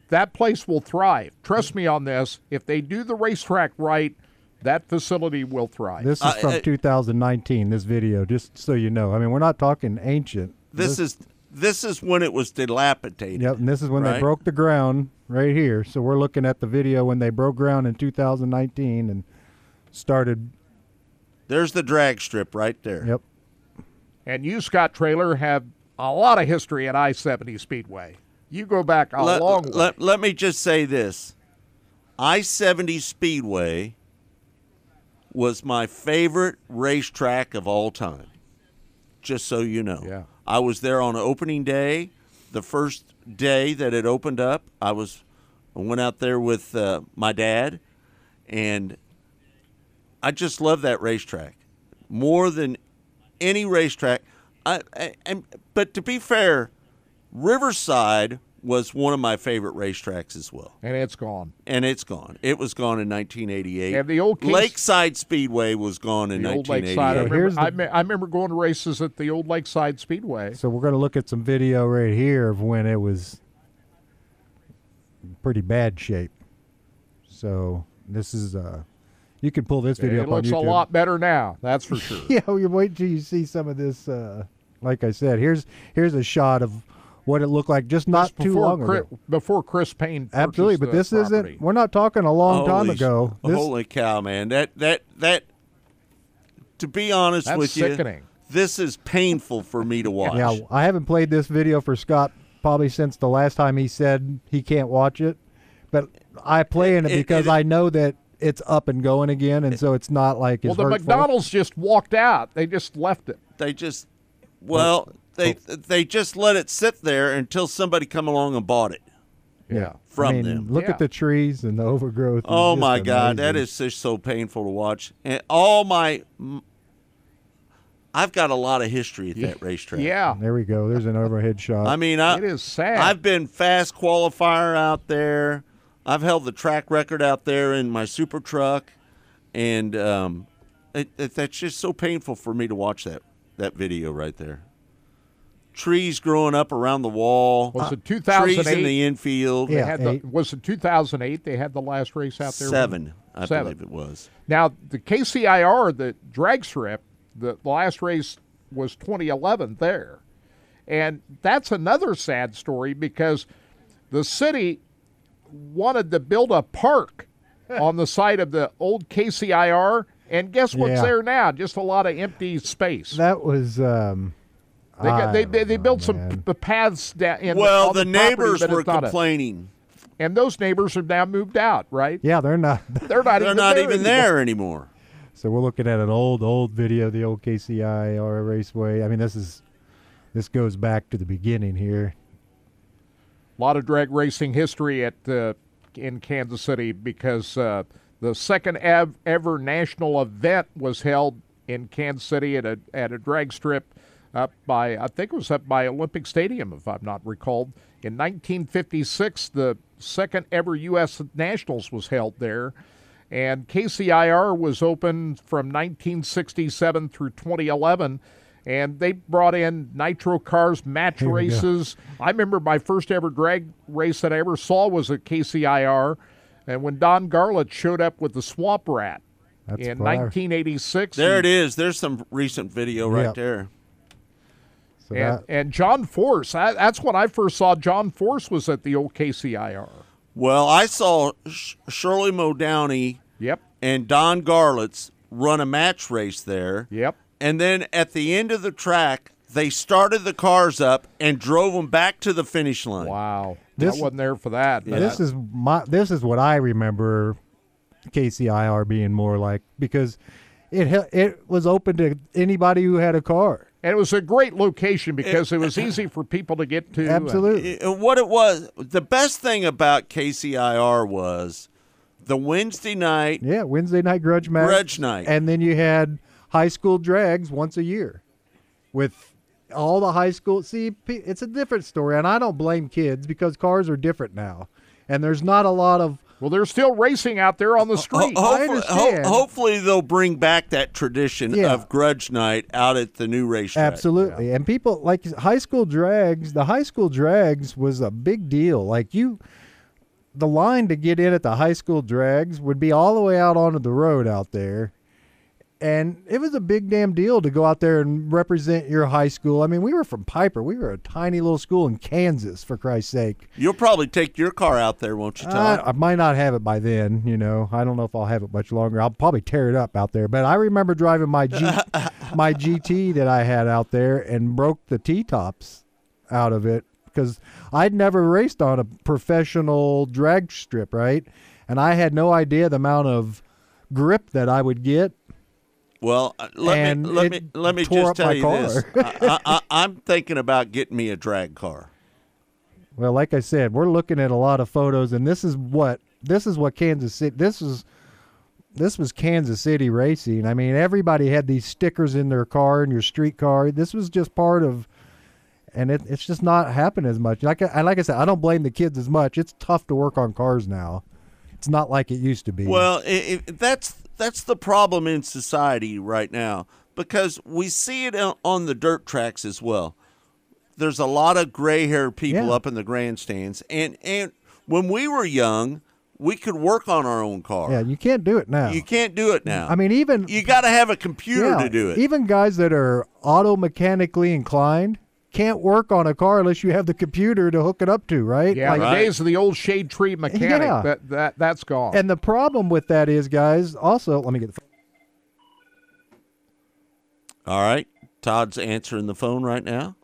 that place will thrive. Trust me on this. If they do the racetrack right, that facility will thrive. This is uh, from uh, 2019. This video, just so you know. I mean, we're not talking ancient. This is this is when it was dilapidated. Yep, and this is when they broke the ground right here. So we're looking at the video when they broke ground in 2019 and started. There's the drag strip right there. Yep. And you, Scott Traylor, have a lot of history at I 70 Speedway. You go back a let, long way. let, let me just say this I 70 Speedway was my favorite racetrack of all time. Just so you know. Yeah. I was there on opening day, the first day that it opened up. I was I went out there with uh, my dad, and I just love that racetrack more than any racetrack. I, I, and but to be fair, Riverside was one of my favorite racetracks as well. and it's gone. And it's gone. It was gone in 1988. And the old Kings- Lakeside Speedway was gone in The old 1988. Lakeside. I Here's remember, the- I, me- I remember going to races at the old Lakeside Speedway. So we're going to look at some video right here of when it was in pretty bad shape. So this is uh, you can pull this video It up on looks a YouTube. lot better now, that's for sure. yeah, well, you wait till you see some of this. Uh, like I said, here's here's a shot of what it looked like just not Just too long Chris, ago. Before Chris Payne Absolutely, but this property. isn't. We're not talking a long time Holy sh- ago. This, holy cow, man! That that that. To be honest That's with you, this is painful for me to watch. Yeah, I haven't played this video for Scott probably since the last time he said he can't watch it. But I play in it, It- because it- I know that it's up and going again, and so it's not like Well, it's the hurtful. McDonald's just walked out. They just left it. They just, well, they they just let it sit there until somebody come along and bought it. Yeah, from I mean, them. Look Yeah. at the trees and the overgrowth. Oh just my God, that amazing. is just so painful to watch. And all my, I've got a lot of history at that racetrack. Yeah. There we go. There's an overhead shot. I mean, I, It is sad. I've been fast qualifier out there. I've held the track record out there in my super truck, and um, it, it, that's just so painful for me to watch that that video right there. Trees growing up around the wall. Was it 2008? Trees in the infield. They Yeah, had the, was it 2008? They had the last race out there. Seven, I Seven. believe it was. Now the KCIR, the drag strip, the last race was 2011 there, And that's another sad story because the city wanted to build a park on the site of the old KCIR. And guess what's Yeah. there now? Just a lot of empty space. That was. Um, They, got, they, I they, they built some p- paths down in Well, on the property, neighbors were not a- complaining. and those neighbors have now moved out, right? Yeah, they're not. They're not They're even not there even anymore. there anymore. So we're looking at an old, old video of the old KCIR Raceway. I mean, this is this goes back to the beginning here. A lot of drag racing history at uh, in Kansas City because uh, the second ev- ever national event was held in Kansas City at a at a drag strip up by I think it was up by Olympic Stadium if I'm not recalled. In 1956, the second ever U.S. Nationals was held there, and KCIR was open from 1967 through 2011. And they brought in nitro cars, match Here go. races. I remember my first ever drag race that I ever saw was at KCIR, and when Don Garlits showed up with the Swamp Rat That's in what 1986. There it is. There's some recent video right Yep. there. So and, that, and John Force. I, that's when I first saw John Force was at the old KCIR. Well, I saw Sh- Shirley Muldowney Yep. and Don Garlits run a match race there. Yep. And then at the end of the track, they started the cars up and drove them back to the finish line. Wow. This- I wasn't there for that. but- This is my. This is what I remember KCIR being more like because it it was open to anybody who had a car. And it was a great location because it was easy for people to get to. and- Absolutely. And what it was, the best thing about KCIR was the Wednesday night. Yeah, Wednesday night grudge match. Grudge night. And then you had high school drags once a year with all the high school. See, it's a different story, and I don't blame kids because cars are different now, and there's not a lot of. Well, they're still racing out there on the street. Ho- hopefully, ho- hopefully they'll bring back that tradition Yeah. of Grudge Night out at the new racetrack. Absolutely. And people like high school drags, the high school drags was a big deal. Like you the line to get in at the high school drags would be all the way out onto the road out there. And it was a big damn deal to go out there and represent your high school. I mean, we were from Piper. We were a tiny little school in Kansas, for Christ's sake. You'll probably take your car out there, won't you, I, Todd? I might not have it by then, you know. I don't know if I'll have it much longer. I'll probably tear it up out there. But I remember driving my G, my GT that I had out there and broke the T tops out of it because I'd never raced on a professional drag strip, right? And I had no idea the amount of grip that I would get. Well, uh, let And me let me let me just tell you car. this. I, I, I'm thinking about getting me a drag car. Well, like I said, we're looking at a lot of photos, and this is what this is what Kansas City. This is this was Kansas City racing. I mean, everybody had these stickers in their car in your street car. This was just part of, and it, it's just not happening as much. Like I, like I said, I don't blame the kids as much. It's tough to work on cars now. It's not like it used to be. Well, i i that's that's the problem in society right now because we see it on- the dirt tracks as well. There's a lot of gray-haired people Yeah. up in the grandstands, and and when we were young, we could work on our own car. yeah, you can't do it now. You can't do it now. I mean, even you got to have a computer yeah, to do it. Even guys that are auto mechanically inclined can't work on a car unless you have the computer to hook it up to, right? Yeah, Like- the days of the old shade tree mechanic. Yeah. That that that's gone. And the problem with that is, guys, also, let me get the. All right, Todd's answering the phone right now.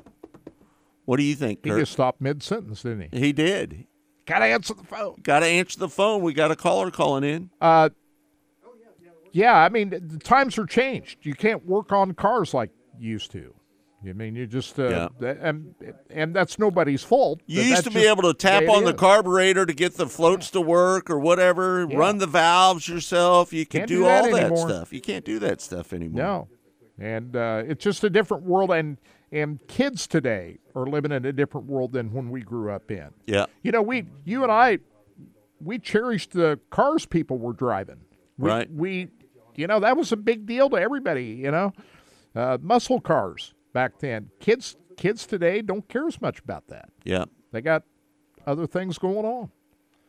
What do you think? he just stopped mid sentence, didn't he? He did. Got to answer the phone. Got to answer the phone. We got a caller calling in. Uh, yeah, I mean the times are changed. You can't work on cars like you used to. I mean, you just uh, Yeah. and and that's nobody's fault. You used to be able to tap on the is. carburetor to get the floats to work or whatever, Yeah. run the valves yourself. You could Can't do, do all that stuff. You can't do that stuff anymore. No, and uh, it's just a different world, and and kids today are living in a different world than when we grew up in. Yeah. You know, we you and I, we cherished the cars people were driving. We, Right. We, you know, that was a big deal to everybody. You know, uh, muscle cars back then. Kids kids today don't care as much about that. Yeah. They got other things going on.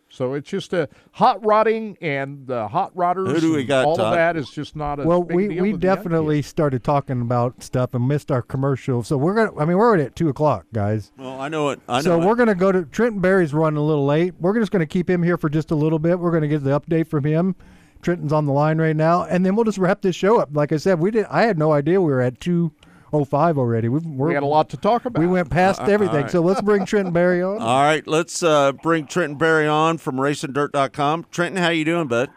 So it's just a hot rodding and the hot rodders. Who do we got, All Todd? of that is just not a well, big we deal we to the young definitely started talking about stuff and missed our commercial. So we're gonna. I mean, we're already at two o'clock, guys. Well, I know it. I know so it. we're gonna go to Trenton Berry's running a little late. We're just gonna keep him here for just a little bit. We're gonna get the update from him. Trenton's on the line right now, and then we'll just wrap this show up. Like I said, we did. I had no idea we were at two oh five already. We've, we're, We had a lot to talk about. We went past Uh, everything. all right. So let's bring Trenton Berry on. All right, let's uh, bring Trenton Berry on from RacingDirt.com. Trenton, how you doing, bud?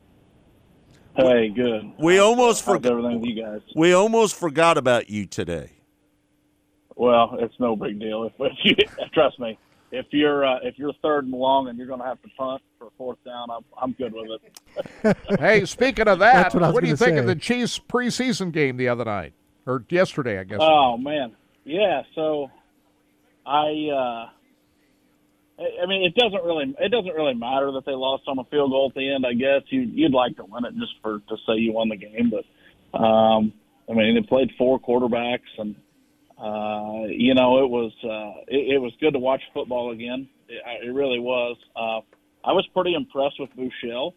Hey, good. We almost forgot. everything with you guys? We almost forgot about you today. Well, it's no big deal. If, if you trust me, if you're uh, if you're third and long and you're going to have to punt for fourth down, I'm I'm good with it. hey, speaking of that, That's what do you gonna think of the Chiefs preseason game the other night or yesterday? I guess. Oh man, yeah. So, I, uh, I- mean, it doesn't really it doesn't really matter that they lost on a field goal at the end. I guess you you'd like to win it just for to say you won the game, but um, I mean, they played four quarterbacks, and uh, you know, it was uh, it, it was good to watch football again. It, it really was. Uh, I was pretty impressed with Buechele.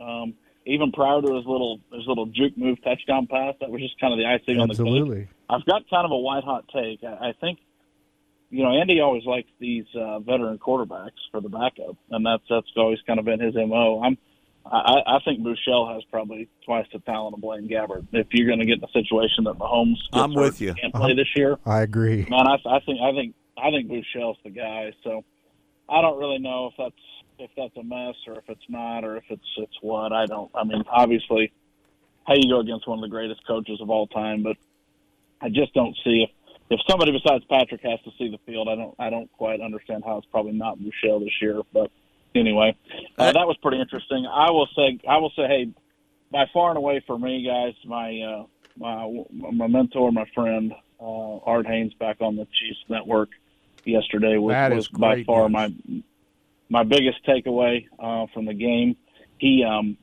Um, even prior to his little his little juke move touchdown pass, that was just kind of the icing on the cake. Absolutely. I've got kind of a white hot take. I, I think, you know, Andy always likes these uh, veteran quarterbacks for the backup, and that's that's always kind of been his mo. I'm, I, I think Buechele has probably twice the talent of Blaine Gabbert. If you're going to get in a situation that Mahomes gets I'm hurt with you. can't play this year, I agree. man, I, I think I think I think Buechele's the guy. So I don't really know if that's if that's a mess or if it's not or if it's it's what I don't. I mean, obviously, how you go against one of the greatest coaches of all time, but I just don't see if if somebody besides Patrick has to see the field. I don't I don't quite understand how it's probably not Buechele this year. But anyway, uh, that was pretty interesting. I will say I will say, hey, by far and away for me, guys, my uh, my my mentor, my friend uh, Art Hains, back on the Chiefs Network yesterday was, was by far news. my my biggest takeaway uh, from the game. He um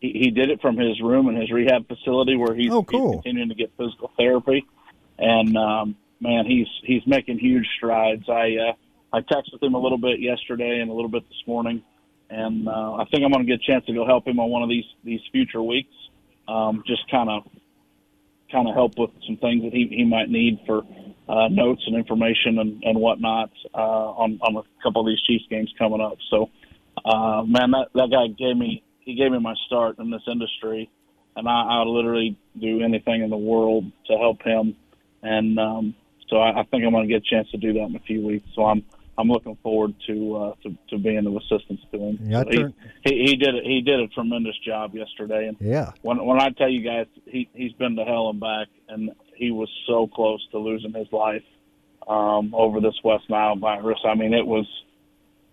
he, he did it from his room in his rehab facility where he's, Oh, cool. he's continuing to get physical therapy, and um, man, he's he's making huge strides. I uh, I texted him a little bit yesterday and a little bit this morning, and uh, I think I'm going to get a chance to go help him on one of these these future weeks. Um, just kind of kind of help with some things that he, he might need for uh, notes and information and, and whatnot uh, on on a couple of these Chiefs games coming up. So, uh, man, that that guy gave me he gave me my start in this industry, and I, I would literally do anything in the world to help him. And um, so I, I think I'm going to get a chance to do that in a few weeks. So I'm I'm looking forward to uh, to, to being of assistance to him. Yeah, he, he he did it. He did a tremendous job yesterday, and Yeah. when when I tell you guys, he he's been to hell and back, and he was so close to losing his life um, over this West Nile virus. I mean, it was,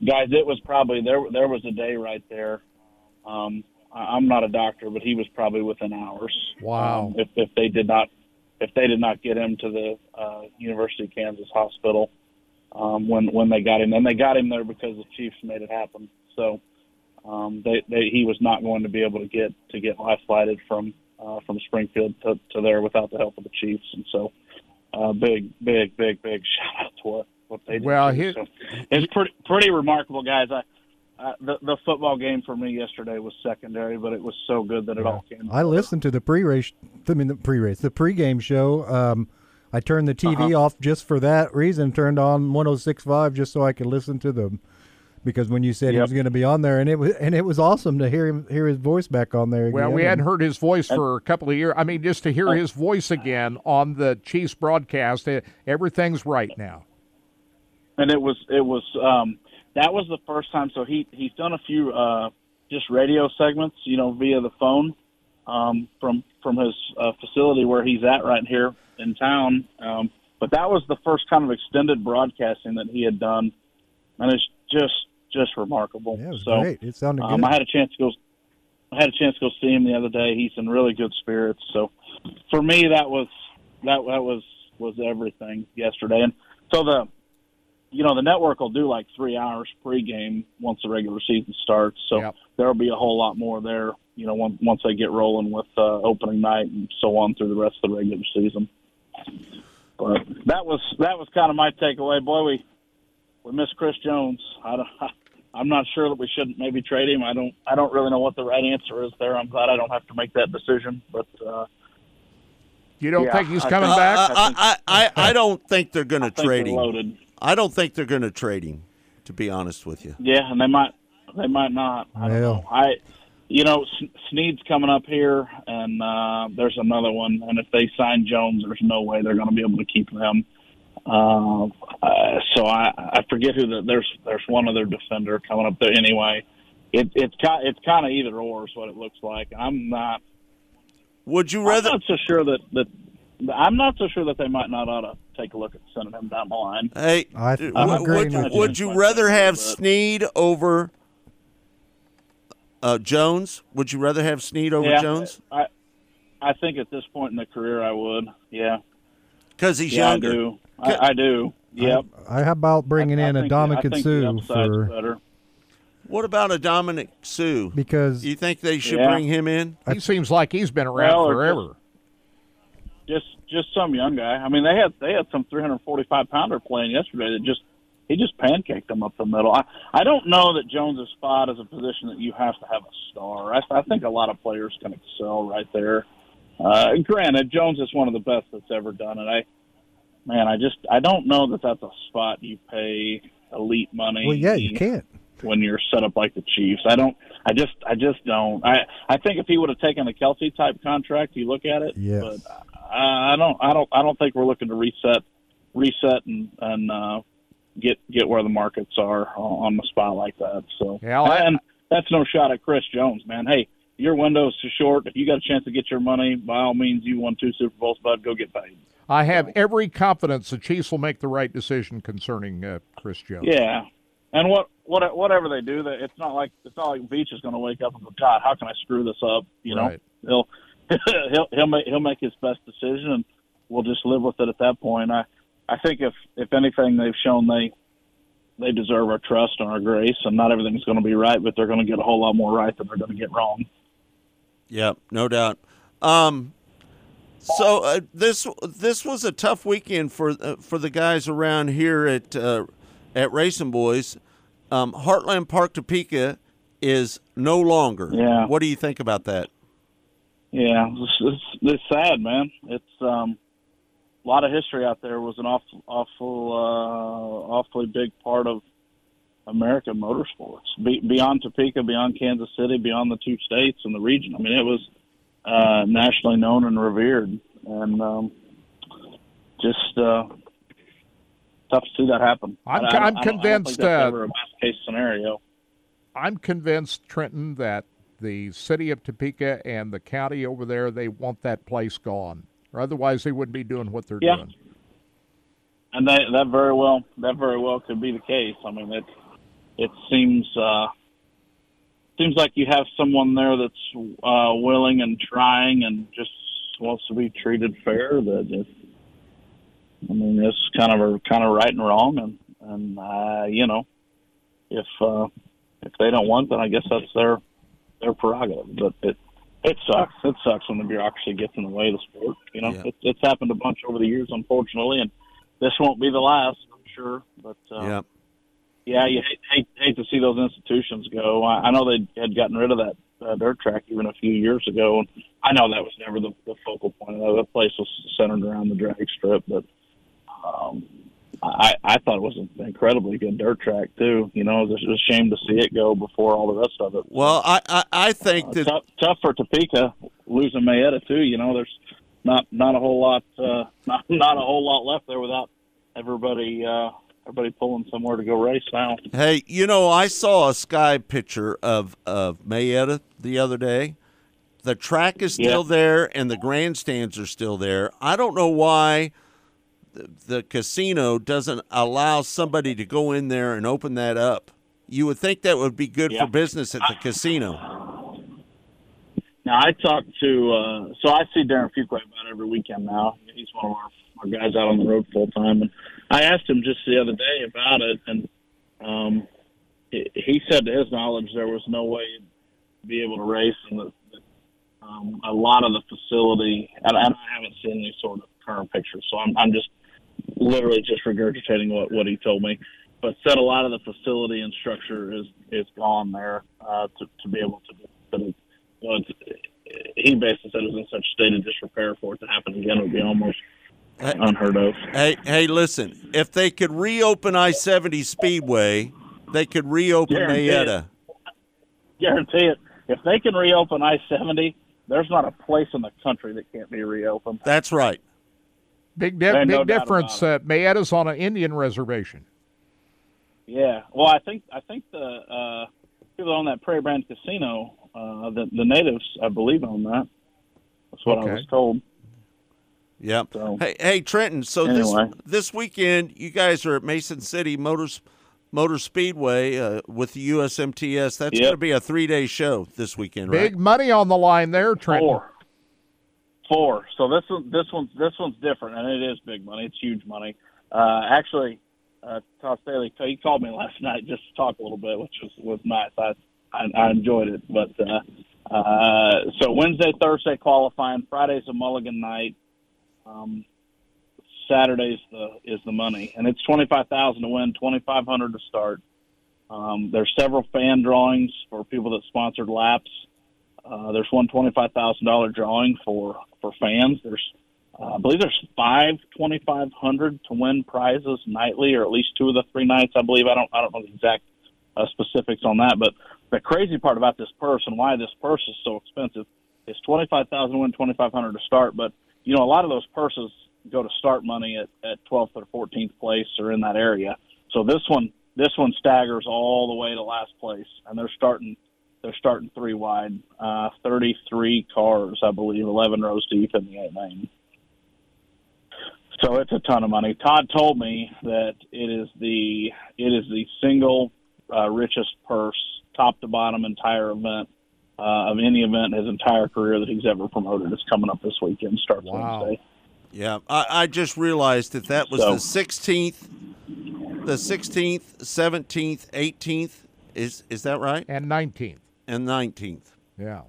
guys, it was probably there. There was a day right there. Um, I- I'm not a doctor, but he was probably within hours. Wow. Um, if if they did not, if they did not get him to the uh, University of Kansas hospital um, when when they got him, and they got him there because the Chiefs made it happen. So um, they, they he was not going to be able to get to get life flighted from uh, from Springfield to, to there without the help of the Chiefs, and so uh, big big big big shout out to what what they did. Well, here- So it's pretty pretty remarkable, guys. I. Uh, the the football game for me yesterday was secondary, but it was so good that it all came. I listened to the pre-race. I mean, the pre-race, the pre-game show. Um, I turned the TV Uh-huh. off just for that reason. Turned on 106.5 just so I could listen to them. Because when you said he was going to be on there, and it was and it was awesome to hear him hear his voice back on there. Well, we hadn't heard his voice for a couple of years. I mean, just to hear Oh. his voice again on the Chiefs broadcast, everything's right now. and it was it was um that was the first time so he he's done a few uh just radio segments you know via the phone um from from his uh, facility where he's at right here in town um but that was the first kind of extended broadcasting that he had done and it's just just remarkable Yeah, it was so great. It sounded um, good. I had a chance to go I had a chance to go see him the other day he's in really good spirits so for me that was that that was was everything yesterday and so the you know, the network will do like three hours pregame once the regular season starts. So there'll be a whole lot more there, you know, once, once they get rolling with uh, opening night and so on through the rest of the regular season. But that was that was kind of my takeaway. Boy, we we miss Chris Jones. I don't I'm not sure that we shouldn't maybe trade him. I don't I don't really know what the right answer is there. I'm glad I don't have to make that decision, but. Uh, you don't yeah, think he's I coming think- back? I, I, I, I don't think they're going to trade him. loaded. I don't think they're going to trade him. To be honest with you, Yeah, and they might they might not. I don't know. I you know S- Sneed's coming up here, and uh, there's another one. And if they sign Jones, there's no way they're going to be able to keep them. Uh, uh, so I I forget who the there's there's one other defender coming up there anyway. It it's kind it's kind of either or is what it looks like. I'm not. Would you rather? I'm not so sure that that. I'm not so sure that they might not ought to take a look at sending him down the line. Hey, I- d- I'm would, agreeing would, with you. would you rather have But- Sneed over uh, Jones? Would you rather have Sneed over Yeah, Jones? I I think at this point in the career, I would. Yeah, Because he's yeah, younger. I do. I, I do. Yep. I, how about bringing in I a think- Dominic I think the Sue for better. What about a Ndamukong Suh? because You think they should Yeah. bring him in? He seems like he's been around Well, forever. Just just some young guy. I mean, they had they had some 345 pounder playing yesterday that just he just pancaked them up the middle. I I don't know that Jones's spot is a position that you have to have a star. I, I think a lot of players can excel right there. Uh, granted, Jones is one of the best that's ever done it. I man, I just I don't know that that's a spot you pay elite money. well, yeah, you can't. when you're set up like the Chiefs. I don't. I just. I just don't. I. I think if he would have taken a Kelce type contract, you look at it. Yeah. But I, I don't. I don't. I don't think we're looking to reset, reset and and uh, get get where the markets are on, on the spot like that. So. Yeah, I- and that's no shot at Chris Jones, man. Hey, your window's too short. If you got a chance to get your money, by all means, you won two Super Bowls, bud. Go get paid. I have every confidence the Chiefs will make the right decision concerning uh, Chris Jones. Yeah, and what what whatever they do, that it's not like it's not like Veach is going to wake up and go, God, how can I screw this up? You know, Right. he'll he'll he'll make he'll make his best decision, and we'll just live with it at that point. I I think if if anything, they've shown they they deserve our trust and our grace, and not everything's going to be right, but they're going to get a whole lot more right than they're going to get wrong. Yep, no doubt. Um, so uh, this this was a tough weekend for uh, for the guys around here at uh, at RacinBoys. Um, Heartland Park Topeka is no longer. Yeah. What do you think about that? Yeah, it's, it's, it's sad, man. It's um, a lot of history out there. It was an awful, awful, uh, awfully big part of American motorsports. Be, beyond Topeka, beyond Kansas City, beyond the two states and the region. I mean, it was uh, nationally known and revered, and um, just uh, tough to see that happen. I'm- I- I- I I don't convinced, that's uh, ever a best case scenario. I'm convinced, Trenton, that the city of Topeka and the county over there, they want that place gone. Or otherwise, they wouldn't be doing what they're Yeah. doing. and that that very well that very well could be the case. I mean, it it seems uh, seems like you have someone there that's uh, willing and trying and just wants to be treated fair. That if, I mean, it's kind of a kind of right and wrong, and and uh, you know, if uh, if they don't want, then I guess that's their their prerogative. But it it sucks. It sucks when the bureaucracy gets in the way of the sport. You know, Yeah. it, it's happened a bunch over the years, unfortunately, and this won't be the last, I'm sure. But uh, yeah. Yeah, you hate, hate hate to see those institutions go. I, I know they had gotten rid of that uh, dirt track even a few years ago, and I know that was never the, the focal point. of. That place was centered around the drag strip, but um, I I thought it was an incredibly good dirt track too. You know, it was a shame to see it go before all the rest of it. Well, I I, I think Uh, that tough, tough for Topeka losing Mayetta too. You know, there's not not a whole lot uh, not not a whole lot left there without everybody uh, everybody pulling somewhere to go race now. Hey, you know, I saw a sky picture of of Mayetta the other day. The track is still Yeah. there and the grandstands are still there. I don't know why the, the casino doesn't allow somebody to go in there and open that up. You would think that would be good Yeah. for business at the casino. Now I talked to uh, so I see Darren Fuquay about every weekend now. He's one of our, our guys out on the road full time, and I asked him just the other day about it, and um, he, said to his knowledge there was no way to be able to race, and that, that um, a lot of the facility, and, I haven't seen any sort of current pictures, so I'm, I'm just literally just regurgitating what what he told me. but said a lot of the facility and structure is is gone there uh, to to be able to. But it's, he basically said it was in such state of disrepair for it to happen again would be almost unheard of. Hey, hey, listen. If they could reopen I seventy Speedway, they could reopen Guarantee it. Mayetta. Guarantee it. If they can reopen I seventy, there's not a place in the country that can't be reopened. That's right. Big, di- big no difference. Uh, Mayetta's on an Indian reservation. Yeah. Well, I think I think the uh, people on that Prairie Band Casino, uh, the the natives, I believe, own that. That's what I was told. Yep. So- hey, hey, Trenton. So Anyway. this this weekend, you guys are at Mason City Motors Motor Speedway uh, with the USMTS. That's Yep. going to be a three day show this weekend, right? Big money on the line there, Trenton. Four. Four. So this one, this one's this one's different, and it is big money. It's huge money. Uh, actually, uh, Todd Staley, he called me last night just to talk a little bit, which was was nice. I I, I enjoyed it. But uh, uh, so Wednesday, Thursday qualifying. Friday's a Mulligan night. Um, Saturday's the is the money, and it's twenty five thousand to win, twenty five hundred to start. Um, there's several fan drawings for people that sponsored laps. Uh, there's one twenty-five thousand dollar drawing for for fans. There's, uh, I believe, there's five twenty-five hundred to win prizes nightly, or at least two of the three nights. I believe. I don't. I don't know the exact uh, specifics on that, but the crazy part about this purse and why this purse is so expensive is twenty-five thousand to win, twenty-five hundred to start. But you know, a lot of those purses go to start money at at twelfth or fourteenth place or in that area. So this one, this one staggers all the way to last place, and they're starting they're starting three wide, uh, 33 cars, I believe, 11 rows deep in the eight lane. So it's a ton of money. Todd told me that it is the it is the single uh, richest purse, top to bottom, entire event uh, of any event in his entire career that he's ever promoted. is coming up this weekend. Starts Wednesday. Yeah, I, I just realized that that was So- the sixteenth, the sixteenth, seventeenth, eighteenth. Is is that right? And nineteenth. And nineteenth. Yeah.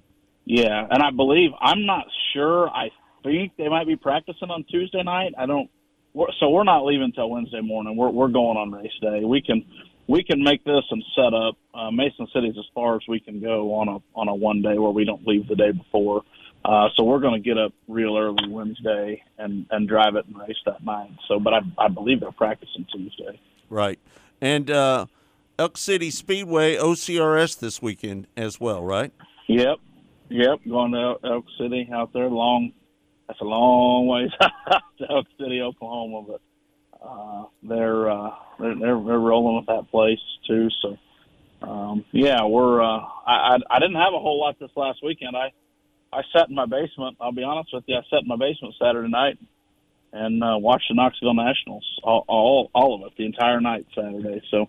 Yeah, and I believe I'm not sure. I think they might be practicing on Tuesday night. I don't. We're, so we're not leaving until Wednesday morning. We're we're going on race day. We can we can make this and set up. Uh, Mason City's as far as we can go on a on a one day where we don't leave the day before. Uh, so we're going to get up real early Wednesday and and drive it and race that night. So, but I I believe they're practicing Tuesday. Right, and uh, Elk City Speedway OCRS this weekend as well, right? Yep, yep. Going to Elk City out there. Long. That's a long ways out to Elk City, Oklahoma, but uh, they're, uh, they're they're they're rolling with that place too. So um, yeah, we're. Uh, I, I I didn't have a whole lot this last weekend. I I sat in my basement. I'll be honest with you. I sat in my basement Saturday night and uh, watched the Knoxville Nationals all, all all of it the entire night Saturday. So.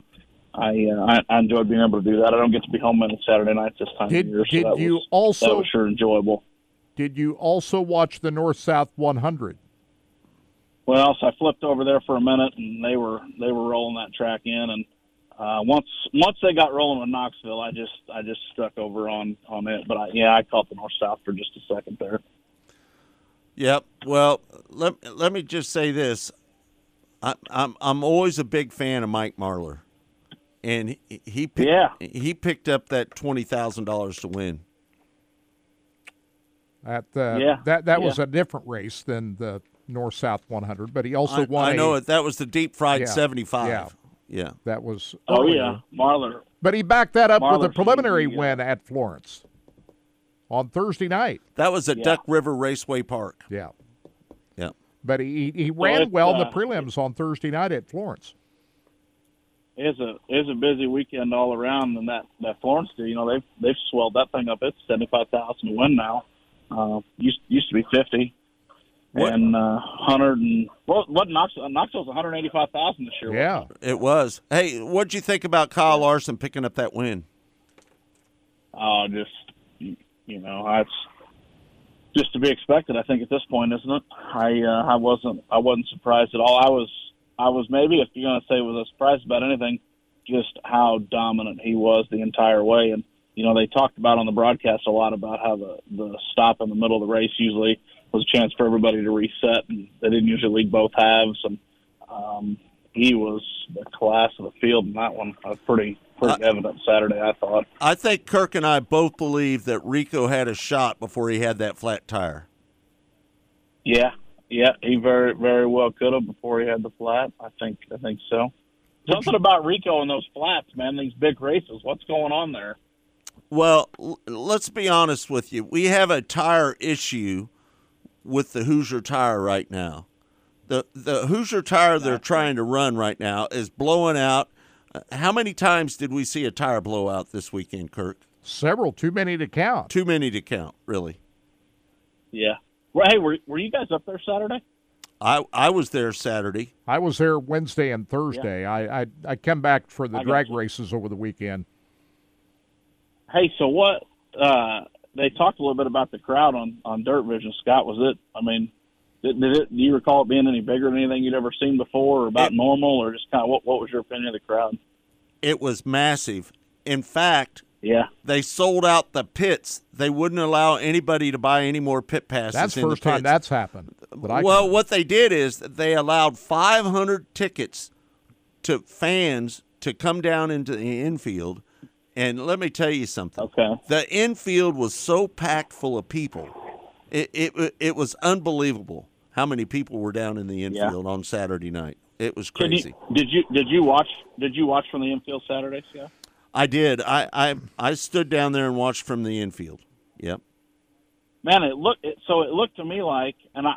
I, uh, I enjoyed being able to do that. I don't get to be home many Saturday nights this time Did- of year. so did you was, also- that was sure enjoyable. Did you also watch the North South 100? Well, so I flipped over there for a minute, and they were they were rolling that track in, and uh, once once they got rolling with Knoxville, I just I just stuck over on on it. But I, yeah, I caught the north south for just a second there. Yep. Well, let let me just say this. I, I'm I'm always a big fan of Mike Marlar, and he he picked, Yeah. he picked up that twenty thousand dollars to win. That uh, Yeah, that that was a different race than the North South 100, but he also I, won. I know a- it. That was the deep fried Yeah, seventy five. Yeah, Yeah. that was. Oh earlier. yeah, Marlar. But he backed that up with a preliminary easy, uh, win at Florence on Thursday night. That was at Yeah. Duck River Raceway Park. Yeah. Yeah. But he he ran it's, well in the uh, prelims on Thursday night at Florence. It's a it's a busy weekend all around, and that that Florence, deal, you know, they've they've swelled that thing up. It's seventy five thousand to win now. Uh, used used to be fifty. What- And uh, hundred and what what Knoxville Knoxville's one hundred eighty five thousand this year. Yeah. It was. Hey, what'd you think about Kyle Larson picking up that win? Oh, just you you know, that's just to be expected. I think at this point, isn't it? I uh, I wasn't I wasn't surprised at all. I was I was maybe if you're gonna say was I surprised about anything, just how dominant he was the entire way. And you know, they talked about on the broadcast a lot about how the the stop in the middle of the race usually was a chance for everybody to reset, and they didn't usually lead both halves. And um, he was the class of the field in that one. Uh, pretty pretty evident Saturday, I thought. I think Kirk and I both believe that Rico had a shot before he had that flat tire. Yeah, yeah, he very very well could have before he had the flat. I think I think so. Something about Rico and those flats, man. These big races. What's going on there? Well, l- let's be honest with you. We have a tire issue with the Hoosier tire right now. The the Hoosier tire they're trying to run right now is blowing out. Uh, How many times did we see a tire blow out this weekend, Kirk? Several, too many to count. Too many to count, really. Yeah. Well, hey, were were you guys up there Saturday? I I was there Saturday. I was there Wednesday and Thursday. I, I I come back for the I drag races over the weekend. Hey, so what? Uh, they talked a little bit about the crowd on on Dirt Vision. Scott, was it? I mean, did, did it? Do you recall it being any bigger than anything you'd ever seen before, or about normal, or just kind of what? What was your opinion of the crowd? It was massive. In fact, yeah, they sold out the pits. They wouldn't allow anybody to buy any more pit passes. That's in the first time that's happened. But I well, what they did is they allowed 500 tickets to fans to come down into the infield. And let me tell you something. Okay. The infield was so packed full of people. It it it was unbelievable how many people were down in the infield on Saturday night. It was Can you- crazy. did you did you watch did you watch from the infield Saturday, Yeah. I did. I, I I stood down there and watched from the infield. Yep. Man, it looked it, so. It looked to me like, and I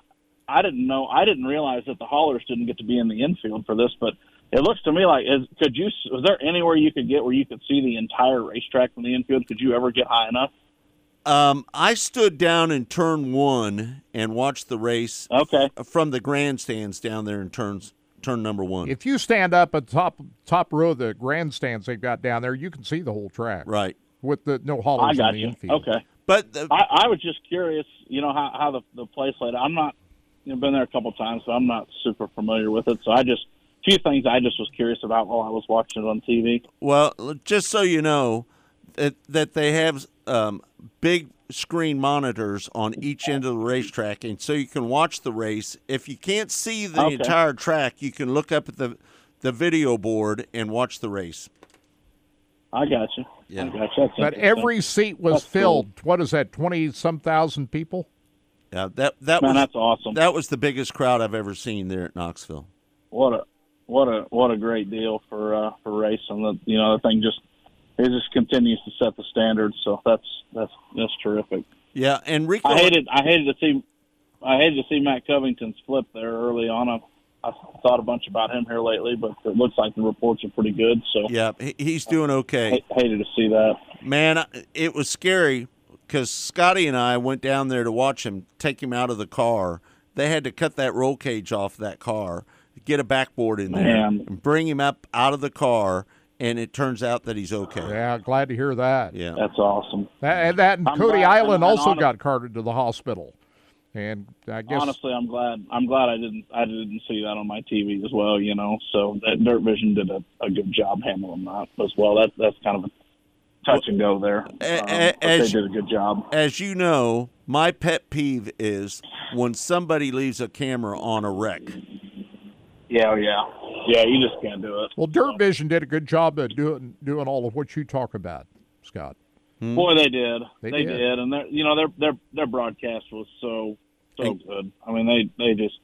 I didn't know I didn't realize that the haulers didn't get to be in the infield for this, but it looks to me like is could you was there anywhere you could get where you could see the entire racetrack from the infield? Could you ever get high enough? Um, I stood down in turn one and watched the race. Okay. From the grandstands down there in turns turn number one. If you stand up at the top top row of the grandstands they've got down there, you can see the whole track. Right. With the no I haulers got in the you. infield. Okay. But I, I was just curious, you know, how, how the the place laid out. I'm not, you know, been there a couple times, so I'm not super familiar with it. So I just a few things I just was curious about while I was watching it on TV. Well, just so you know, that that they have um, big screen monitors on each end of the racetrack, and so you can watch the race. If you can't see the Okay. entire track, you can look up at the the video board and watch the race. I got you. Yeah. I got you. That's But every seat was That's cool. filled. What is that? Twenty some thousand people. Yeah, that that Man, was that's awesome. That was the biggest crowd I've ever seen there at Knoxville. what a what a what a great deal for uh, for racing. The you know the thing just it just continues to set the standards. So that's that's that's terrific. Yeah, and Rico. I hated I hated to see I hated to see Matt Covington's flip there early on. I, I thought a bunch about him here lately, but it looks like the reports are pretty good. So Yeah, he- he's doing okay. I hated to see that. Man, it was scary because Scotty and I went down there to watch him take him out of the car. They had to cut that roll cage off that car, get a backboard in there, Man. and bring him up out of the car. And it turns out that he's okay. Yeah, glad to hear that. Yeah, that's awesome. That, and that and I'm Cody glad- Island and- and also honest- got carted to the hospital. And I guess Honestly, I'm glad. I'm glad I didn't. I didn't see that on my TV as well. You know, so that Dirt Vision did a, a good job handling that as well. That that's kind of a touch and go there. Um, a- but they did a good job. As you know, my pet peeve is when somebody leaves a camera on a wreck. Yeah, oh, yeah, yeah. You just can't do it. well, Dirt Vision did a good job of doing doing all of what you talk about, Scott. Boy, they did. They They, did. did. and their you know their their their broadcast was so so good. I mean, they they just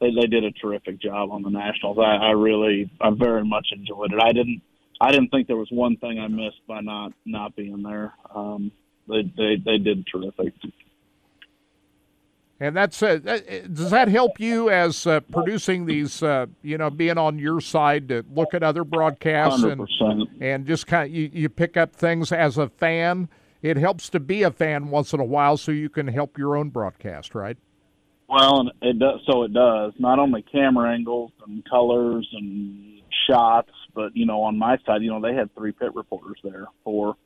they they did a terrific job on the nationals. I, I really I very much enjoyed it. I didn't I didn't think there was one thing I missed by not not being there. Um, they they they did terrific. And that's uh, that- does that help you as uh, producing these? Uh, you know, being on your side to look at other broadcasts and 100%. and just kind of you, you pick up things as a fan. It helps to be a fan once in a while, so you can help your own broadcast, right? Well, and it does. So it does not only camera angles and colors and shots, but you know, on my side, you know, they had three pit reporters there for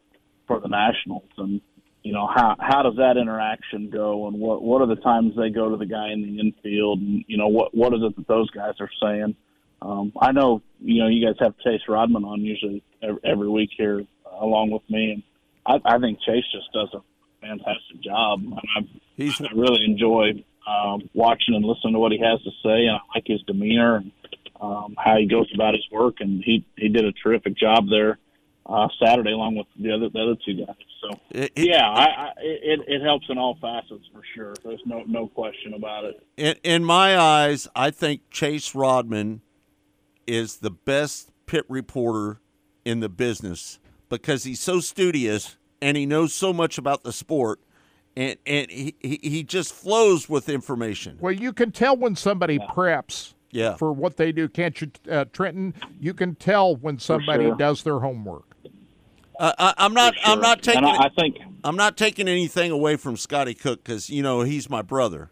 for the nationals, and you know, how how does that interaction go, and what what are the times they go to the guy in the infield, and you know, what what is it that those guys are saying? Um, I know, you know, you guys have Chase Raudman on usually every, every week here, uh, along with me, and I, I think Chase just does a fantastic job. And I, He's I really enjoy um, watching and listening to what he has to say, and I like his demeanor. And, um, how he goes about his work, and he he did a terrific job there uh, Saturday along with the other the other two guys. So It- it- yeah, I, I, it it helps in all facets for sure. There's no no question about it. In, in my eyes, I think Chase Raudman is the best pit reporter in the business because he's so studious and he knows so much about the sport, and and he he, he just flows with information. Well, you can tell when somebody preps Yeah. for what they do, can't you, uh, Trenton? You can tell when somebody sure. does their homework. Uh, I, I'm not. Sure. I'm not taking. I- I think- I'm not taking anything away from Scotty Cook because you know he's my brother,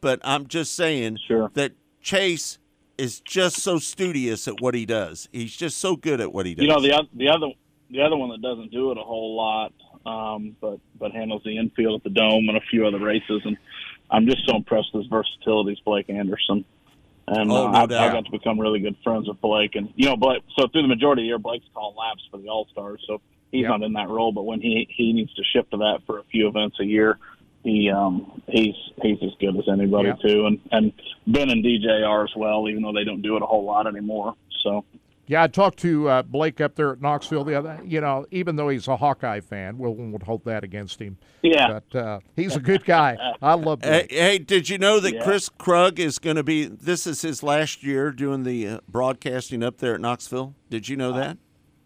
but I'm just saying that Chase is just so studious at what he does. He's just so good at what he does. You know the the other the other one that doesn't do it a whole lot, um, but but handles the infield at the dome and a few other races, and I'm just so impressed with his versatility is Blake Anderson. And Oh, uh, no I, I got to become really good friends with Blake, and you know, Blake. So through the majority of the year, Blake's calling laps for the All Stars, so he's Yep. not in that role. But when he he needs to shift to that for a few events a year, he um he's he's as good as anybody Yeah. too. And and Ben and DJ are as well, even though they don't do it a whole lot anymore. So Yeah, I talked to uh, Blake up there at Knoxville the other. You know, even though he's a Hawkeye fan, we'll won't hold that against him. Yeah. but uh, he's a good guy. I love Hey, Blake. hey, did you know that Yeah. Chris Krug is going to be? This is his last year doing the uh, broadcasting up there at Knoxville. Did you know that?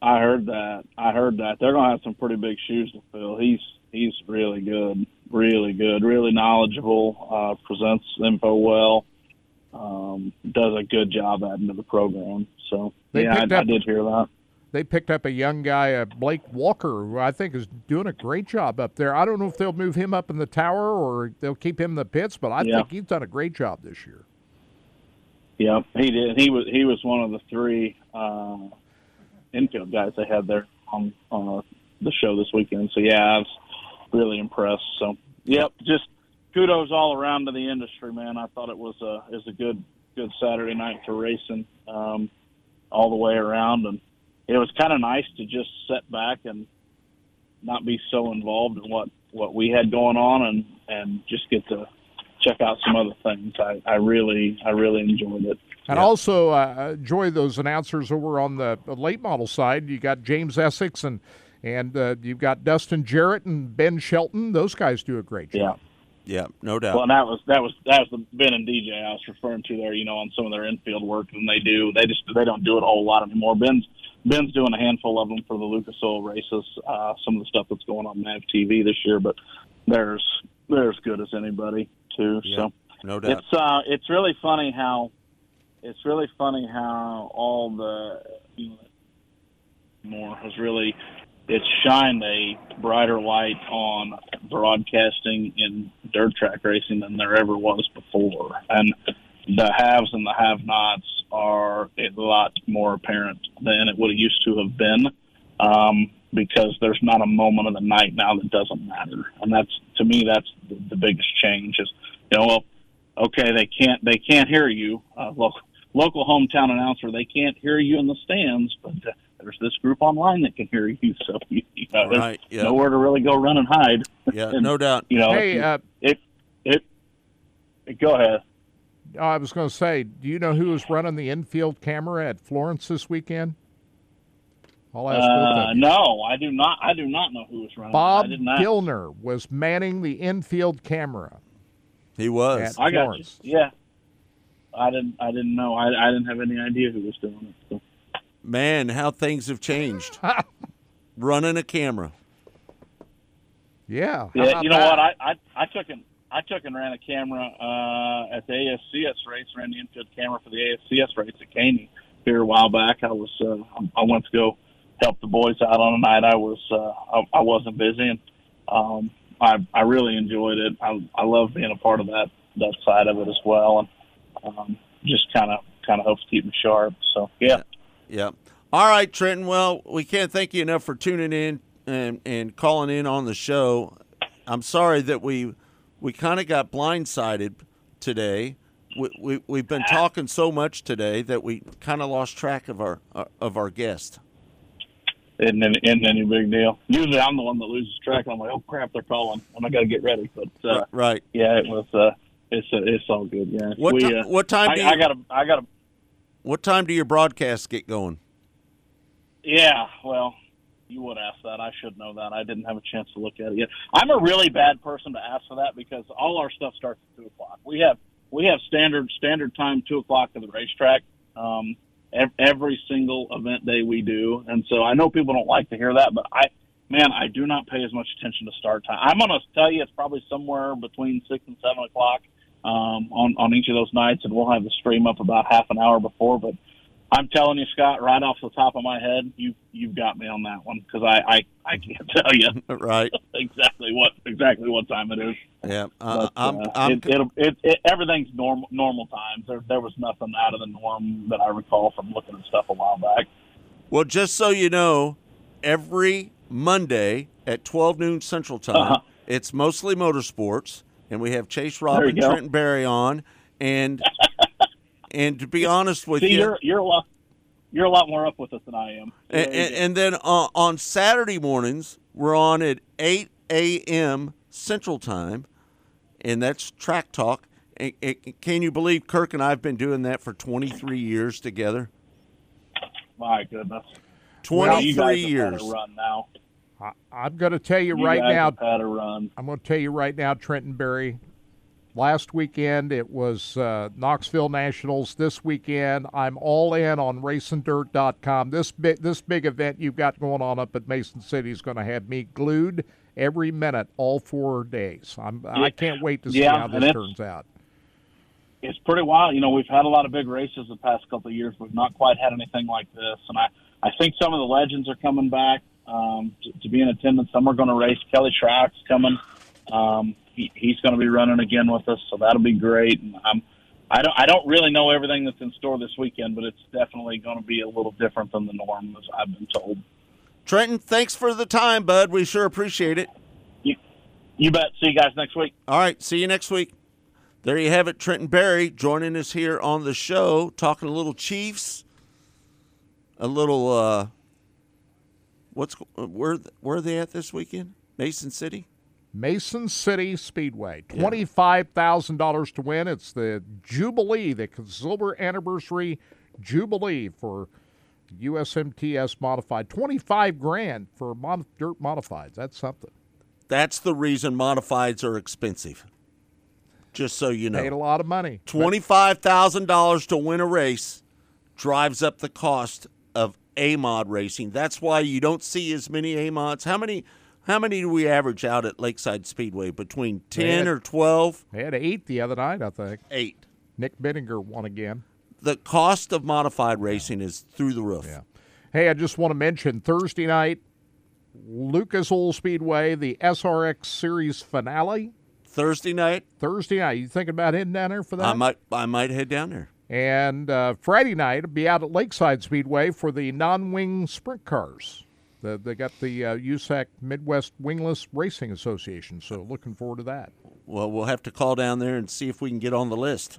I heard that. I heard that. They're gonna have some pretty big shoes to fill. He's he's really good, really good, really knowledgeable. Uh, presents info well. Um, does a good job adding to the program. So They yeah, I, picked I did hear that. They picked up a young guy, uh, Blake Walker, who I think is doing a great job up there. I don't know if they'll move him up in the tower or they'll keep him in the pits, but I Yeah. think he's done a great job this year. Yep, he did. He was he was one of the three uh, infield guys they had there on on uh, the show this weekend. So yeah, I was really impressed. So yep, just kudos all around to the industry, man. I thought it was a is a good good Saturday night for racing um, all the way around, and it was kind of nice to just sit back and not be so involved in what what we had going on, and and just get to check out some other things. I, I really I really enjoyed it. And also uh, enjoy those announcers over on the the late model side. You got James Essex and and uh, you've got Dustin Jarrett and Ben Shelton. Those guys do a great job. Yeah, no doubt. Well, and that was that was that was the Ben and DJ I was referring to there. You know, on some of their infield work, and they do they just they don't do it a whole lot anymore. Ben's Ben's doing a handful of them for the Lucas Oil races. Uh, some of the stuff that's going on Nav TV this year, but there's they're as good as anybody too. so no doubt. it's uh it's really funny how it's really funny how all the you know, more has really it's shined a brighter light on broadcasting in dirt track racing than there ever was before. And the haves and the have nots are a lot more apparent than it would have used to have been. Um, because there's not a moment of the night now that doesn't matter. And that's to me that's the, the biggest change is you know, well, okay, they can't they can't hear you. Uh, local local hometown announcer, they can't hear you in the stands, but uh, there's this group online that can hear you. So you, you know, there's Right, yeah. nowhere to really go run and hide. Yeah, And, no doubt. You know, Hey, if, uh, if, if, if go ahead. I was going to say, do you know who was running the infield camera at Florence this weekend? I'll ask both Uh, no, I do not. I do not know who was running. Bob I did not. Gilner was manning the infield camera. He was. At I got you. Yeah, I didn't. I didn't know. I, I didn't have any idea who was doing it. So. Man, how things have changed. Running a camera. Yeah. Yeah, you know that? what? I, I I took and I took and ran a camera uh, at the ASCS race. Ran the infield camera for the ASCS race at Caney here a while back. I was uh, I went to go help the boys out on a night. I was uh, I, I wasn't busy, and um, I I really enjoyed it. I I love being a part of that that side of it as well, and um, just kind of kind of helps keep me sharp. So yeah. Yeah. All right, Trenton. Well, we can't thank you enough for tuning in and, and calling in on the show. I'm sorry that we we kind of got blindsided today. We, we we've been talking so much today that we kind of lost track of our uh, of our guest. isn't any, isn't any big deal. Usually, I'm the one that loses track. I'm like, oh crap, they're calling, and I got to get ready. But uh, Right. yeah, it was. Uh, it's uh, it's all good. Yeah. What we, ti- uh, what time I, do I you- got a I got a What time do your broadcasts get going? Yeah, well, you would ask that. I should know that. I didn't have a chance to look at it yet. I'm a really bad person to ask for that because all our stuff starts at two o'clock. We have we have standard standard time two o'clock to the racetrack. Um, ev- every single event day we do, and so I know people don't like to hear that, but I, man, I do not pay as much attention to start time. I'm going to tell you it's probably somewhere between six and seven o'clock um, on on each of those nights, and we'll have the stream up about half an hour before. But I'm telling you, Scott, right off the top of my head, you you've got me on that one because I, I I can't tell you right exactly what exactly what time it is. Yeah, uh, But, I'm, uh, I'm it, it'll- it, it, everything's normal normal times. There there was nothing out of the norm that I recall from looking at stuff a while back. Well, just so you know, every Monday at 12 noon Central Time, Uh-huh. it's mostly motorsports, and we have Chase Robin. Trenton Barry on, and and to be honest with See, you, you're you're a lot you're a lot more up with us than I am. So and, and, and then uh, on Saturday mornings, we're on at 8 a.m. Central Time, and that's Track Talk. And- can you believe Kirk and I have been doing that for 23 years together? My goodness. 23 you guys have years. Run now. I, I'm going to tell you, You right now. had a run. I'm going to tell you right now, Trenton Berry. Last weekend it was uh, Knoxville Nationals. This weekend I'm all in on RacingDirt.com. This big this big event you've got going on up at Mason City is going to have me glued every minute, all four days. I'm I can't wait to see Yeah, how this turns out. it's pretty wild. You know, we've had a lot of big races the past couple of years. We've not quite had anything like this, and I I think some of the legends are coming back um, to, to be in attendance. Some are going to race. Kelly Shryock's coming. Um, he, he's going to be running again with us, so that'll be great. And I'm I don't I don't really know everything that's in store this weekend, but it's definitely going to be a little different than the norm, as I've been told. Trenton, thanks for the time, bud. We sure appreciate it. You, you bet. See you guys next week. All right, see you next week. There you have it, Trenton Berry joining us here on the show, talking a little Chiefs, a little uh, what's uh, where where are they at this weekend? Mason City. Mason City Speedway. Twenty-five thousand dollars to win. It's the Jubilee, the silver anniversary Jubilee for USMTS modified. Twenty-five grand for mod- dirt modifieds. That's something. That's the reason modifieds are expensive. Just so you know, Paid a lot of money. Twenty-five thousand dollars to win a race drives up the cost of A mod racing. That's why you don't see as many A mods. How many? How many do we average out at Lakeside Speedway? Between ten had- or twelve? They had eight the other night, I think. Eight. Nick Bittinger won again. The cost of modified racing is through the roof. Yeah. Hey, I just want to mention Thursday night, Lucas Oil Speedway, the SRX Series finale. Thursday night. Thursday night. You thinking about heading down there for that? I might. I might head down there. And uh, Friday night, I'll be out at Lakeside Speedway for the non-wing sprint cars. The, they got the uh, USAC Midwest Wingless Racing Association, so looking forward to that. Well, we'll have to call down there and see if we can get on the list.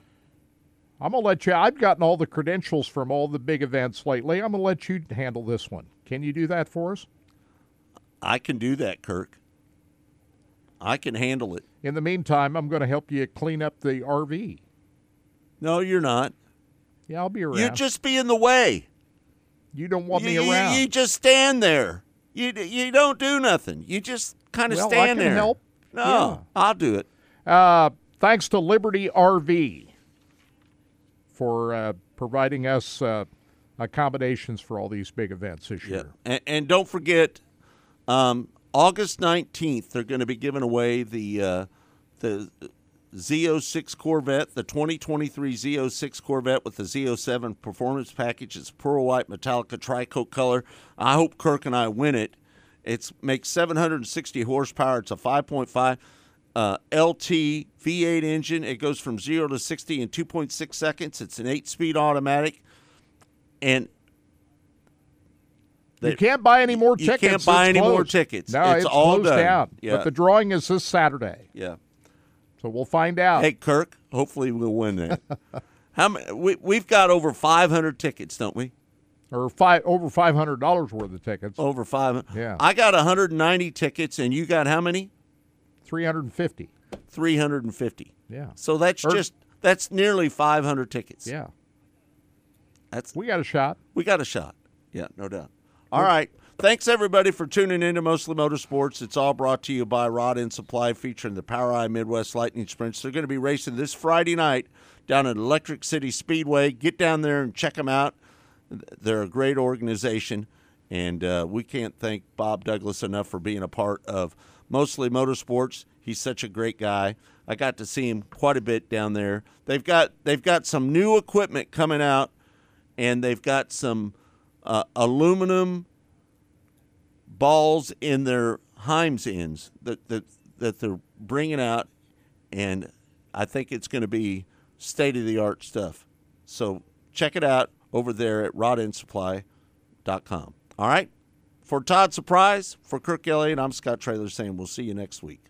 I'm gonna let you. I've gotten all the credentials from all the big events lately. I'm gonna let you handle this one. Can you do that for us? I can do that, Kirk. I can handle it. In the meantime, I'm going to help you clean up the RV. No, you're not. Yeah, I'll be around. You just be in the way. You don't want you, me around. You, just stand there. You you don't do nothing. You just kind of Well, I stand can there. help. No, Yeah. I'll do it. Uh, thanks to Liberty RV for uh, providing us uh, accommodations for all these big events this year. And, and don't forget, um, August nineteenth, they're going to be giving away the uh, the Z06 Corvette, the 2023 Z06 Corvette with the Z07 performance package. It's pearl white Metallica tricoat color. I hope Kirk and I win it. It makes 760 horsepower. It's a 5.5 uh, LT V8 engine. It goes from zero to 60 in 2.6 seconds. It's an eight-speed automatic, and You can't buy any more tickets. you can't buy It's any more tickets. No, It's it's, all closed done. down. Yeah. But the drawing is this Saturday. Yeah. So we'll find out. Hey, Kirk. Hopefully, we'll win that. How many? We, we've got over 500 tickets, don't we? Or five over five hundred dollars worth of tickets. Over five. Yeah. I got 190 tickets, and you got how many? Three hundred and fifty. 350. Yeah. So that's Or- just that's nearly 500 tickets. Yeah. That's we got a shot. We got a shot. Yeah, no doubt. All right. Thanks everybody for tuning in to Mostly Motorsports. It's all brought to you by Rod End Supply, featuring the POWRi Midwest Lightning Sprints. They're going to be racing this Friday night down at Electric City Speedway. Get down there and check them out. They're a great organization, and uh, we can't thank Bob Douglas enough for being a part of Mostly Motorsports. He's such a great guy. I got to see him quite a bit down there. They've got they've got some new equipment coming out, and they've got some uh, aluminum balls in their Heims ends that that that they're bringing out, and I think it's going to be state of the art stuff. So check it out over there at rodendsupply.com. All right. For Todd Surprise, for Kirk Elliott, I'm Scott Traylor saying we'll see you next week.